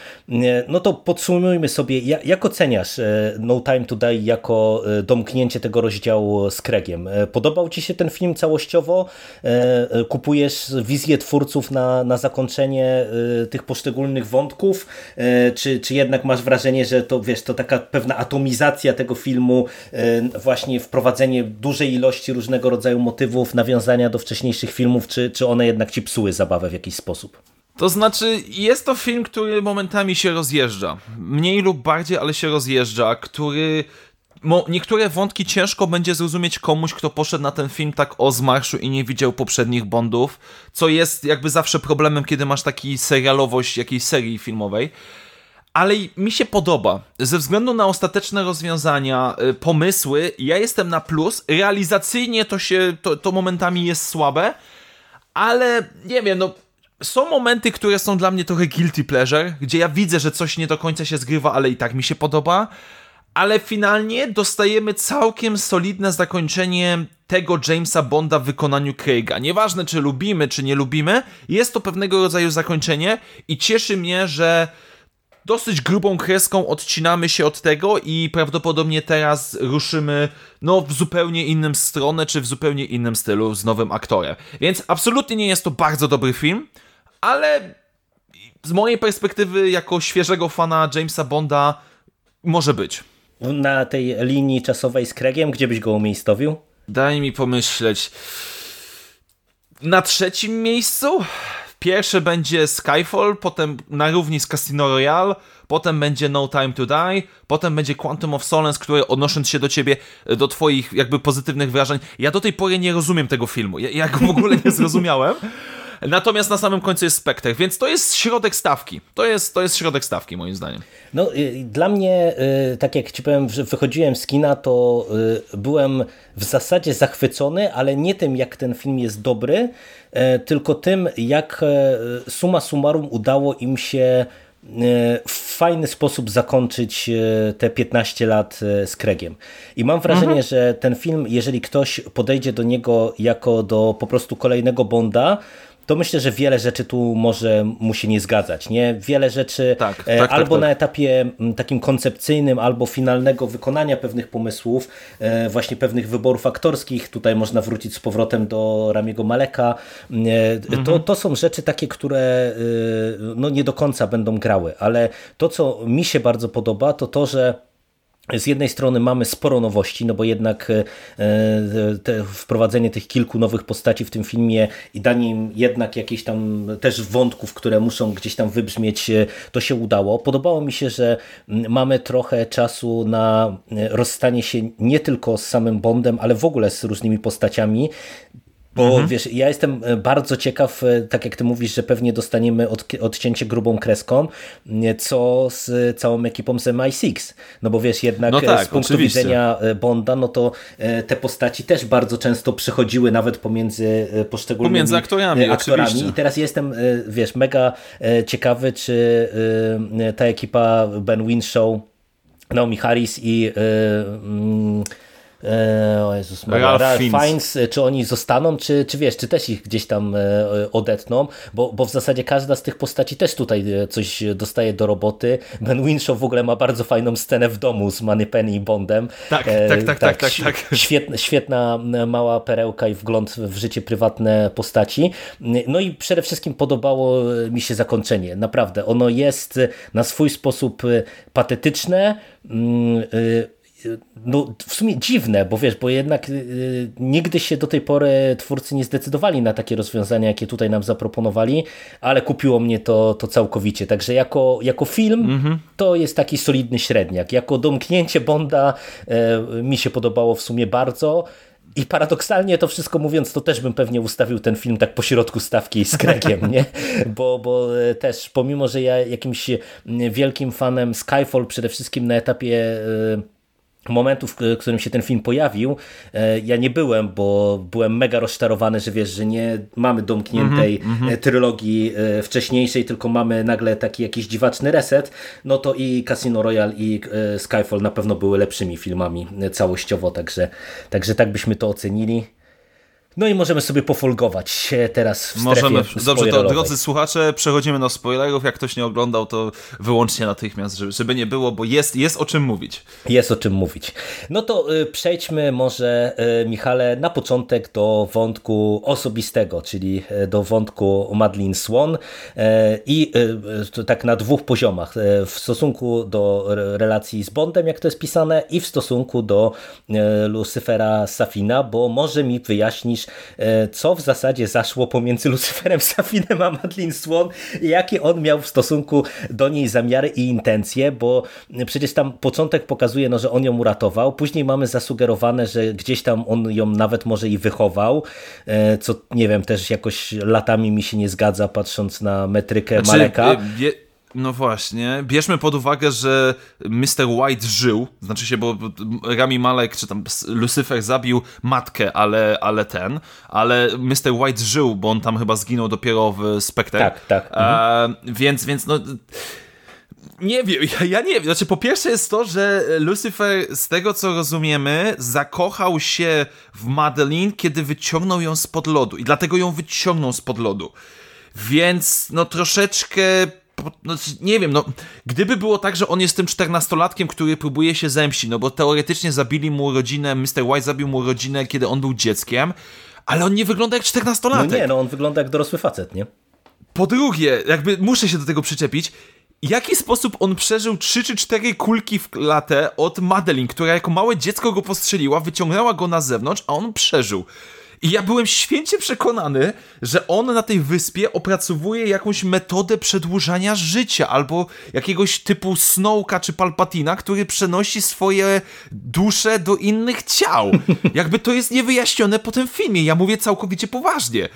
No to podsumujmy sobie, jak oceniasz No Time tutaj jako e, domknięcie tego rozdziału z Kregiem. E, podobał Ci się ten film całościowo? E, kupujesz wizję twórców na, na zakończenie tych poszczególnych wątków? Czy, czy jednak masz wrażenie, że to wiesz, to taka pewna atomizacja tego filmu, właśnie wprowadzenie dużej ilości różnego rodzaju motywów, nawiązania do wcześniejszych filmów, czy, czy one jednak Ci psuły zabawę w jakiś sposób? To znaczy, jest to film, który momentami się rozjeżdża. Mniej lub bardziej, ale się rozjeżdża, który. Niektóre wątki ciężko będzie zrozumieć komuś, kto poszedł na ten film tak o zmarszu i nie widział poprzednich Bondów, co jest jakby zawsze problemem, kiedy masz taki serialowość jakiejś serii filmowej. Ale mi się podoba. Ze względu na ostateczne rozwiązania, y, pomysły, ja jestem na plus. Realizacyjnie to się, to, to momentami jest słabe, ale nie wiem, no są momenty, które są dla mnie trochę guilty pleasure, gdzie ja widzę, że coś nie do końca się zgrywa, ale i tak mi się podoba. Ale finalnie dostajemy całkiem solidne zakończenie tego Jamesa Bonda w wykonaniu Craiga. Nieważne, czy lubimy, czy nie lubimy, jest to pewnego rodzaju zakończenie i cieszy mnie, że dosyć grubą kreską odcinamy się od tego i prawdopodobnie teraz ruszymy no, w zupełnie innym stronę, czy w zupełnie innym stylu z nowym aktorem. Więc absolutnie nie jest to bardzo dobry film ale z mojej perspektywy, jako świeżego fana Jamesa Bonda, może być. Na tej linii czasowej z Craigiem, gdzie byś go umiejscowił? Daj mi pomyśleć. Na trzecim miejscu? Pierwsze będzie Skyfall, potem na równi z Casino Royale, potem będzie No Time to Die, potem będzie Quantum of Solace, które odnosząc się do ciebie, do twoich jakby pozytywnych wrażeń, ja do tej pory nie rozumiem tego filmu. Ja, ja go w ogóle nie zrozumiałem. Natomiast na samym końcu jest Spectre, więc to jest środek stawki. To jest, to jest środek stawki, moim zdaniem. No, y, dla mnie, y, tak jak ci powiem, że wychodziłem z kina, to y, byłem w zasadzie zachwycony, ale nie tym, jak ten film jest dobry, tylko tym, jak suma summarum udało im się w fajny sposób zakończyć te 15 lat z Craigiem. I mam wrażenie, mhm. że ten film, jeżeli ktoś podejdzie do niego jako do po prostu kolejnego Bonda, to myślę, że wiele rzeczy tu może mu się nie zgadzać. Nie? Wiele rzeczy tak, tak, tak albo tak, na etapie takim koncepcyjnym, albo finalnego wykonania pewnych pomysłów, e, właśnie pewnych wyborów aktorskich. Tutaj można wrócić z powrotem do Ramiego Maleka. Mhm. To, to są rzeczy takie, które e, no, nie do końca będą grały, ale to, co mi się bardzo podoba, to to, że z jednej strony mamy sporo nowości, no bo jednak e, te wprowadzenie tych kilku nowych postaci w tym filmie i danie im jednak jakieś tam też wątków, które muszą gdzieś tam wybrzmieć, e, to się udało. Podobało mi się, że mamy trochę czasu na e, rozstanie się nie tylko z samym Bondem, ale w ogóle z różnymi postaciami, bo mhm. wiesz, ja jestem e, bardzo ciekaw, e, tak jak ty mówisz, że pewnie dostaniemy od, odcięcie grubą kreską, co z całą ekipą z MI6. No bo wiesz, jednak no e, tak, z punktu oczywiście. widzenia Bonda, no to te postaci też bardzo często przechodziły nawet pomiędzy poszczególnymi pomiędzy aktorami, aktorami. Oczywiście. I teraz jestem, wiesz, mega ciekawy, czy ta ekipa Ben Winshaw, Naomi Harris i mm, E, o Jezus Maria, Ralph, Fiennes. E, czy oni zostaną, czy, czy wiesz, czy też ich gdzieś tam e, odetną, bo, bo w zasadzie każda z tych postaci też tutaj coś dostaje do roboty. Ben Winshaw w ogóle ma bardzo fajną scenę w domu z Penny i Bondem. Tak, tak, tak, tak, tak, tak. Świetna, świetna mała perełka i wgląd w życie prywatne postaci. No i przede wszystkim podobało mi się zakończenie. Naprawdę, ono jest na swój sposób patetyczne, mm, no, w sumie dziwne, bo wiesz, bo jednak yy, nigdy się do tej pory twórcy nie zdecydowali na takie rozwiązania, jakie tutaj nam zaproponowali, ale kupiło mnie to, to całkowicie. Także jako, jako film mm -hmm. to jest taki solidny średniak. Jako domknięcie Bonda yy, mi się podobało w sumie bardzo. I paradoksalnie to wszystko mówiąc, to też bym pewnie ustawił ten film tak po środku stawki z Gregiem, nie? Bo, bo też pomimo, że ja jakimś wielkim fanem Skyfall przede wszystkim na etapie yy, momentów, w którym się ten film pojawił, e, ja nie byłem, bo byłem mega rozczarowany, że wiesz, że nie mamy domkniętej mm -hmm. trylogii e, wcześniejszej, tylko mamy nagle taki jakiś dziwaczny reset, no to i Casino Royale i Skyfall na pewno były lepszymi filmami całościowo, także, także tak byśmy to ocenili. No i możemy sobie pofolgować teraz w Możemy. Dobrze, to drodzy słuchacze, przechodzimy do spoilerów. Jak ktoś nie oglądał, to wyłącznie natychmiast, żeby nie było, bo jest, jest o czym mówić. Jest o czym mówić. No to y, przejdźmy może, y, Michale, na początek do wątku osobistego, czyli y, do wątku Madeline Swan i tak na dwóch poziomach. W stosunku do relacji z Bondem, jak to jest pisane, i w stosunku do Lucifera Safina, bo może mi wyjaśnisz, E, co w zasadzie zaszło pomiędzy Lucyferem Safinem a Madeline Swan i jakie on miał w stosunku do niej zamiary i intencje, bo przecież tam początek pokazuje, no, że on ją uratował, później mamy zasugerowane, że gdzieś tam on ją nawet może i wychował, e, co nie wiem, też jakoś latami mi się nie zgadza, patrząc na metrykę znaczy, Maleka. Wie no właśnie. Bierzmy pod uwagę, że Mr. White żył, znaczy się, bo Rami Malek, czy tam Lucifer zabił matkę, ale, ale ten, ale Mr. White żył, bo on tam chyba zginął dopiero w Spectre. Tak, tak. Mhm. E, więc, więc no... Nie wiem, ja, ja, nie wiem. Znaczy, po pierwsze jest to, że Lucifer, z tego co rozumiemy, zakochał się w Madeline, kiedy wyciągnął ją spod lodu. I dlatego ją wyciągnął spod lodu. Więc, no troszeczkę no, nie wiem, no, gdyby było tak, że on jest tym czternastolatkiem, który próbuje się zemścić, no bo teoretycznie zabili mu rodzinę, Mr. White zabił mu rodzinę, kiedy on był dzieckiem, ale on nie wygląda jak czternastolatek. No nie, no on wygląda jak dorosły facet, nie? Po drugie, jakby muszę się do tego przyczepić, w jaki sposób on przeżył trzy czy cztery kulki w latę od Madeline, która jako małe dziecko go postrzeliła, wyciągnęła go na zewnątrz, a on przeżył. I ja byłem święcie przekonany, że on na tej wyspie opracowuje jakąś metodę przedłużania życia, albo jakiegoś typu Snowka czy Palpatina, który przenosi swoje dusze do innych ciał. Jakby to jest niewyjaśnione po tym filmie. Ja mówię całkowicie poważnie.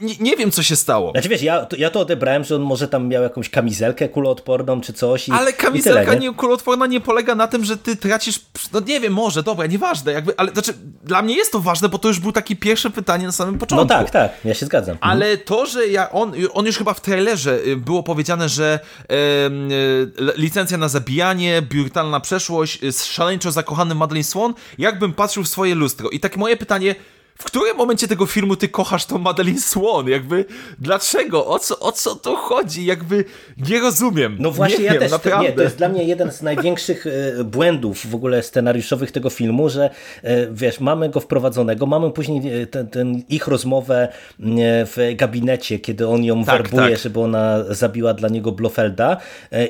Nie, nie wiem, co się stało. Znaczy wiesz, ja, to- ja to odebrałem, że on może tam miał jakąś kamizelkę kuloodporną czy coś i Ale kamizelka tyle, nie? nie, kuloodporna nie polega na tym, że ty tracisz, no nie wiem, może, dobra, nieważne, jakby, ale znaczy, dla mnie jest to ważne, bo to już było takie pierwsze pytanie na samym początku. No tak, tak, ja się zgadzam. Ale to, że ja, on, on już chyba w trailerze y, było powiedziane, że em, y, licencja na zabijanie, brutalna przeszłość, y, szaleńczo zakochany Madeleine Swan, jakbym patrzył w swoje lustro. I takie moje pytanie, w którym momencie tego filmu ty kochasz tą Madeleine Swan? Jakby, dlaczego? O co, o co tu chodzi? Jakby, nie rozumiem. No właśnie, nie ja wiem, też. To, naprawdę. nie, to jest dla mnie jeden z największych e, błędów w ogóle scenariuszowych tego filmu, że e, wiesz, mamy go wprowadzonego, mamy później e, ten, ten ich rozmowę w gabinecie, kiedy on ją Tak, werbuje, tak. żeby ona zabiła dla niego Blofelda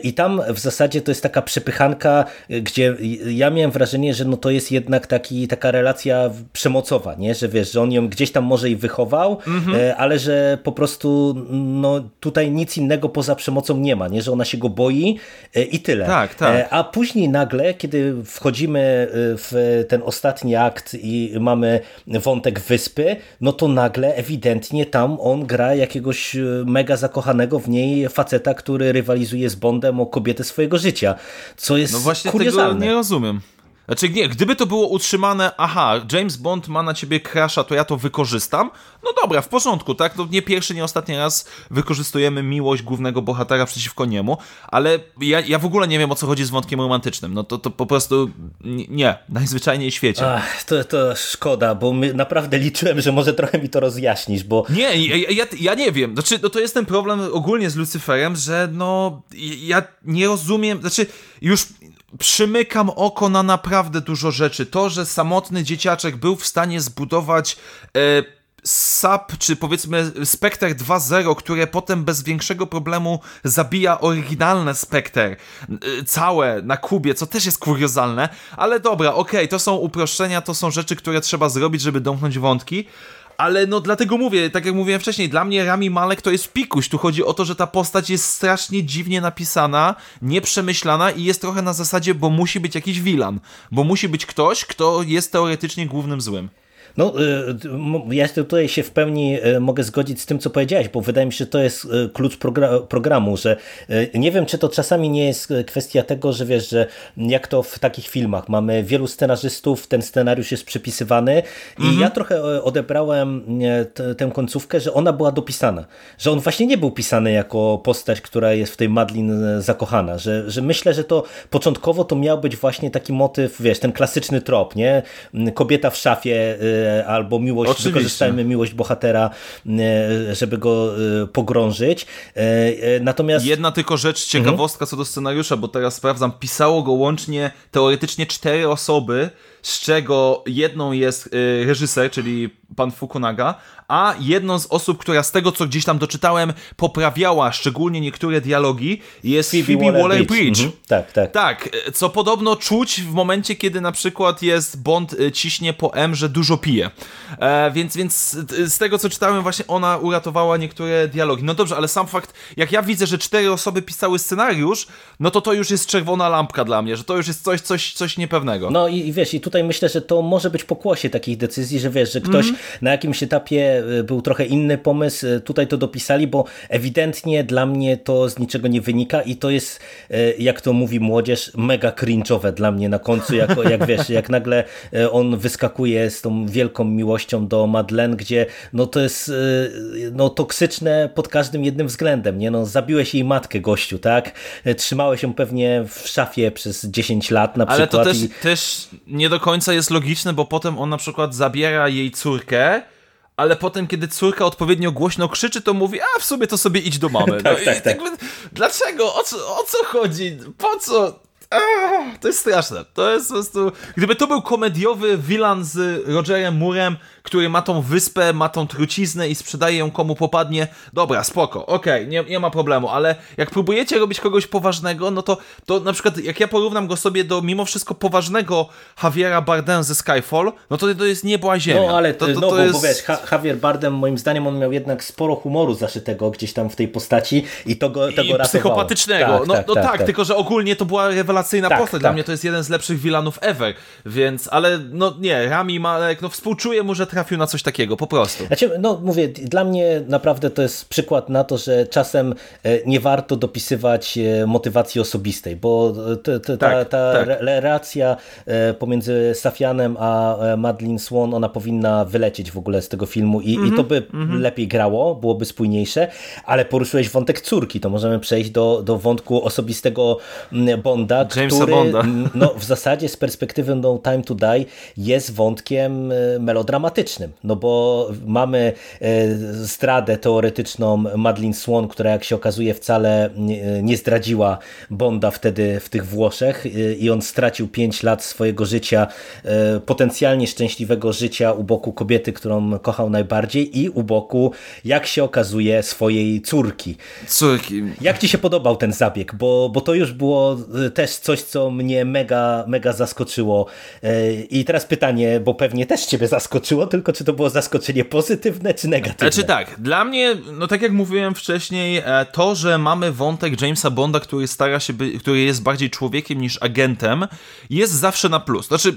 i tam w zasadzie to jest taka przepychanka, gdzie ja miałem wrażenie, że no to jest jednak taki, taka relacja przemocowa, nie? że wiesz, że on ją gdzieś tam może i wychował, Mhm. e, ale że po prostu no, tutaj nic innego poza przemocą nie ma, nie? że ona się go boi e, i tyle. Tak, tak. E, A później nagle, kiedy wchodzimy w ten ostatni akt i mamy wątek wyspy, no to nagle ewidentnie tam on gra jakiegoś mega zakochanego w niej faceta, który rywalizuje z Bondem o kobietę swojego życia, co jest No właśnie tego kuriozalne. nie rozumiem. Znaczy nie, gdyby to było utrzymane, aha, James Bond ma na ciebie crasha, to ja to wykorzystam, no dobra, w porządku, tak, to nie pierwszy, nie ostatni raz wykorzystujemy miłość głównego bohatera przeciwko niemu, ale ja, ja w ogóle nie wiem, o co chodzi z wątkiem romantycznym, no to, to po prostu nie, najzwyczajniej w świecie. Ach, to, to szkoda, bo my naprawdę liczyłem, że może trochę mi to rozjaśnisz, bo Nie, ja, ja, ja nie wiem. Znaczy, no to jest ten problem ogólnie z Lucyferem, że no ja nie rozumiem, znaczy już przymykam oko na naprawdę dużo rzeczy. To, że samotny dzieciaczek był w stanie zbudować e, SAP, czy powiedzmy Spectre 2.0, które potem bez większego problemu zabija oryginalne Spectre, e, całe na kubie, co też jest kuriozalne, ale dobra, okej, to są uproszczenia, to są rzeczy, które trzeba zrobić, żeby domknąć wątki, ale no dlatego mówię, tak jak mówiłem wcześniej, dla mnie Rami Malek to jest pikuś. Tu chodzi o to, że ta postać jest strasznie dziwnie napisana, nieprzemyślana i jest trochę na zasadzie, bo musi być jakiś wilan. Bo musi być ktoś, kto jest teoretycznie głównym złym. No, y, ja tutaj się w pełni y, mogę zgodzić z tym, co powiedziałeś, bo wydaje mi się, że to jest y, klucz progra- programu, że nie wiem, czy to czasami nie jest kwestia tego, że wiesz, że jak to w takich filmach, mamy wielu scenarzystów, ten scenariusz jest przypisywany i ja trochę odebrałem tę końcówkę, że ona była dopisana, że on właśnie nie był pisany jako postać, która jest w tej Madlin zakochana, że, że myślę, że to początkowo to miał być właśnie taki motyw, wiesz, ten klasyczny trop, nie? Kobieta w szafie albo miłość, Oczywiście. wykorzystajmy miłość bohatera, y, żeby go y, pogrążyć. Natomiast Jedna tylko rzecz, ciekawostka co do scenariusza, bo teraz sprawdzam, pisało go łącznie teoretycznie cztery osoby, z czego jedną jest reżyser, czyli pan Fukunaga, a jedną z osób, która z tego, co gdzieś tam doczytałem, poprawiała szczególnie niektóre dialogi, jest Phoebe, Waller-Bridge. Mhm. Tak, tak. Tak, co podobno czuć w momencie, kiedy na przykład jest Bond e, ciśnie po M, że dużo pije. E, więc, więc e, z tego, co czytałem, właśnie ona uratowała niektóre dialogi. No dobrze, ale sam fakt, jak ja widzę, że cztery osoby pisały scenariusz, no to to już jest czerwona lampka dla mnie, że to już jest coś, coś, coś niepewnego. No i, i wiesz, i tutaj myślę, że to może być pokłosie takich decyzji, że wiesz, że ktoś Mhm. Na jakimś etapie y, był trochę inny pomysł, y, tutaj to dopisali, bo ewidentnie dla mnie to z niczego nie wynika i to jest, y, jak to mówi młodzież, mega cringe'owe dla mnie na końcu, jak, jak wiesz, jak nagle on wyskakuje z tą wielką miłością do Madeleine, gdzie no to jest no toksyczne pod każdym jednym względem, nie? No zabiłeś jej matkę, gościu, tak? Trzymałeś ją pewnie w szafie przez 10 lat na Ale przykład. to też, i... też nie do końca jest logiczne, bo potem on na przykład zabiera jej córkę, ale potem, kiedy córka odpowiednio głośno krzyczy, to mówi, a w sumie to sobie idź do mamy. no Tak, i tak, tak. Dlaczego? O co, o co chodzi? Po co? To jest straszne. To jest po prostu... Gdyby to był komediowy vilan z Rogerem Murem, który ma tą wyspę, ma tą truciznę i sprzedaje ją komu popadnie, dobra, spoko, okej, nie, nie ma problemu, ale jak próbujecie robić kogoś poważnego, no to, to na przykład jak ja porównam go sobie do mimo wszystko poważnego Javiera Bardem ze Skyfall, no to to jest niebła ziemia. No ale to, to, to, no, to bo, jest... bo wiesz, Javier Bardem moim zdaniem on miał jednak sporo humoru zaszytego gdzieś tam w tej postaci i to go, to I go ratowało. psychopatycznego. Tak, no tak, no tak, tak, tak. tylko że ogólnie to była rewelacyjna rewelacyjna Tak, postać. Dla tak. mnie to jest jeden z lepszych wilanów ever, więc, ale no nie, Rami Malek, no współczuję mu, że trafił na coś takiego, po prostu. Znaczy, no mówię, dla mnie naprawdę to jest przykład na to, że czasem e, nie warto dopisywać e, motywacji osobistej, bo te, ta, Tak, ta tak. re- relacja e, pomiędzy Safianem a e, Madeline Swan, ona powinna wylecieć w ogóle z tego filmu i, Mhm, i to by lepiej grało, byłoby spójniejsze, ale poruszyłeś wątek córki, to możemy przejść do, do wątku osobistego mm, Bonda, Jamesa który Bonda. mm, no, w zasadzie z perspektywy No Time to Die jest wątkiem e, no bo mamy e, zdradę teoretyczną Madeline Swan, która jak się okazuje wcale nie, zdradziła Bonda wtedy w tych Włoszech e, i on stracił 5 lat swojego życia, e, potencjalnie szczęśliwego życia u boku kobiety, którą kochał najbardziej i u boku, jak się okazuje, swojej córki. Córki. Jak ci się podobał ten zabieg? Bo, bo to już było też coś, co mnie mega, mega zaskoczyło. I teraz pytanie, bo pewnie też ciebie zaskoczyło, tylko czy to było zaskoczenie pozytywne czy negatywne? Znaczy tak, dla mnie, no tak jak mówiłem wcześniej, e, to, że mamy wątek Jamesa Bonda, który stara się, by, który jest bardziej człowiekiem niż agentem, jest zawsze na plus. Znaczy,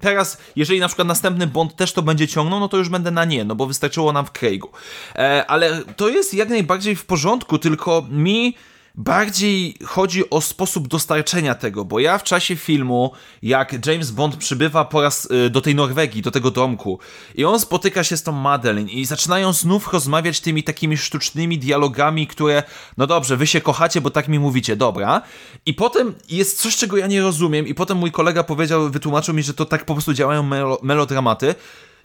teraz, jeżeli na przykład następny Bond też to będzie ciągnął, no to już będę na nie, no bo wystarczyło nam w Craigu. E, Ale to jest jak najbardziej w porządku, tylko mi bardziej chodzi o sposób dostarczenia tego, bo ja w czasie filmu, jak James Bond przybywa po raz y, do tej Norwegii, do tego domku i on spotyka się z tą Madeline i zaczynają znów rozmawiać tymi takimi sztucznymi dialogami, które, no dobrze, wy się kochacie, bo tak mi mówicie, dobra. I potem jest coś, czego ja nie rozumiem i potem mój kolega powiedział, wytłumaczył mi, że to tak po prostu działają melo melodramaty.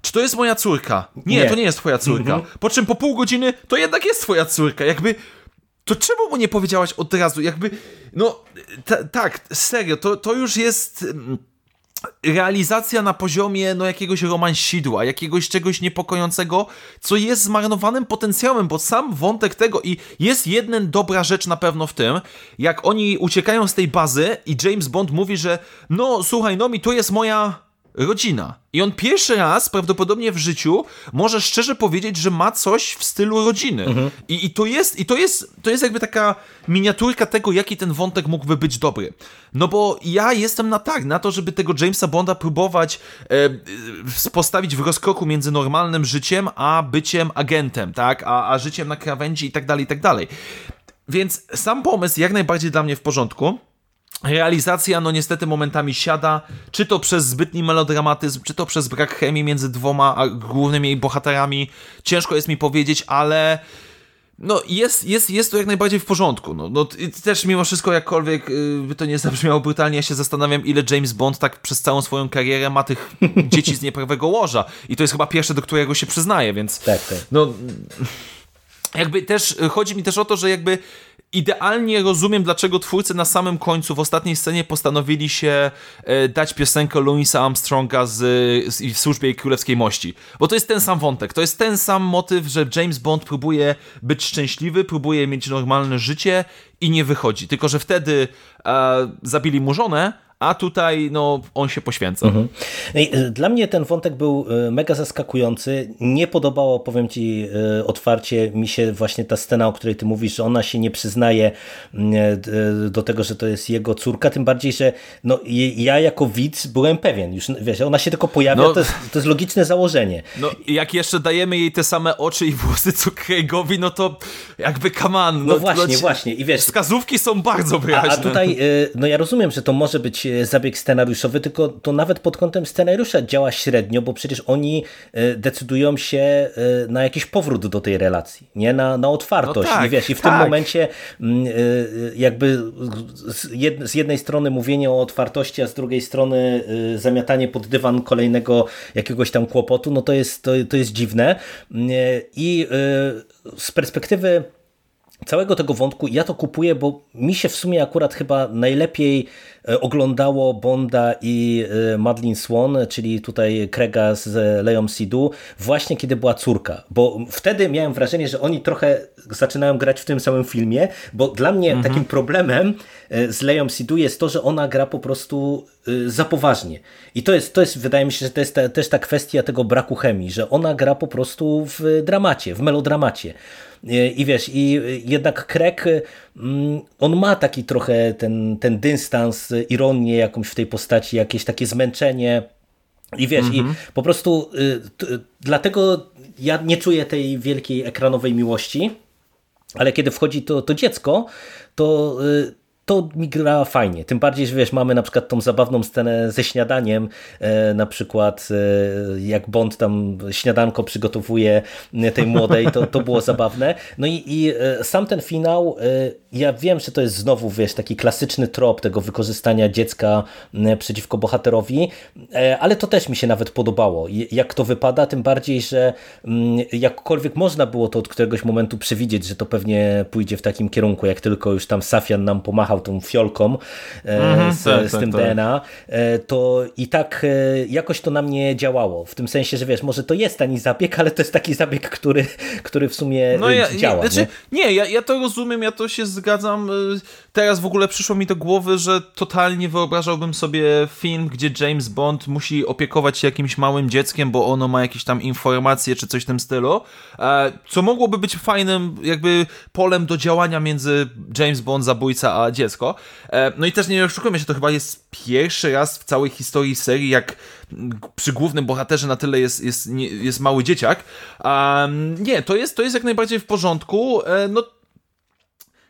Czy to jest moja córka? Nie, Nie. to nie jest twoja córka. Po czym po pół godziny to jednak jest twoja córka. Jakby to czemu mu nie powiedziałaś od razu? Jakby, no, ta, tak, serio, to, to już jest mm, realizacja na poziomie, no, jakiegoś romansidła, jakiegoś czegoś niepokojącego, co jest zmarnowanym potencjałem, bo sam wątek tego i jest jedna dobra rzecz na pewno w tym, jak oni uciekają z tej bazy i James Bond mówi, że no, słuchaj, no mi to jest moja rodzina. I on pierwszy raz prawdopodobnie w życiu może szczerze powiedzieć, że ma coś w stylu rodziny. I, I to jest, i to jest, to jest jakby taka miniaturka tego, jaki ten wątek mógłby być dobry. No bo ja jestem na tak, na to, żeby tego Jamesa Bonda próbować e, e, postawić w rozkroku między normalnym życiem, a byciem agentem, tak? A, a życiem na krawędzi i tak dalej, i tak dalej. Więc sam pomysł jak najbardziej dla mnie w porządku. Realizacja, no niestety momentami siada, czy to przez zbytni melodramatyzm, czy to przez brak chemii między dwoma głównymi bohaterami. Ciężko jest mi powiedzieć, ale no jest, jest, jest to jak najbardziej w porządku. No, no też mimo wszystko, jakkolwiek y, by to nie zabrzmiało brutalnie, ja się zastanawiam, ile James Bond tak przez całą swoją karierę ma tych dzieci z nieprawego łoża. I to jest chyba pierwsze, do którego się przyznaje, więc Tak, tak. no jakby też chodzi mi też o to, że jakby idealnie rozumiem, dlaczego twórcy na samym końcu, w ostatniej scenie postanowili się e, dać piosenkę Louisa Armstronga z, z w służbie królewskiej mości. Bo to jest ten sam wątek, to jest ten sam motyw, że James Bond próbuje być szczęśliwy, próbuje mieć normalne życie i nie wychodzi. Tylko, że wtedy e, zabili mu żonę, a tutaj no, on się poświęca. Ej, y, Dla mnie ten wątek był y, mega zaskakujący. Nie podobało, powiem ci y, otwarcie, mi się właśnie ta scena, o której ty mówisz, że ona się nie przyznaje y, do tego, że to jest jego córka, tym bardziej, że no, ja jako widz byłem pewien, już wiesz, ona się tylko pojawia, No. to, jest, to jest logiczne założenie. No jak jeszcze dajemy jej te same oczy i włosy co Craigowi, no to jakby kaman. No właśnie, właśnie. I wiesz, Wskazówki są bardzo A, wyraźne. a tutaj, y, no ja rozumiem, że to może być zabieg scenariuszowy, tylko to nawet pod kątem scenariusza działa średnio, bo przecież oni y, decydują się y, na jakiś powrót do tej relacji, nie? Na, na otwartość. No tak, I wiesz, i w tak. tym momencie mm, jakby z, jed, z jednej strony mówienie o otwartości, a z drugiej strony zamiatanie pod dywan kolejnego jakiegoś tam kłopotu, no to jest, to, to jest dziwne. Y, I z perspektywy całego tego wątku ja to kupuję, bo mi się w sumie akurat chyba najlepiej e, oglądało Bonda i e, Madeline Swan, czyli tutaj Krega z Leą Sidu, właśnie kiedy była córka, bo wtedy miałem wrażenie, że oni trochę zaczynają grać w tym samym filmie, bo dla mnie takim problemem e, z Leą Sidu jest to, że ona gra po prostu za poważnie. I to jest, to jest, wydaje mi się, że to jest ta, też ta kwestia tego braku chemii, że ona gra po prostu w dramacie, w melodramacie. I wiesz, i jednak Craig, mm, on ma taki trochę ten, ten dystans, ironię jakąś w tej postaci, jakieś takie zmęczenie. I wiesz, i Mhm. po prostu dlatego ja nie czuję tej wielkiej ekranowej miłości, ale kiedy wchodzi to, to dziecko, to to mi gra fajnie. Tym bardziej, że wiesz, mamy na przykład tą zabawną scenę ze śniadaniem, e, na przykład e, jak Bond tam śniadanko przygotowuje tej młodej, to, to było zabawne. No i, i e, sam ten finał, ja wiem, że to jest znowu, wiesz, taki klasyczny trop tego wykorzystania dziecka przeciwko bohaterowi, ale to też mi się nawet podobało. Jak to wypada, tym bardziej, że jakkolwiek można było to od któregoś momentu przewidzieć, że to pewnie pójdzie w takim kierunku, jak tylko już tam Safian nam pomachał tą fiolką e, Mhm, z, tak, z tak, tym tak. DNA, e, to i tak e, jakoś to na mnie działało. W tym sensie, że wiesz, może to jest tani zabieg, ale to jest taki zabieg, który, który w sumie No ja, działa. ja, znaczy, nie? nie, ja, ja to rozumiem, ja to się zgadzam. Teraz w ogóle przyszło mi do głowy, że totalnie wyobrażałbym sobie film, gdzie James Bond musi opiekować się jakimś małym dzieckiem, bo ono ma jakieś tam informacje czy coś w tym stylu, e, co mogłoby być fajnym jakby polem do działania między James Bond, zabójca, a dziecko. E, No i też nie oszukujmy się, to chyba jest pierwszy raz w całej historii serii, jak przy głównym bohaterze na tyle jest, jest, jest mały dzieciak. Um, nie, to jest, to jest jak najbardziej w porządku. E, No,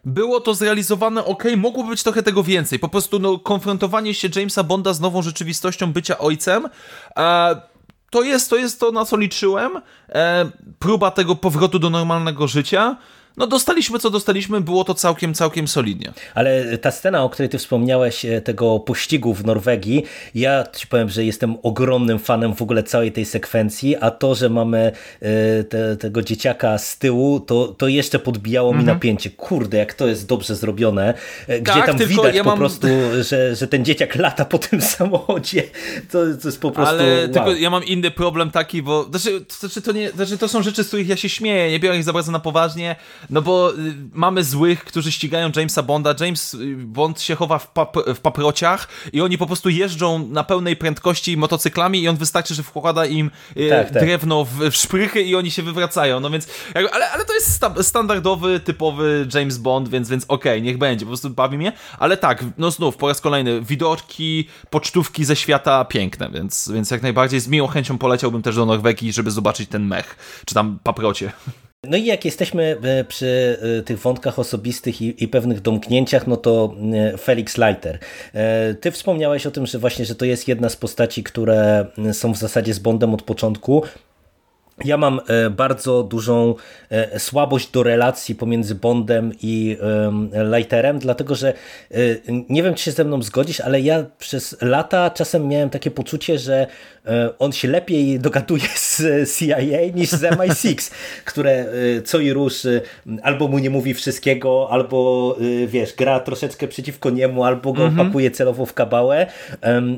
było to zrealizowane ok, mogłoby być trochę tego więcej. Po prostu no, konfrontowanie się Jamesa Bonda z nową rzeczywistością bycia ojcem. E, to jest, to jest to, na co liczyłem. E, próba tego powrotu do normalnego życia. No dostaliśmy co dostaliśmy, było to całkiem, całkiem solidnie. Ale ta scena, o której ty wspomniałeś, e, tego pościgu w Norwegii, ja ci powiem, że jestem ogromnym fanem w ogóle całej tej sekwencji, a to, że mamy e, te, tego dzieciaka z tyłu, to, to jeszcze podbijało mi napięcie. Kurde, jak to jest dobrze zrobione. E, Gdzie Tak, tam widać ja po mam- prostu, że, że ten dzieciak lata po tym samochodzie. To, to jest po prostu Ale wow. tylko ja mam inny problem taki, bo znaczy, to, znaczy, to, nie, znaczy to są rzeczy, z których ja się śmieję, nie biorę ich za bardzo na poważnie, no bo y, mamy złych, którzy ścigają Jamesa Bonda, James y, Bond się chowa w, pap, w paprociach i oni po prostu jeżdżą na pełnej prędkości motocyklami i on wystarczy, że wkłada im y, Tak, tak. drewno w, w szprychy i oni się wywracają, no więc, ale, ale to jest sta, standardowy, typowy James Bond, więc, więc okej, niech będzie, po prostu bawi mnie, ale tak, no znów, po raz kolejny, widoczki, pocztówki ze świata piękne, więc, więc jak najbardziej z miłą chęcią poleciałbym też do Norwegii, żeby zobaczyć ten mech, czy tam paprocie. No i jak jesteśmy e, przy e, tych wątkach osobistych i, i pewnych domknięciach, no to e, Felix Leiter. Ty wspomniałeś o tym, że właśnie, że to jest jedna z postaci, które są w zasadzie z Bondem od początku. Ja mam bardzo dużą słabość do relacji pomiędzy Bondem i em, Leiterem, dlatego że nie wiem, czy się ze mną zgodzisz, ale ja przez lata czasem miałem takie poczucie, że on się lepiej dogaduje z CIA niż z MI6, które e, co i rusz e, albo mu nie mówi wszystkiego, albo e, wiesz, gra troszeczkę przeciwko niemu, albo go pakuje celowo w kabałę.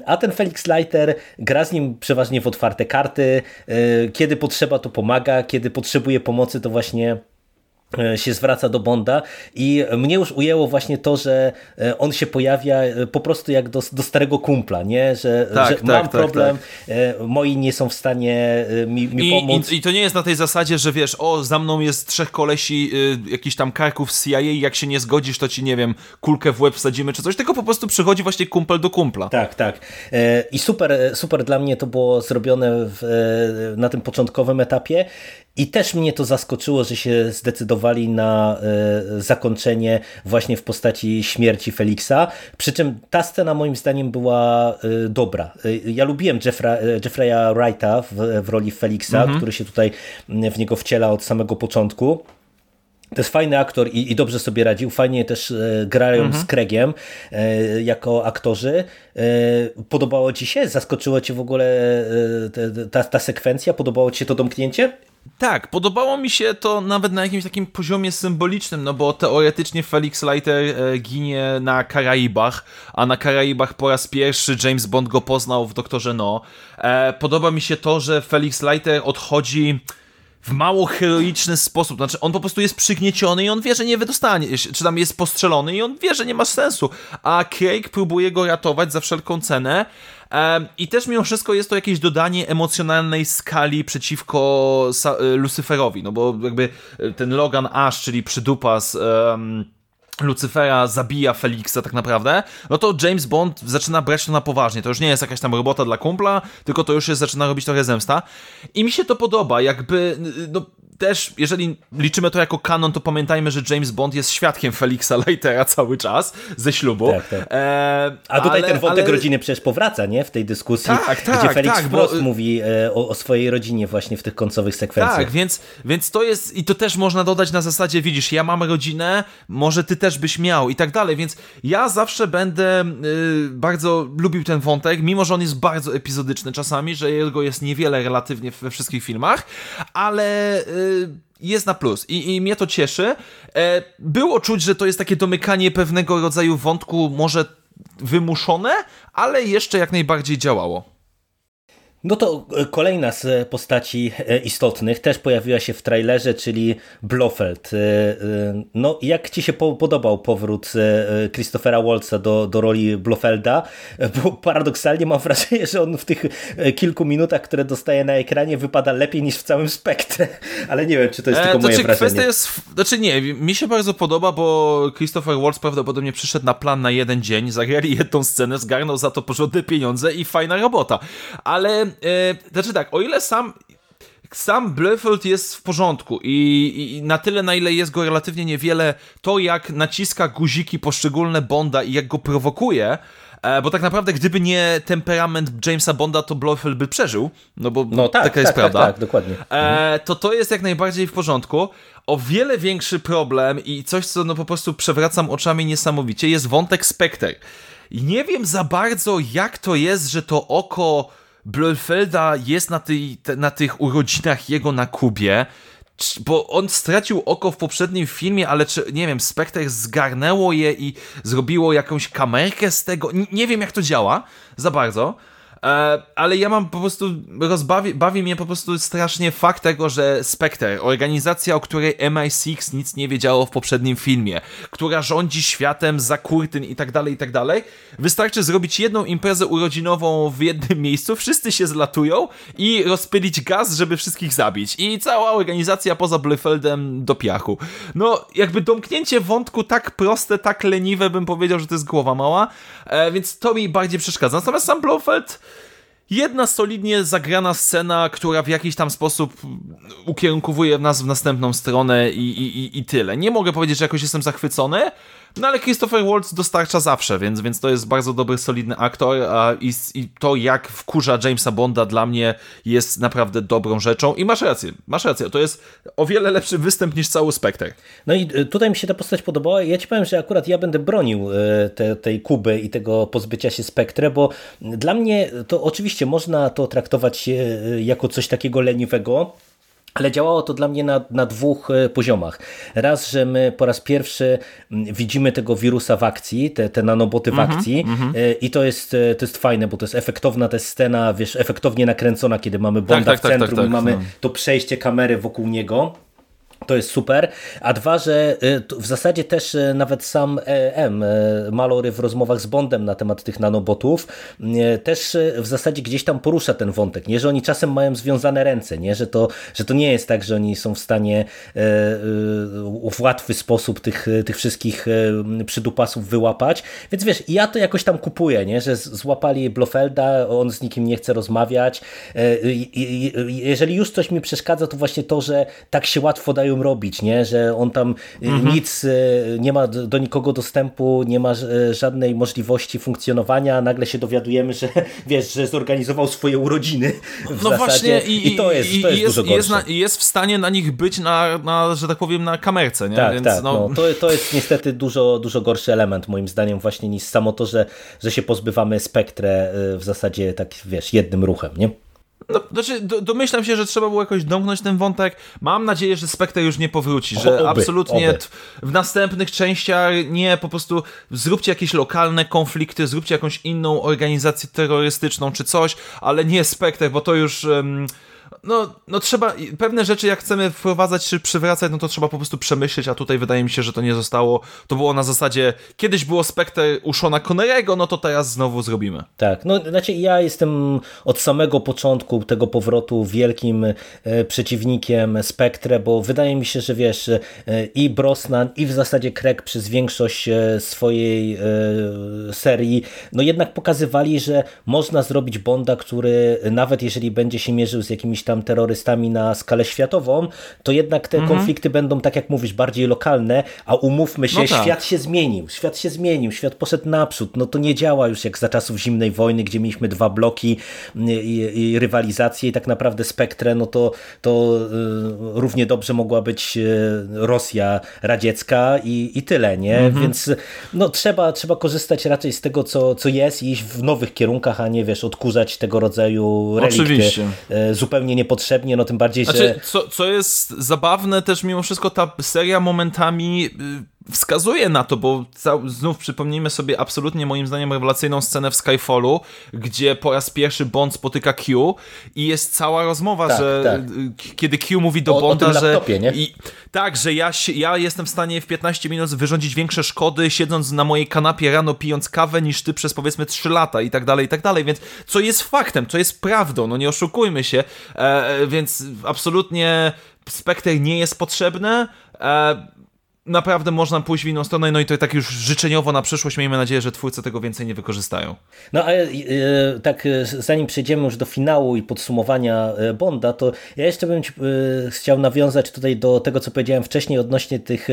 A ten Felix Leiter gra z nim przeważnie w otwarte karty. Kiedy potrzeba, to pomaga, kiedy potrzebuje pomocy, to właśnie się zwraca do Bonda i mnie już ujęło właśnie to, że e, on się pojawia e, po prostu jak do, do starego kumpla, nie? Że, Tak, że tak, mam tak, problem, e, moi nie są w stanie e, mi, mi I, pomóc. i, I to nie jest na tej zasadzie, że wiesz, o, za mną jest trzech kolesi, y, jakiś tam karków z CIA, jak się nie zgodzisz, to ci, nie wiem, kulkę w łeb wsadzimy czy coś, tylko po prostu przychodzi właśnie kumpel do kumpla. Tak, tak. E, I super, super dla mnie to było zrobione w, e, na tym początkowym etapie. I też mnie to zaskoczyło, że się zdecydowali na e, zakończenie właśnie w postaci śmierci Felixa. Przy czym ta scena moim zdaniem była e, dobra. E, Ja lubiłem Jeffra, Jeffreya Wrighta w, w roli Felixa, który się tutaj mm, w niego wciela od samego początku. To jest fajny aktor i, i dobrze sobie radził. Fajnie też e, grają z Craigiem e, jako aktorzy. E, podobało Ci się? Zaskoczyło Cię w ogóle e, ta, ta sekwencja? Podobało Ci się to domknięcie? Tak, podobało mi się to nawet na jakimś takim poziomie symbolicznym, no bo teoretycznie Felix Leiter e, ginie na Karaibach, a na Karaibach po raz pierwszy James Bond go poznał w Doktorze No. E, podoba mi się to, że Felix Leiter odchodzi w mało heroiczny sposób. Znaczy, on po prostu jest przygnieciony i on wie, że nie wydostanie czy tam jest postrzelony i on wie, że nie ma sensu. A Craig próbuje go ratować za wszelką cenę. I też mimo wszystko jest to jakieś dodanie emocjonalnej skali przeciwko Lucyferowi, no bo jakby ten Logan Ash, czyli przydupas um, Lucyfera zabija Felixa tak naprawdę, no to James Bond zaczyna brać to na poważnie. To już nie jest jakaś tam robota dla kumpla, tylko to już jest, zaczyna robić trochę zemsta. I mi się to podoba, jakby, no też, jeżeli liczymy to jako kanon, to pamiętajmy, że James Bond jest świadkiem Felixa Leitera cały czas ze ślubu. Tak, tak. E, A tutaj ale, ten wątek ale... rodziny przecież powraca, nie? W tej dyskusji, tak, tak, gdzie Felix tak, wprost bo... mówi e, o, o, swojej rodzinie właśnie w tych końcowych sekwencjach. Tak, więc, więc to jest, i to też można dodać na zasadzie, widzisz, ja mam rodzinę, może ty też byś miał i tak dalej, więc ja zawsze będę y, bardzo lubił ten wątek, mimo że on jest bardzo epizodyczny czasami, że jego jest niewiele relatywnie we wszystkich filmach, ale... Y, jest na plus i, i mnie to cieszy. E, było czuć, że to jest takie domykanie pewnego rodzaju wątku, może wymuszone, ale jeszcze jak najbardziej działało. No to e, kolejna z postaci e, istotnych też pojawiła się w trailerze, czyli Blofeld. E, no, jak ci się podobał powrót Christophera Waltza do, do roli Blofelda? Bo paradoksalnie mam wrażenie, że on w tych kilku minutach, które dostaje na ekranie, wypada lepiej niż w całym spektrze. Ale nie wiem, czy to jest tylko e, moje znaczy, wrażenie. Kwestia jest, znaczy nie, mi się bardzo podoba, bo Christopher Waltz prawdopodobnie przyszedł na plan na jeden dzień, zagrali jedną scenę, zgarnął za to porządne pieniądze i fajna robota. Ale e, znaczy tak, o ile sam sam Blefeld jest w porządku i, i, na tyle, na ile jest go relatywnie niewiele, to jak naciska guziki poszczególne Bonda i jak go prowokuje, e, bo tak naprawdę gdyby nie temperament Jamesa Bonda, to Blofeld by przeżył, no bo no, tak, taka jest tak, prawda. Tak, tak, dokładnie. E, to to jest jak najbardziej w porządku. O wiele większy problem i coś, co no po prostu przewracam oczami niesamowicie, jest wątek Spectre. I nie wiem za bardzo, jak to jest, że to oko Blofelda jest na, tej, na tych urodzinach jego na Kubie, bo on stracił oko w poprzednim filmie, ale czy, nie wiem, Spectre zgarnęło je i zrobiło jakąś kamerkę z tego. nie wiem, jak to działa za bardzo. E, ale ja mam po prostu, rozbawi, bawi mnie po prostu strasznie fakt tego, że Spectre, organizacja, o której MI6 nic nie wiedziało w poprzednim filmie, która rządzi światem za kurtyn i tak dalej, i tak dalej, wystarczy zrobić jedną imprezę urodzinową w jednym miejscu, wszyscy się zlatują i rozpylić gaz, żeby wszystkich zabić. I cała organizacja poza Blefeldem do piachu. No, jakby domknięcie wątku tak proste, tak leniwe, bym powiedział, że to jest głowa mała, e, więc to mi bardziej przeszkadza. Natomiast sam Blofeld jedna solidnie zagrana scena, która w jakiś tam sposób ukierunkowuje nas w następną stronę i, i, i tyle. Nie mogę powiedzieć, że jakoś jestem zachwycony, no ale Christopher Waltz dostarcza zawsze, więc, więc to jest bardzo dobry, solidny aktor a, i, i to jak wkurza Jamesa Bonda dla mnie jest naprawdę dobrą rzeczą. I masz rację, masz rację, to jest o wiele lepszy występ niż cały Spectre. No i y, tutaj mi się ta postać podobała. Ja ci powiem, że akurat ja będę bronił y, te, tej Kuby i tego pozbycia się Spectre, bo dla mnie to oczywiście można to traktować y, jako coś takiego leniwego, ale działało to dla mnie na, na dwóch e, poziomach. Raz, że my po raz pierwszy widzimy tego wirusa w akcji, te, te nanoboty w mm -hmm, akcji mm -hmm. i to jest, e, to jest fajne, bo to jest efektowna ta scena, wiesz, efektownie nakręcona, kiedy mamy Bonda tak, tak, w tak, centrum tak, tak, i mamy no. to przejście kamery wokół niego. To jest super. A dwa, że y, w zasadzie też y, nawet sam e, M, y, Malory w rozmowach z Bondem na temat tych nanobotów, też w zasadzie gdzieś tam porusza ten wątek, nie, że oni czasem mają związane ręce, nie, że to, że to nie jest tak, że oni są w stanie w łatwy sposób tych, tych wszystkich przydupasów wyłapać. Więc wiesz, ja to jakoś tam kupuję, nie, że złapali Blofelda, on z nikim nie chce rozmawiać. Jeżeli już coś mi przeszkadza, to właśnie to, że tak się łatwo dają robić, nie? że on tam y, mhm. nic, y, nie ma do nikogo dostępu, nie ma y, żadnej możliwości funkcjonowania, a nagle się dowiadujemy, że wiesz, że zorganizował swoje urodziny no zasadzie. właśnie i, i to jest, to jest, jest dużo gorsze. Jest, na, jest w stanie na nich być na, na, że tak powiem, na kamerce, nie? Tak, Więc, tak, no... no. to, to jest niestety dużo, dużo gorszy element moim zdaniem właśnie niż samo to, że, że się pozbywamy spektrę w zasadzie tak, wiesz, jednym ruchem, nie? No, znaczy, do, domyślam się, że trzeba było jakoś domknąć ten wątek. Mam nadzieję, że Spectre już nie powróci, że oby, absolutnie oby. w następnych częściach nie, po prostu zróbcie jakieś lokalne konflikty, zróbcie jakąś inną organizację terrorystyczną czy coś, ale nie Spectre, bo to już... Um, no, no trzeba, pewne rzeczy jak chcemy wprowadzać czy przywracać, no to trzeba po prostu przemyśleć, a tutaj wydaje mi się, że to nie zostało. To było na zasadzie, kiedyś było Spectre u Shona no to teraz znowu zrobimy. Tak, no znaczy ja jestem od samego początku tego powrotu wielkim e, przeciwnikiem Spectre, bo wydaje mi się, że wiesz, e, i Brosnan i w zasadzie Craig przez większość e, swojej serii, no jednak pokazywali, że można zrobić Bonda, który nawet jeżeli będzie się mierzył z jakimiś tam terrorystami na skalę światową, to jednak te Mhm. konflikty będą, tak jak mówisz, bardziej lokalne, a umówmy się, No tak. świat się zmienił, świat się zmienił, świat poszedł naprzód, no to nie działa już jak za czasów zimnej wojny, gdzie mieliśmy dwa bloki i, i, i rywalizację i tak naprawdę spektrę, no to, to y, równie dobrze mogła być y, Rosja radziecka i, i tyle, nie? Mhm. Więc no trzeba, trzeba korzystać raczej z tego, co, co jest i iść w nowych kierunkach, a nie wiesz, odkurzać tego rodzaju relikty Oczywiście. y, zupełnie niepotrzebnie, no tym bardziej, że... Znaczy, co, co jest zabawne też mimo wszystko, ta seria momentami y, wskazuje na to, bo znów przypomnijmy sobie absolutnie moim zdaniem rewelacyjną scenę w Skyfallu, gdzie po raz pierwszy Bond spotyka Q i jest cała rozmowa, Tak, że tak. y, kiedy Q mówi do O- o Bonda, tym że laptopie, i, tak, że ja, ja jestem w stanie w 15 minut wyrządzić większe szkody siedząc na mojej kanapie rano pijąc kawę niż ty przez powiedzmy 3 lata i tak dalej, i tak dalej, więc co jest faktem, co jest prawdą, no nie oszukujmy się, e, e, więc absolutnie Spectre nie jest potrzebny, e, naprawdę można pójść w inną stronę, no i to tak już życzeniowo na przyszłość miejmy nadzieję, że twórcy tego więcej nie wykorzystają. No ale e, tak e, zanim przejdziemy już do finału i podsumowania e, Bonda, to ja jeszcze bym ci, chciał nawiązać tutaj do tego, co powiedziałem wcześniej odnośnie tych,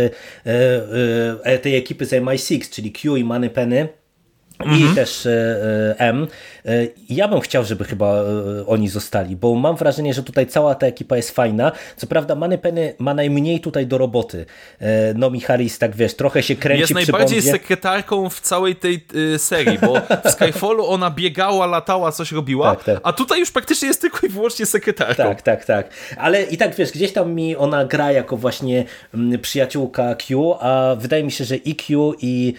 tej ekipy z MI6, czyli Q i Moneypenny. I też e, e, M. E, Ja bym chciał, żeby chyba oni zostali, bo mam wrażenie, że tutaj cała ta ekipa jest fajna. Co prawda Moneypenny ma najmniej tutaj do roboty. Nomi Harris, tak wiesz, trochę się kręci Jest najbardziej Bondzie. sekretarką w całej tej serii, bo w Skyfallu ona biegała, latała, coś robiła, Tak, tak. a tutaj już praktycznie jest tylko i wyłącznie sekretarką. Tak, tak, tak. Ale i tak wiesz, gdzieś tam mi ona gra jako właśnie przyjaciółka Q, a wydaje mi się, że i Q i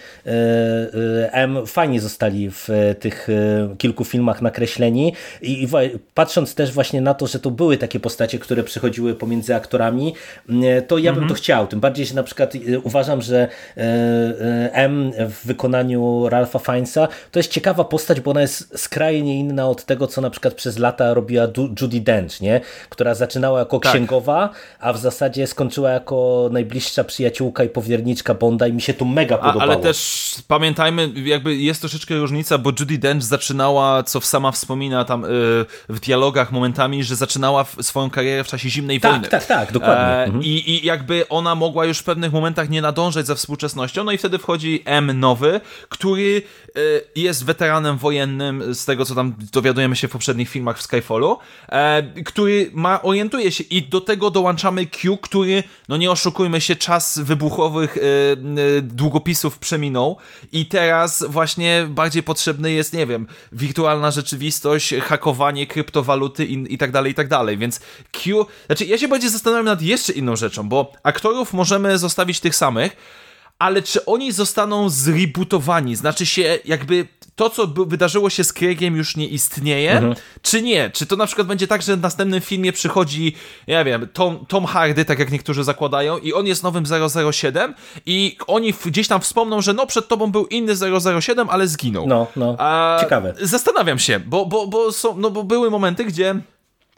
M fajnie zostali w e, tych e, kilku filmach nakreśleni i, patrząc też właśnie na to, że to były takie postacie, które przychodziły pomiędzy aktorami, mm, to ja bym to chciał. Tym bardziej, że na przykład e, uważam, że e, e, M w wykonaniu Ralpha Fiennesa to jest ciekawa postać, bo ona jest skrajnie inna od tego, co na przykład przez lata robiła Judy Dench, nie? która zaczynała jako Tak. księgowa, a w zasadzie skończyła jako najbliższa przyjaciółka i powierniczka Bonda i mi się to mega A, podobało. ale też pamiętajmy, jakby jest troszeczkę różnica, bo Judy Dench zaczynała, co sama wspomina tam y, w dialogach momentami, że zaczynała swoją karierę w czasie zimnej Tak, wojny. tak, tak, dokładnie. E, Mhm. i, I jakby ona mogła już w pewnych momentach nie nadążać za współczesnością, no i wtedy wchodzi M nowy, który y, jest weteranem wojennym, z tego co tam dowiadujemy się w poprzednich filmach w Skyfallu, e, który ma, orientuje się i do tego dołączamy Q, który, no nie oszukujmy się, czas wybuchowych y, długopisów przeminął i teraz właśnie bardziej potrzebny jest, nie wiem, wirtualna rzeczywistość, hakowanie kryptowaluty i, i tak dalej, i tak dalej, więc Q, znaczy ja się bardziej zastanawiam nad jeszcze inną rzeczą, bo aktorów możemy zostawić tych samych, ale czy oni zostaną zrebootowani? Znaczy się, jakby to, co wydarzyło się z Craigiem już nie istnieje, czy nie? Czy to na przykład będzie tak, że w następnym filmie przychodzi, ja wiem, Tom, Tom Hardy, tak jak niektórzy zakładają, i on jest nowym 007 i oni gdzieś tam wspomną, że no przed tobą był inny 007, ale zginął. No, no, A, ciekawe. Zastanawiam się, bo, bo, bo, są, no bo były momenty, gdzie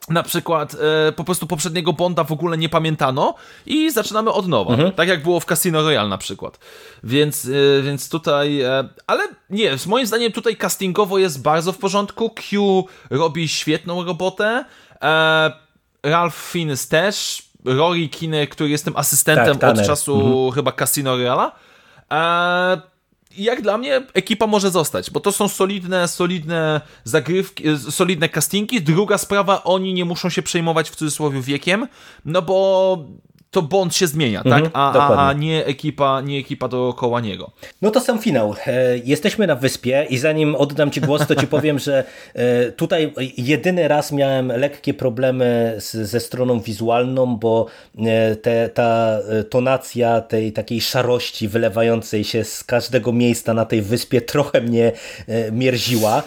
na przykład e, po prostu poprzedniego Bonda w ogóle nie pamiętano i zaczynamy od nowa. Tak jak było w Casino Royale na przykład. Więc, e, więc tutaj... E, ale nie, z moim zdaniem tutaj castingowo jest bardzo w porządku. Q robi świetną robotę. E, Ralph Fiennes też. Rory Kinner, który jest tym asystentem Tak, od czasu chyba Casino Royale'a. Jak dla mnie ekipa może zostać, bo to są solidne, solidne zagrywki, e, solidne castingi. Druga sprawa, oni nie muszą się przejmować w cudzysłowie wiekiem, no bo to Bond się zmienia, tak? A, a, dokładnie. a nie ekipa, nie ekipa dookoła niego. No to sam finał. E, Jesteśmy na wyspie i zanim oddam Ci głos, to Ci powiem, że e, tutaj jedyny raz miałem lekkie problemy z, ze stroną wizualną, bo e, te, ta tonacja tej takiej szarości wylewającej się z każdego miejsca na tej wyspie trochę mnie mierziła.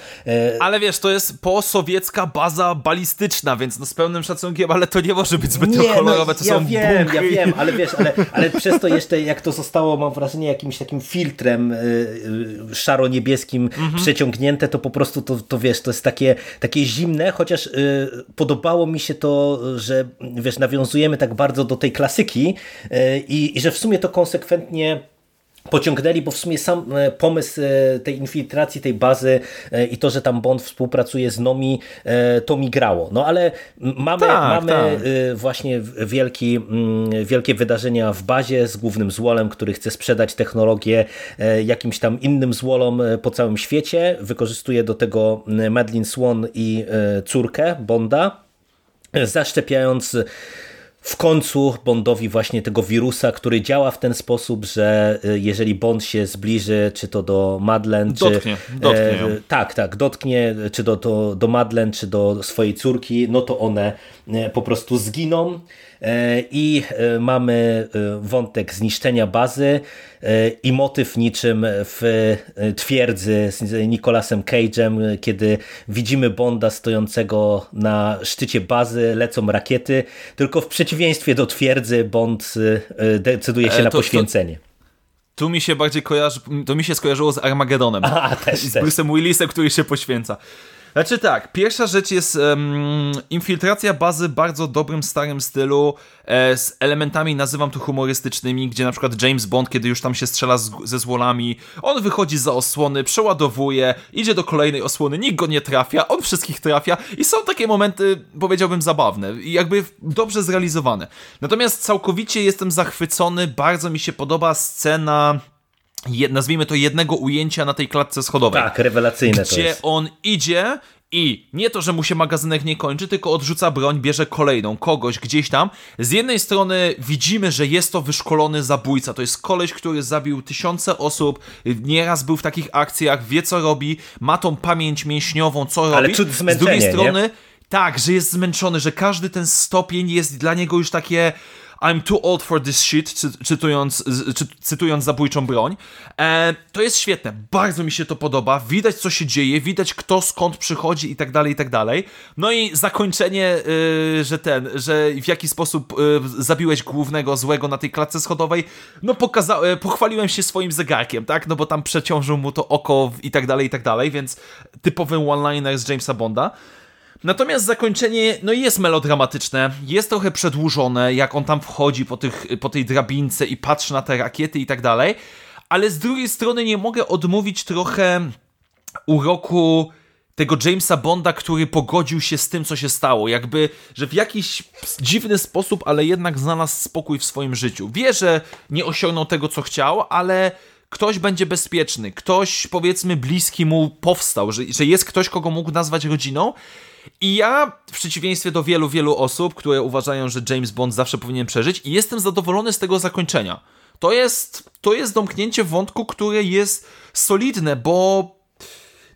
Ale wiesz, to jest posowiecka baza balistyczna, więc no z pełnym szacunkiem, ale to nie może być zbyt kolorowe, to ja są wiem, bunkry. Ja wiem, ale wiesz, ale, ale przez to jeszcze jak to zostało, mam wrażenie, jakimś takim filtrem y, y, szaro-niebieskim Mhm. przeciągnięte, to po prostu to, to wiesz, to jest takie, takie zimne, chociaż y, podobało mi się to, że wiesz, nawiązujemy tak bardzo do tej klasyki y, i, i że w sumie to konsekwentnie pociągnęli, bo w sumie sam e, pomysł e, tej infiltracji, tej bazy e, i to, że tam Bond współpracuje z Nomi, to mi grało. No ale mamy, Tak, mamy tak. właśnie wielki, wielkie wydarzenia w bazie z głównym złolem, który chce sprzedać technologię jakimś tam innym złolom po całym świecie. Wykorzystuje do tego Madeline Swan i córkę Bonda, zaszczepiając w końcu Bondowi właśnie tego wirusa, który działa w ten sposób, że y, jeżeli Bond się zbliży, czy to do Dotknie, czy... dotknie ją. tak, tak, dotknie, czy do, do, do Madeleine, czy do swojej córki, no to one e, po prostu zginą. E, I e, mamy e, wątek zniszczenia bazy e, i motyw niczym w e, twierdzy z Nicolasem Cage'em, e, kiedy widzimy Bonda stojącego na szczycie bazy, lecą rakiety, tylko w przeciwieństwie do twierdzy Bond e, e, decyduje się E, na to- to- poświęcenie. Tu mi się bardziej kojarzy, to mi się skojarzyło z Armagedonem. A, też, I z. Bruce'em Willisem, który się poświęca. Znaczy tak, pierwsza rzecz jest em, infiltracja bazy bardzo dobrym, starym stylu, e, z elementami, nazywam to humorystycznymi, gdzie na przykład James Bond, kiedy już tam się strzela z, ze złolami, on wychodzi za osłony, przeładowuje, idzie do kolejnej osłony, nikt go nie trafia, on wszystkich trafia i są takie momenty, powiedziałbym, zabawne i jakby dobrze zrealizowane. Natomiast całkowicie jestem zachwycony, bardzo mi się podoba scena nazwijmy to jednego ujęcia na tej klatce schodowej. Tak, rewelacyjne to Gdzie jest. on idzie i nie to, że mu się magazynek nie kończy, tylko odrzuca broń, bierze kolejną, kogoś gdzieś tam. Z jednej strony widzimy, że jest to wyszkolony zabójca. To jest koleś, który zabił tysiące osób, nieraz był w takich akcjach, wie co robi, ma tą pamięć mięśniową, co Ale robi. Z drugiej nie? strony tak, że jest zmęczony, że każdy ten stopień jest dla niego już takie I'm too old for this shit, cy, cytując, cytując zabójczą broń. E, to jest świetne, bardzo mi się to podoba, widać co się dzieje, widać kto skąd przychodzi i tak dalej, i tak dalej. No i zakończenie, y, że ten, że w jaki sposób y, zabiłeś głównego złego na tej klatce schodowej, no pokaza- e, pochwaliłem się swoim zegarkiem, tak, no bo tam przeciążył mu to oko i tak dalej, i tak dalej, więc typowy one-liner z Jamesa Bonda. Natomiast zakończenie no jest melodramatyczne, jest trochę przedłużone, jak on tam wchodzi po, tych, po tej drabince i patrzy na te rakiety i tak dalej, ale z drugiej strony nie mogę odmówić trochę uroku tego Jamesa Bonda, który pogodził się z tym, co się stało. Jakby, że w jakiś dziwny sposób, ale jednak znalazł spokój w swoim życiu. Wie, że nie osiągnął tego, co chciał, ale ktoś będzie bezpieczny. Ktoś, powiedzmy, bliski mu powstał, że, że jest ktoś, kogo mógł nazwać rodziną. I ja, w przeciwieństwie do wielu, wielu osób, które uważają, że James Bond zawsze powinien przeżyć, jestem zadowolony z tego zakończenia. To jest, to jest domknięcie wątku, które jest solidne, bo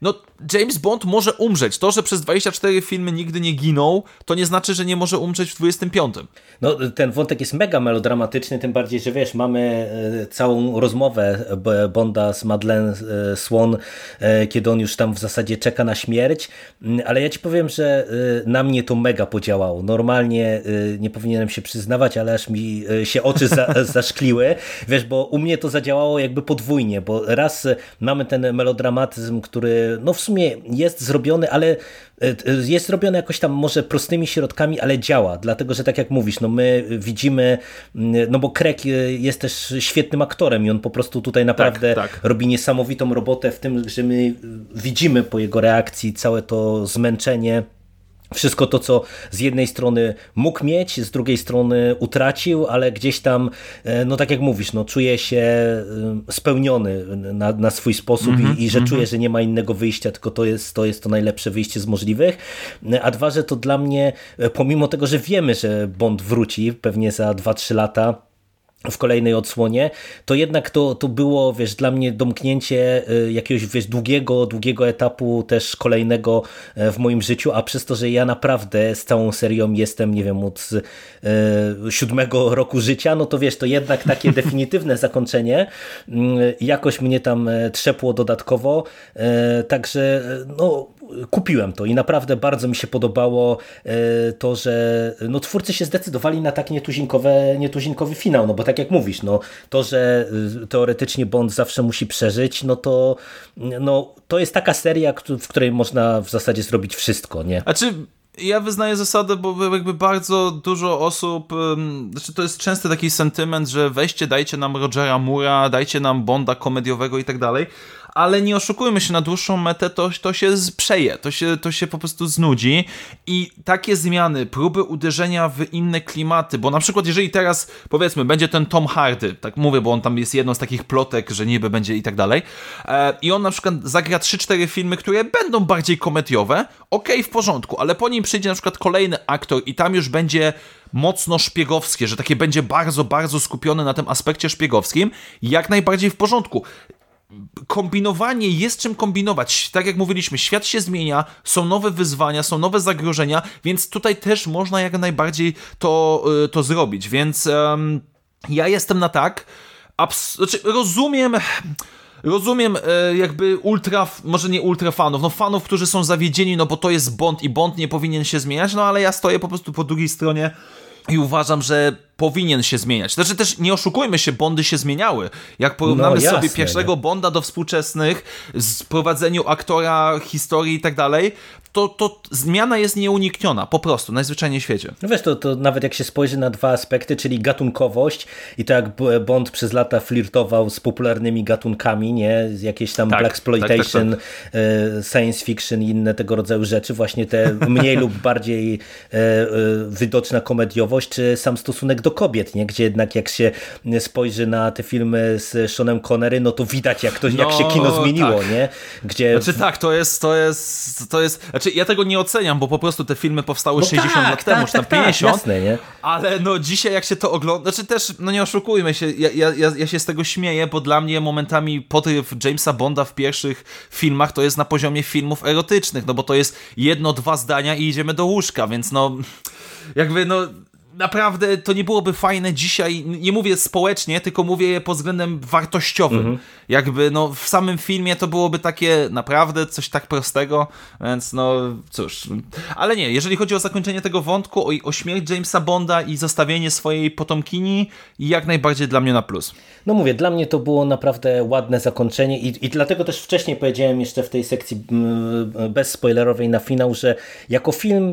no, James Bond może umrzeć. To, że przez 24 filmy nigdy nie ginął, to nie znaczy, że nie może umrzeć w 25. No, ten wątek jest mega melodramatyczny, tym bardziej, że wiesz, mamy e, całą rozmowę B- Bonda z Madeleine e, Swan, e, kiedy on już tam w zasadzie czeka na śmierć, Mm, ale ja ci powiem, że e, na mnie to mega podziałało. Normalnie e, nie powinienem się przyznawać, ale aż mi e, się oczy za, zaszkliły, wiesz, bo u mnie to zadziałało jakby podwójnie, bo raz e, mamy ten melodramatyzm, który no w sumie jest zrobiony, ale e, jest zrobiony jakoś tam może prostymi środkami, ale działa, dlatego, że tak jak mówisz, no my widzimy, mm, no bo e, jest też świetnym aktorem i on po prostu tutaj naprawdę tak. robi niesamowitą robotę w tym, że my widzimy po jego reakcji całe to zmęczenie, wszystko to, co z jednej strony mógł mieć, z drugiej strony utracił, ale gdzieś tam, e, no tak jak mówisz, no czuje się e, spełniony na, na swój sposób mm -hmm, i, i, że mm -hmm. czuje, że nie ma innego wyjścia, tylko to jest, to jest to najlepsze wyjście z możliwych. A dwa, że to dla mnie, e, pomimo tego, że wiemy, że Bond wróci pewnie za 2-3 lata, w kolejnej odsłonie, to jednak to, to było, wiesz, dla mnie domknięcie y, jakiegoś, wiesz, długiego, długiego etapu też kolejnego e, w moim życiu, a przez to, że ja naprawdę z całą serią jestem, nie wiem, od e, siódmego roku życia, no to wiesz, to jednak takie definitywne zakończenie mm, jakoś mnie tam e, trzepło dodatkowo, także no kupiłem to i naprawdę bardzo mi się podobało to, że no, twórcy się zdecydowali na tak nietuzinkowe, nietuzinkowy finał, no bo tak jak mówisz, no, to, że y, teoretycznie Bond zawsze musi przeżyć, no to no, to jest taka seria, w której można w zasadzie zrobić wszystko, nie? A czy ja wyznaję zasadę, bo jakby bardzo dużo osób, znaczy to jest często taki sentyment, że weźcie, dajcie nam Rogera Mura, dajcie nam Bonda komediowego i tak dalej, ale nie oszukujmy się, na dłuższą metę to, to się przeje, to się, to się po prostu znudzi. I takie zmiany, próby uderzenia w inne klimaty, bo na przykład jeżeli teraz, powiedzmy, będzie ten Tom Hardy, tak mówię, bo on tam jest jedną z takich plotek, że niby będzie i tak dalej, e, i on na przykład zagra 3-4 filmy, które będą bardziej komediowe, okej, okay, w porządku, ale po nim przyjdzie na przykład kolejny aktor i tam już będzie mocno szpiegowskie, że takie będzie bardzo, bardzo skupione na tym aspekcie szpiegowskim, jak najbardziej w porządku kombinowanie jest czym kombinować. Tak jak mówiliśmy, świat się zmienia, są nowe wyzwania, są nowe zagrożenia, więc tutaj też można jak najbardziej to, y, to zrobić. Więc um, ja jestem na tak. Abs znaczy, rozumiem. Rozumiem e, jakby ultra, może nie ultra fanów, no fanów, którzy są zawiedzieni, no bo to jest Bond i Bond nie powinien się zmieniać, no ale ja stoję po prostu po drugiej stronie i uważam, że powinien się zmieniać. Znaczy też nie oszukujmy się, Bondy się zmieniały. Jak porównamy no, jasne, sobie pierwszego nie? Bonda do współczesnych, z prowadzeniu aktora, historii i tak dalej, to, to zmiana jest nieunikniona, po prostu, najzwyczajniej w świecie. No wiesz, to, to nawet jak się spojrzy na dwa aspekty, czyli gatunkowość i to jak Bond przez lata flirtował z popularnymi gatunkami, nie, jakieś tam tak, Black Exploitation, tak, tak, tak. E, science fiction i inne tego rodzaju rzeczy, właśnie te mniej lub bardziej e, e, widoczna komediowość, czy sam stosunek do kobiet, nie, gdzie jednak jak się spojrzy na te filmy z Seanem Connery, no to widać jak, to, no, jak się kino no, zmieniło, tak. nie? Gdzie... Znaczy tak, to jest, to jest, to jest znaczy, ja tego nie oceniam, bo po prostu te filmy powstały no 60 tak, lat temu, tak, czy tam tak, 50. Tak, jasne, nie? Ale no dzisiaj jak się to ogląda, znaczy też, no nie oszukujmy się, ja, ja, ja się z tego śmieję, bo dla mnie momentami potryw Jamesa Bonda w pierwszych filmach to jest na poziomie filmów erotycznych, no bo to jest jedno, dwa zdania i idziemy do łóżka, więc no jakby no naprawdę to nie byłoby fajne dzisiaj, nie mówię społecznie, tylko mówię pod względem wartościowym. Mhm. Jakby no w samym filmie to byłoby takie naprawdę coś tak prostego, więc no cóż. Ale nie, jeżeli chodzi o zakończenie tego wątku, o, o śmierć Jamesa Bonda i zostawienie swojej potomkini, jak najbardziej dla mnie na plus. No mówię, dla mnie to było naprawdę ładne zakończenie i, i dlatego też wcześniej powiedziałem jeszcze w tej sekcji bezspoilerowej na finał, że jako film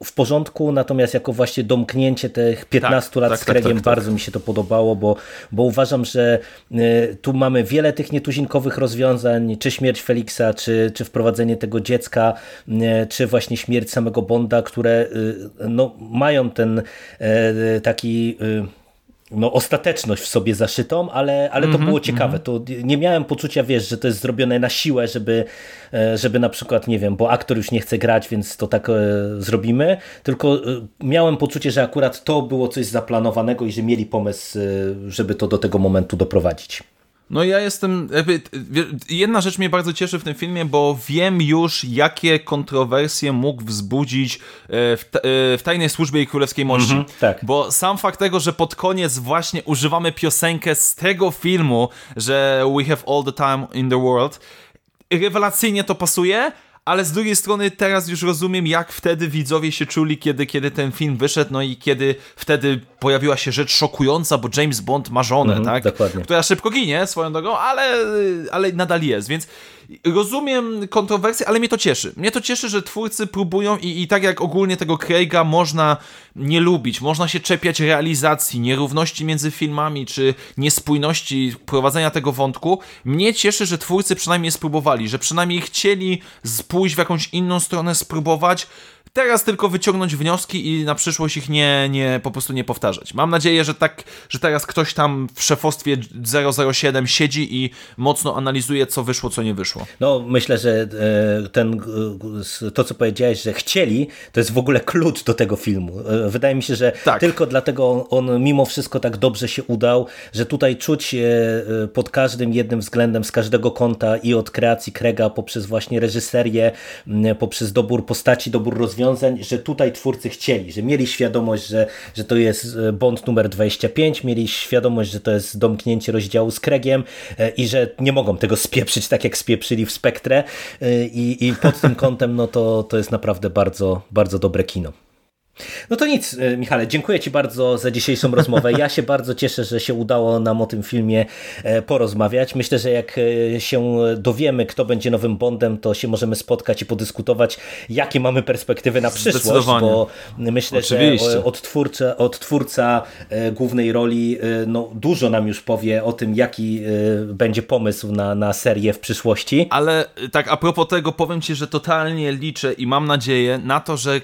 y, w porządku, natomiast jako właśnie domknięcie tych 15 tak, lat tak, z Craigiem tak, tak, bardzo mi się to podobało, bo, bo uważam, że y, tu mamy wiele tych nietuzinkowych rozwiązań, czy śmierć Feliksa, czy, czy wprowadzenie tego dziecka, y, czy właśnie śmierć samego Bonda, które no, mają ten taki no, ostateczność w sobie zaszytą, ale, ale to mm -hmm, było ciekawe. Mm -hmm. To nie miałem poczucia, wiesz, że to jest zrobione na siłę, żeby, e, żeby na przykład, nie wiem, bo aktor już nie chce grać, więc to tak e, zrobimy, tylko e, miałem poczucie, że akurat to było coś zaplanowanego i że mieli pomysł, e, żeby to do tego momentu doprowadzić. No ja jestem, jakby, jedna rzecz mnie bardzo cieszy w tym filmie, bo wiem już, jakie kontrowersje mógł wzbudzić e, w, e, w Tajnej Służbie i Królewskiej Mości. Mm -hmm, tak. Bo sam fakt tego, że pod koniec właśnie używamy piosenkę z tego filmu, że We have all the time in the world, rewelacyjnie to pasuje, ale z drugiej strony teraz już rozumiem, jak wtedy widzowie się czuli, kiedy, kiedy ten film wyszedł, no i kiedy wtedy pojawiła się rzecz szokująca, bo James Bond ma żonę, mm, tak? Dokładnie. Która szybko ginie swoją drogą, ale, ale nadal jest, więc rozumiem kontrowersje, ale mnie to cieszy. Mnie to cieszy, że twórcy próbują i, i tak jak ogólnie tego Craiga można nie lubić, można się czepiać realizacji, nierówności między filmami, czy niespójności prowadzenia tego wątku, mnie cieszy, że twórcy przynajmniej spróbowali, że przynajmniej chcieli pójść w jakąś inną stronę, spróbować teraz tylko wyciągnąć wnioski i na przyszłość ich nie, nie po prostu nie powtarzać. Mam nadzieję, że tak, że teraz ktoś tam w szefostwie 007 siedzi i mocno analizuje, co wyszło, co nie wyszło. No, myślę, że e, ten, to, co powiedziałeś, że chcieli, to jest w ogóle klucz do tego filmu. E, Wydaje mi się, że Tak. tylko dlatego on, mimo wszystko tak dobrze się udał, że tutaj czuć e, pod każdym jednym względem, z każdego kąta i od kreacji Krega, poprzez właśnie reżyserię, poprzez dobór postaci, dobór rozwiązań, że tutaj twórcy chcieli, że mieli świadomość, że, że to jest e, Bond numer 25, mieli świadomość, że to jest domknięcie rozdziału z Kregiem e, i że nie mogą tego spieprzyć tak jak spieprzyli w Spektrę e, i, i pod tym kątem no to, to jest naprawdę bardzo, bardzo dobre kino. No to nic, e, Michale, dziękuję Ci bardzo za dzisiejszą rozmowę. Ja się bardzo cieszę, że się udało nam o tym filmie e, porozmawiać. Myślę, że jak e, się dowiemy, kto będzie nowym Bondem, to się możemy spotkać i podyskutować, jakie mamy perspektywy na przyszłość, bo myślę, Oczywiście. że odtwórca, odtwórca głównej roli no, dużo nam już powie o tym, jaki będzie pomysł na, na serię w przyszłości. Ale tak a propos tego powiem ci, że totalnie liczę i mam nadzieję na to, że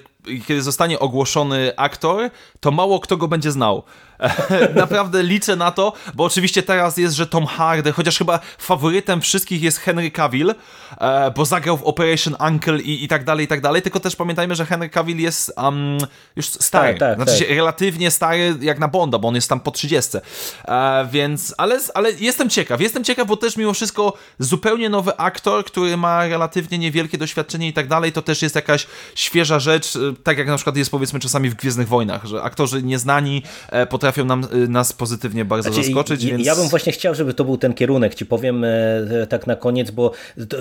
kiedy zostanie ogłoszony aktor, to mało kto go będzie znał. Naprawdę liczę na to, bo oczywiście teraz jest, że Tom Hardy, chociaż chyba faworytem wszystkich jest Henry Cavill, e, bo zagrał w Operation Uncle i, i tak dalej, i tak dalej, tylko też pamiętajmy, że Henry Cavill jest um, już stary, Tak, tak, znaczy tak. relatywnie stary jak na Bonda, bo on jest tam po 30. E, więc, ale, ale jestem ciekaw, jestem ciekaw, bo też mimo wszystko zupełnie nowy aktor, który ma relatywnie niewielkie doświadczenie i tak dalej, to też jest jakaś świeża rzecz, e, tak jak na przykład jest powiedzmy czasami w Gwiezdnych Wojnach, że aktorzy nieznani e, potrafią nam, e, nas pozytywnie bardzo Znaczy, zaskoczyć, ja- więc... Ja bym właśnie chciał, żeby to był ten kierunek, ci powiem e, tak na koniec, bo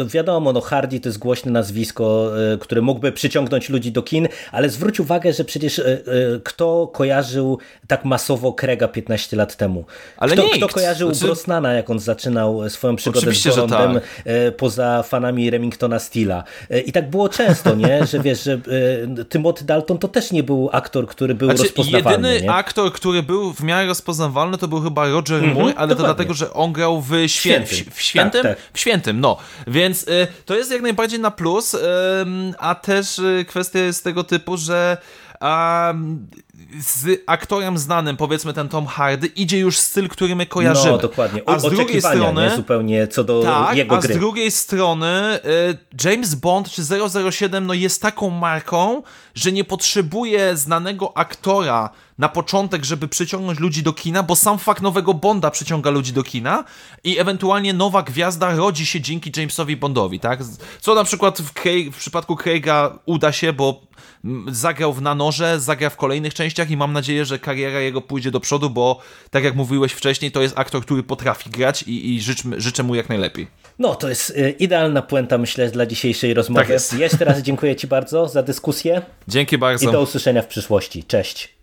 wiadomo, no Hardy to jest głośne nazwisko, które mógłby przyciągnąć ludzi do kin, ale zwróć uwagę, że przecież kto kojarzył tak masowo Krega 15 lat temu? Ale kto, nikt. kto kojarzył Znaczy- Brosnana, jak on zaczynał swoją przygodę Oczywiście, z że Bondem, tak. poza fanami Remingtona Steela. I tak było często, nie? Że wiesz, że Timothy Dalton to też nie był aktor, który był Znaczy, rozpoznawalny. jedyny nie? aktor, który był w miarę rozpoznawalny, to był chyba Roger Moore, ale to dokładnie. dlatego, że on grał w, świę... Świętym. w, w Świętym. Tak, tak. W Świętym, no. Więc y, to jest jak najbardziej na plus, ym, a też y, kwestia jest tego typu, że z aktorem znanym, powiedzmy ten Tom Hardy, idzie już styl, który my kojarzymy. No, dokładnie. A z drugiej strony... nie? zupełnie co do Tak, jego a gry. z drugiej strony y, James Bond czy 007 no jest taką marką, że nie potrzebuje znanego aktora na początek, żeby przyciągnąć ludzi do kina, bo sam fakt nowego Bonda przyciąga ludzi do kina i ewentualnie nowa gwiazda rodzi się dzięki Jamesowi Bondowi, tak? Co na przykład w, Craig, w przypadku Craiga uda się, bo zagrał w Nanorze, zagra w kolejnych częściach i mam nadzieję, że kariera jego pójdzie do przodu, bo tak jak mówiłeś wcześniej, to jest aktor, który potrafi grać i, i życzmy, życzę mu jak najlepiej. No, to jest y, idealna puenta, myślę, dla dzisiejszej rozmowy. Tak jest. Jeszcze raz dziękuję Ci bardzo za dyskusję Dzięki i bardzo. do usłyszenia w przyszłości. Cześć.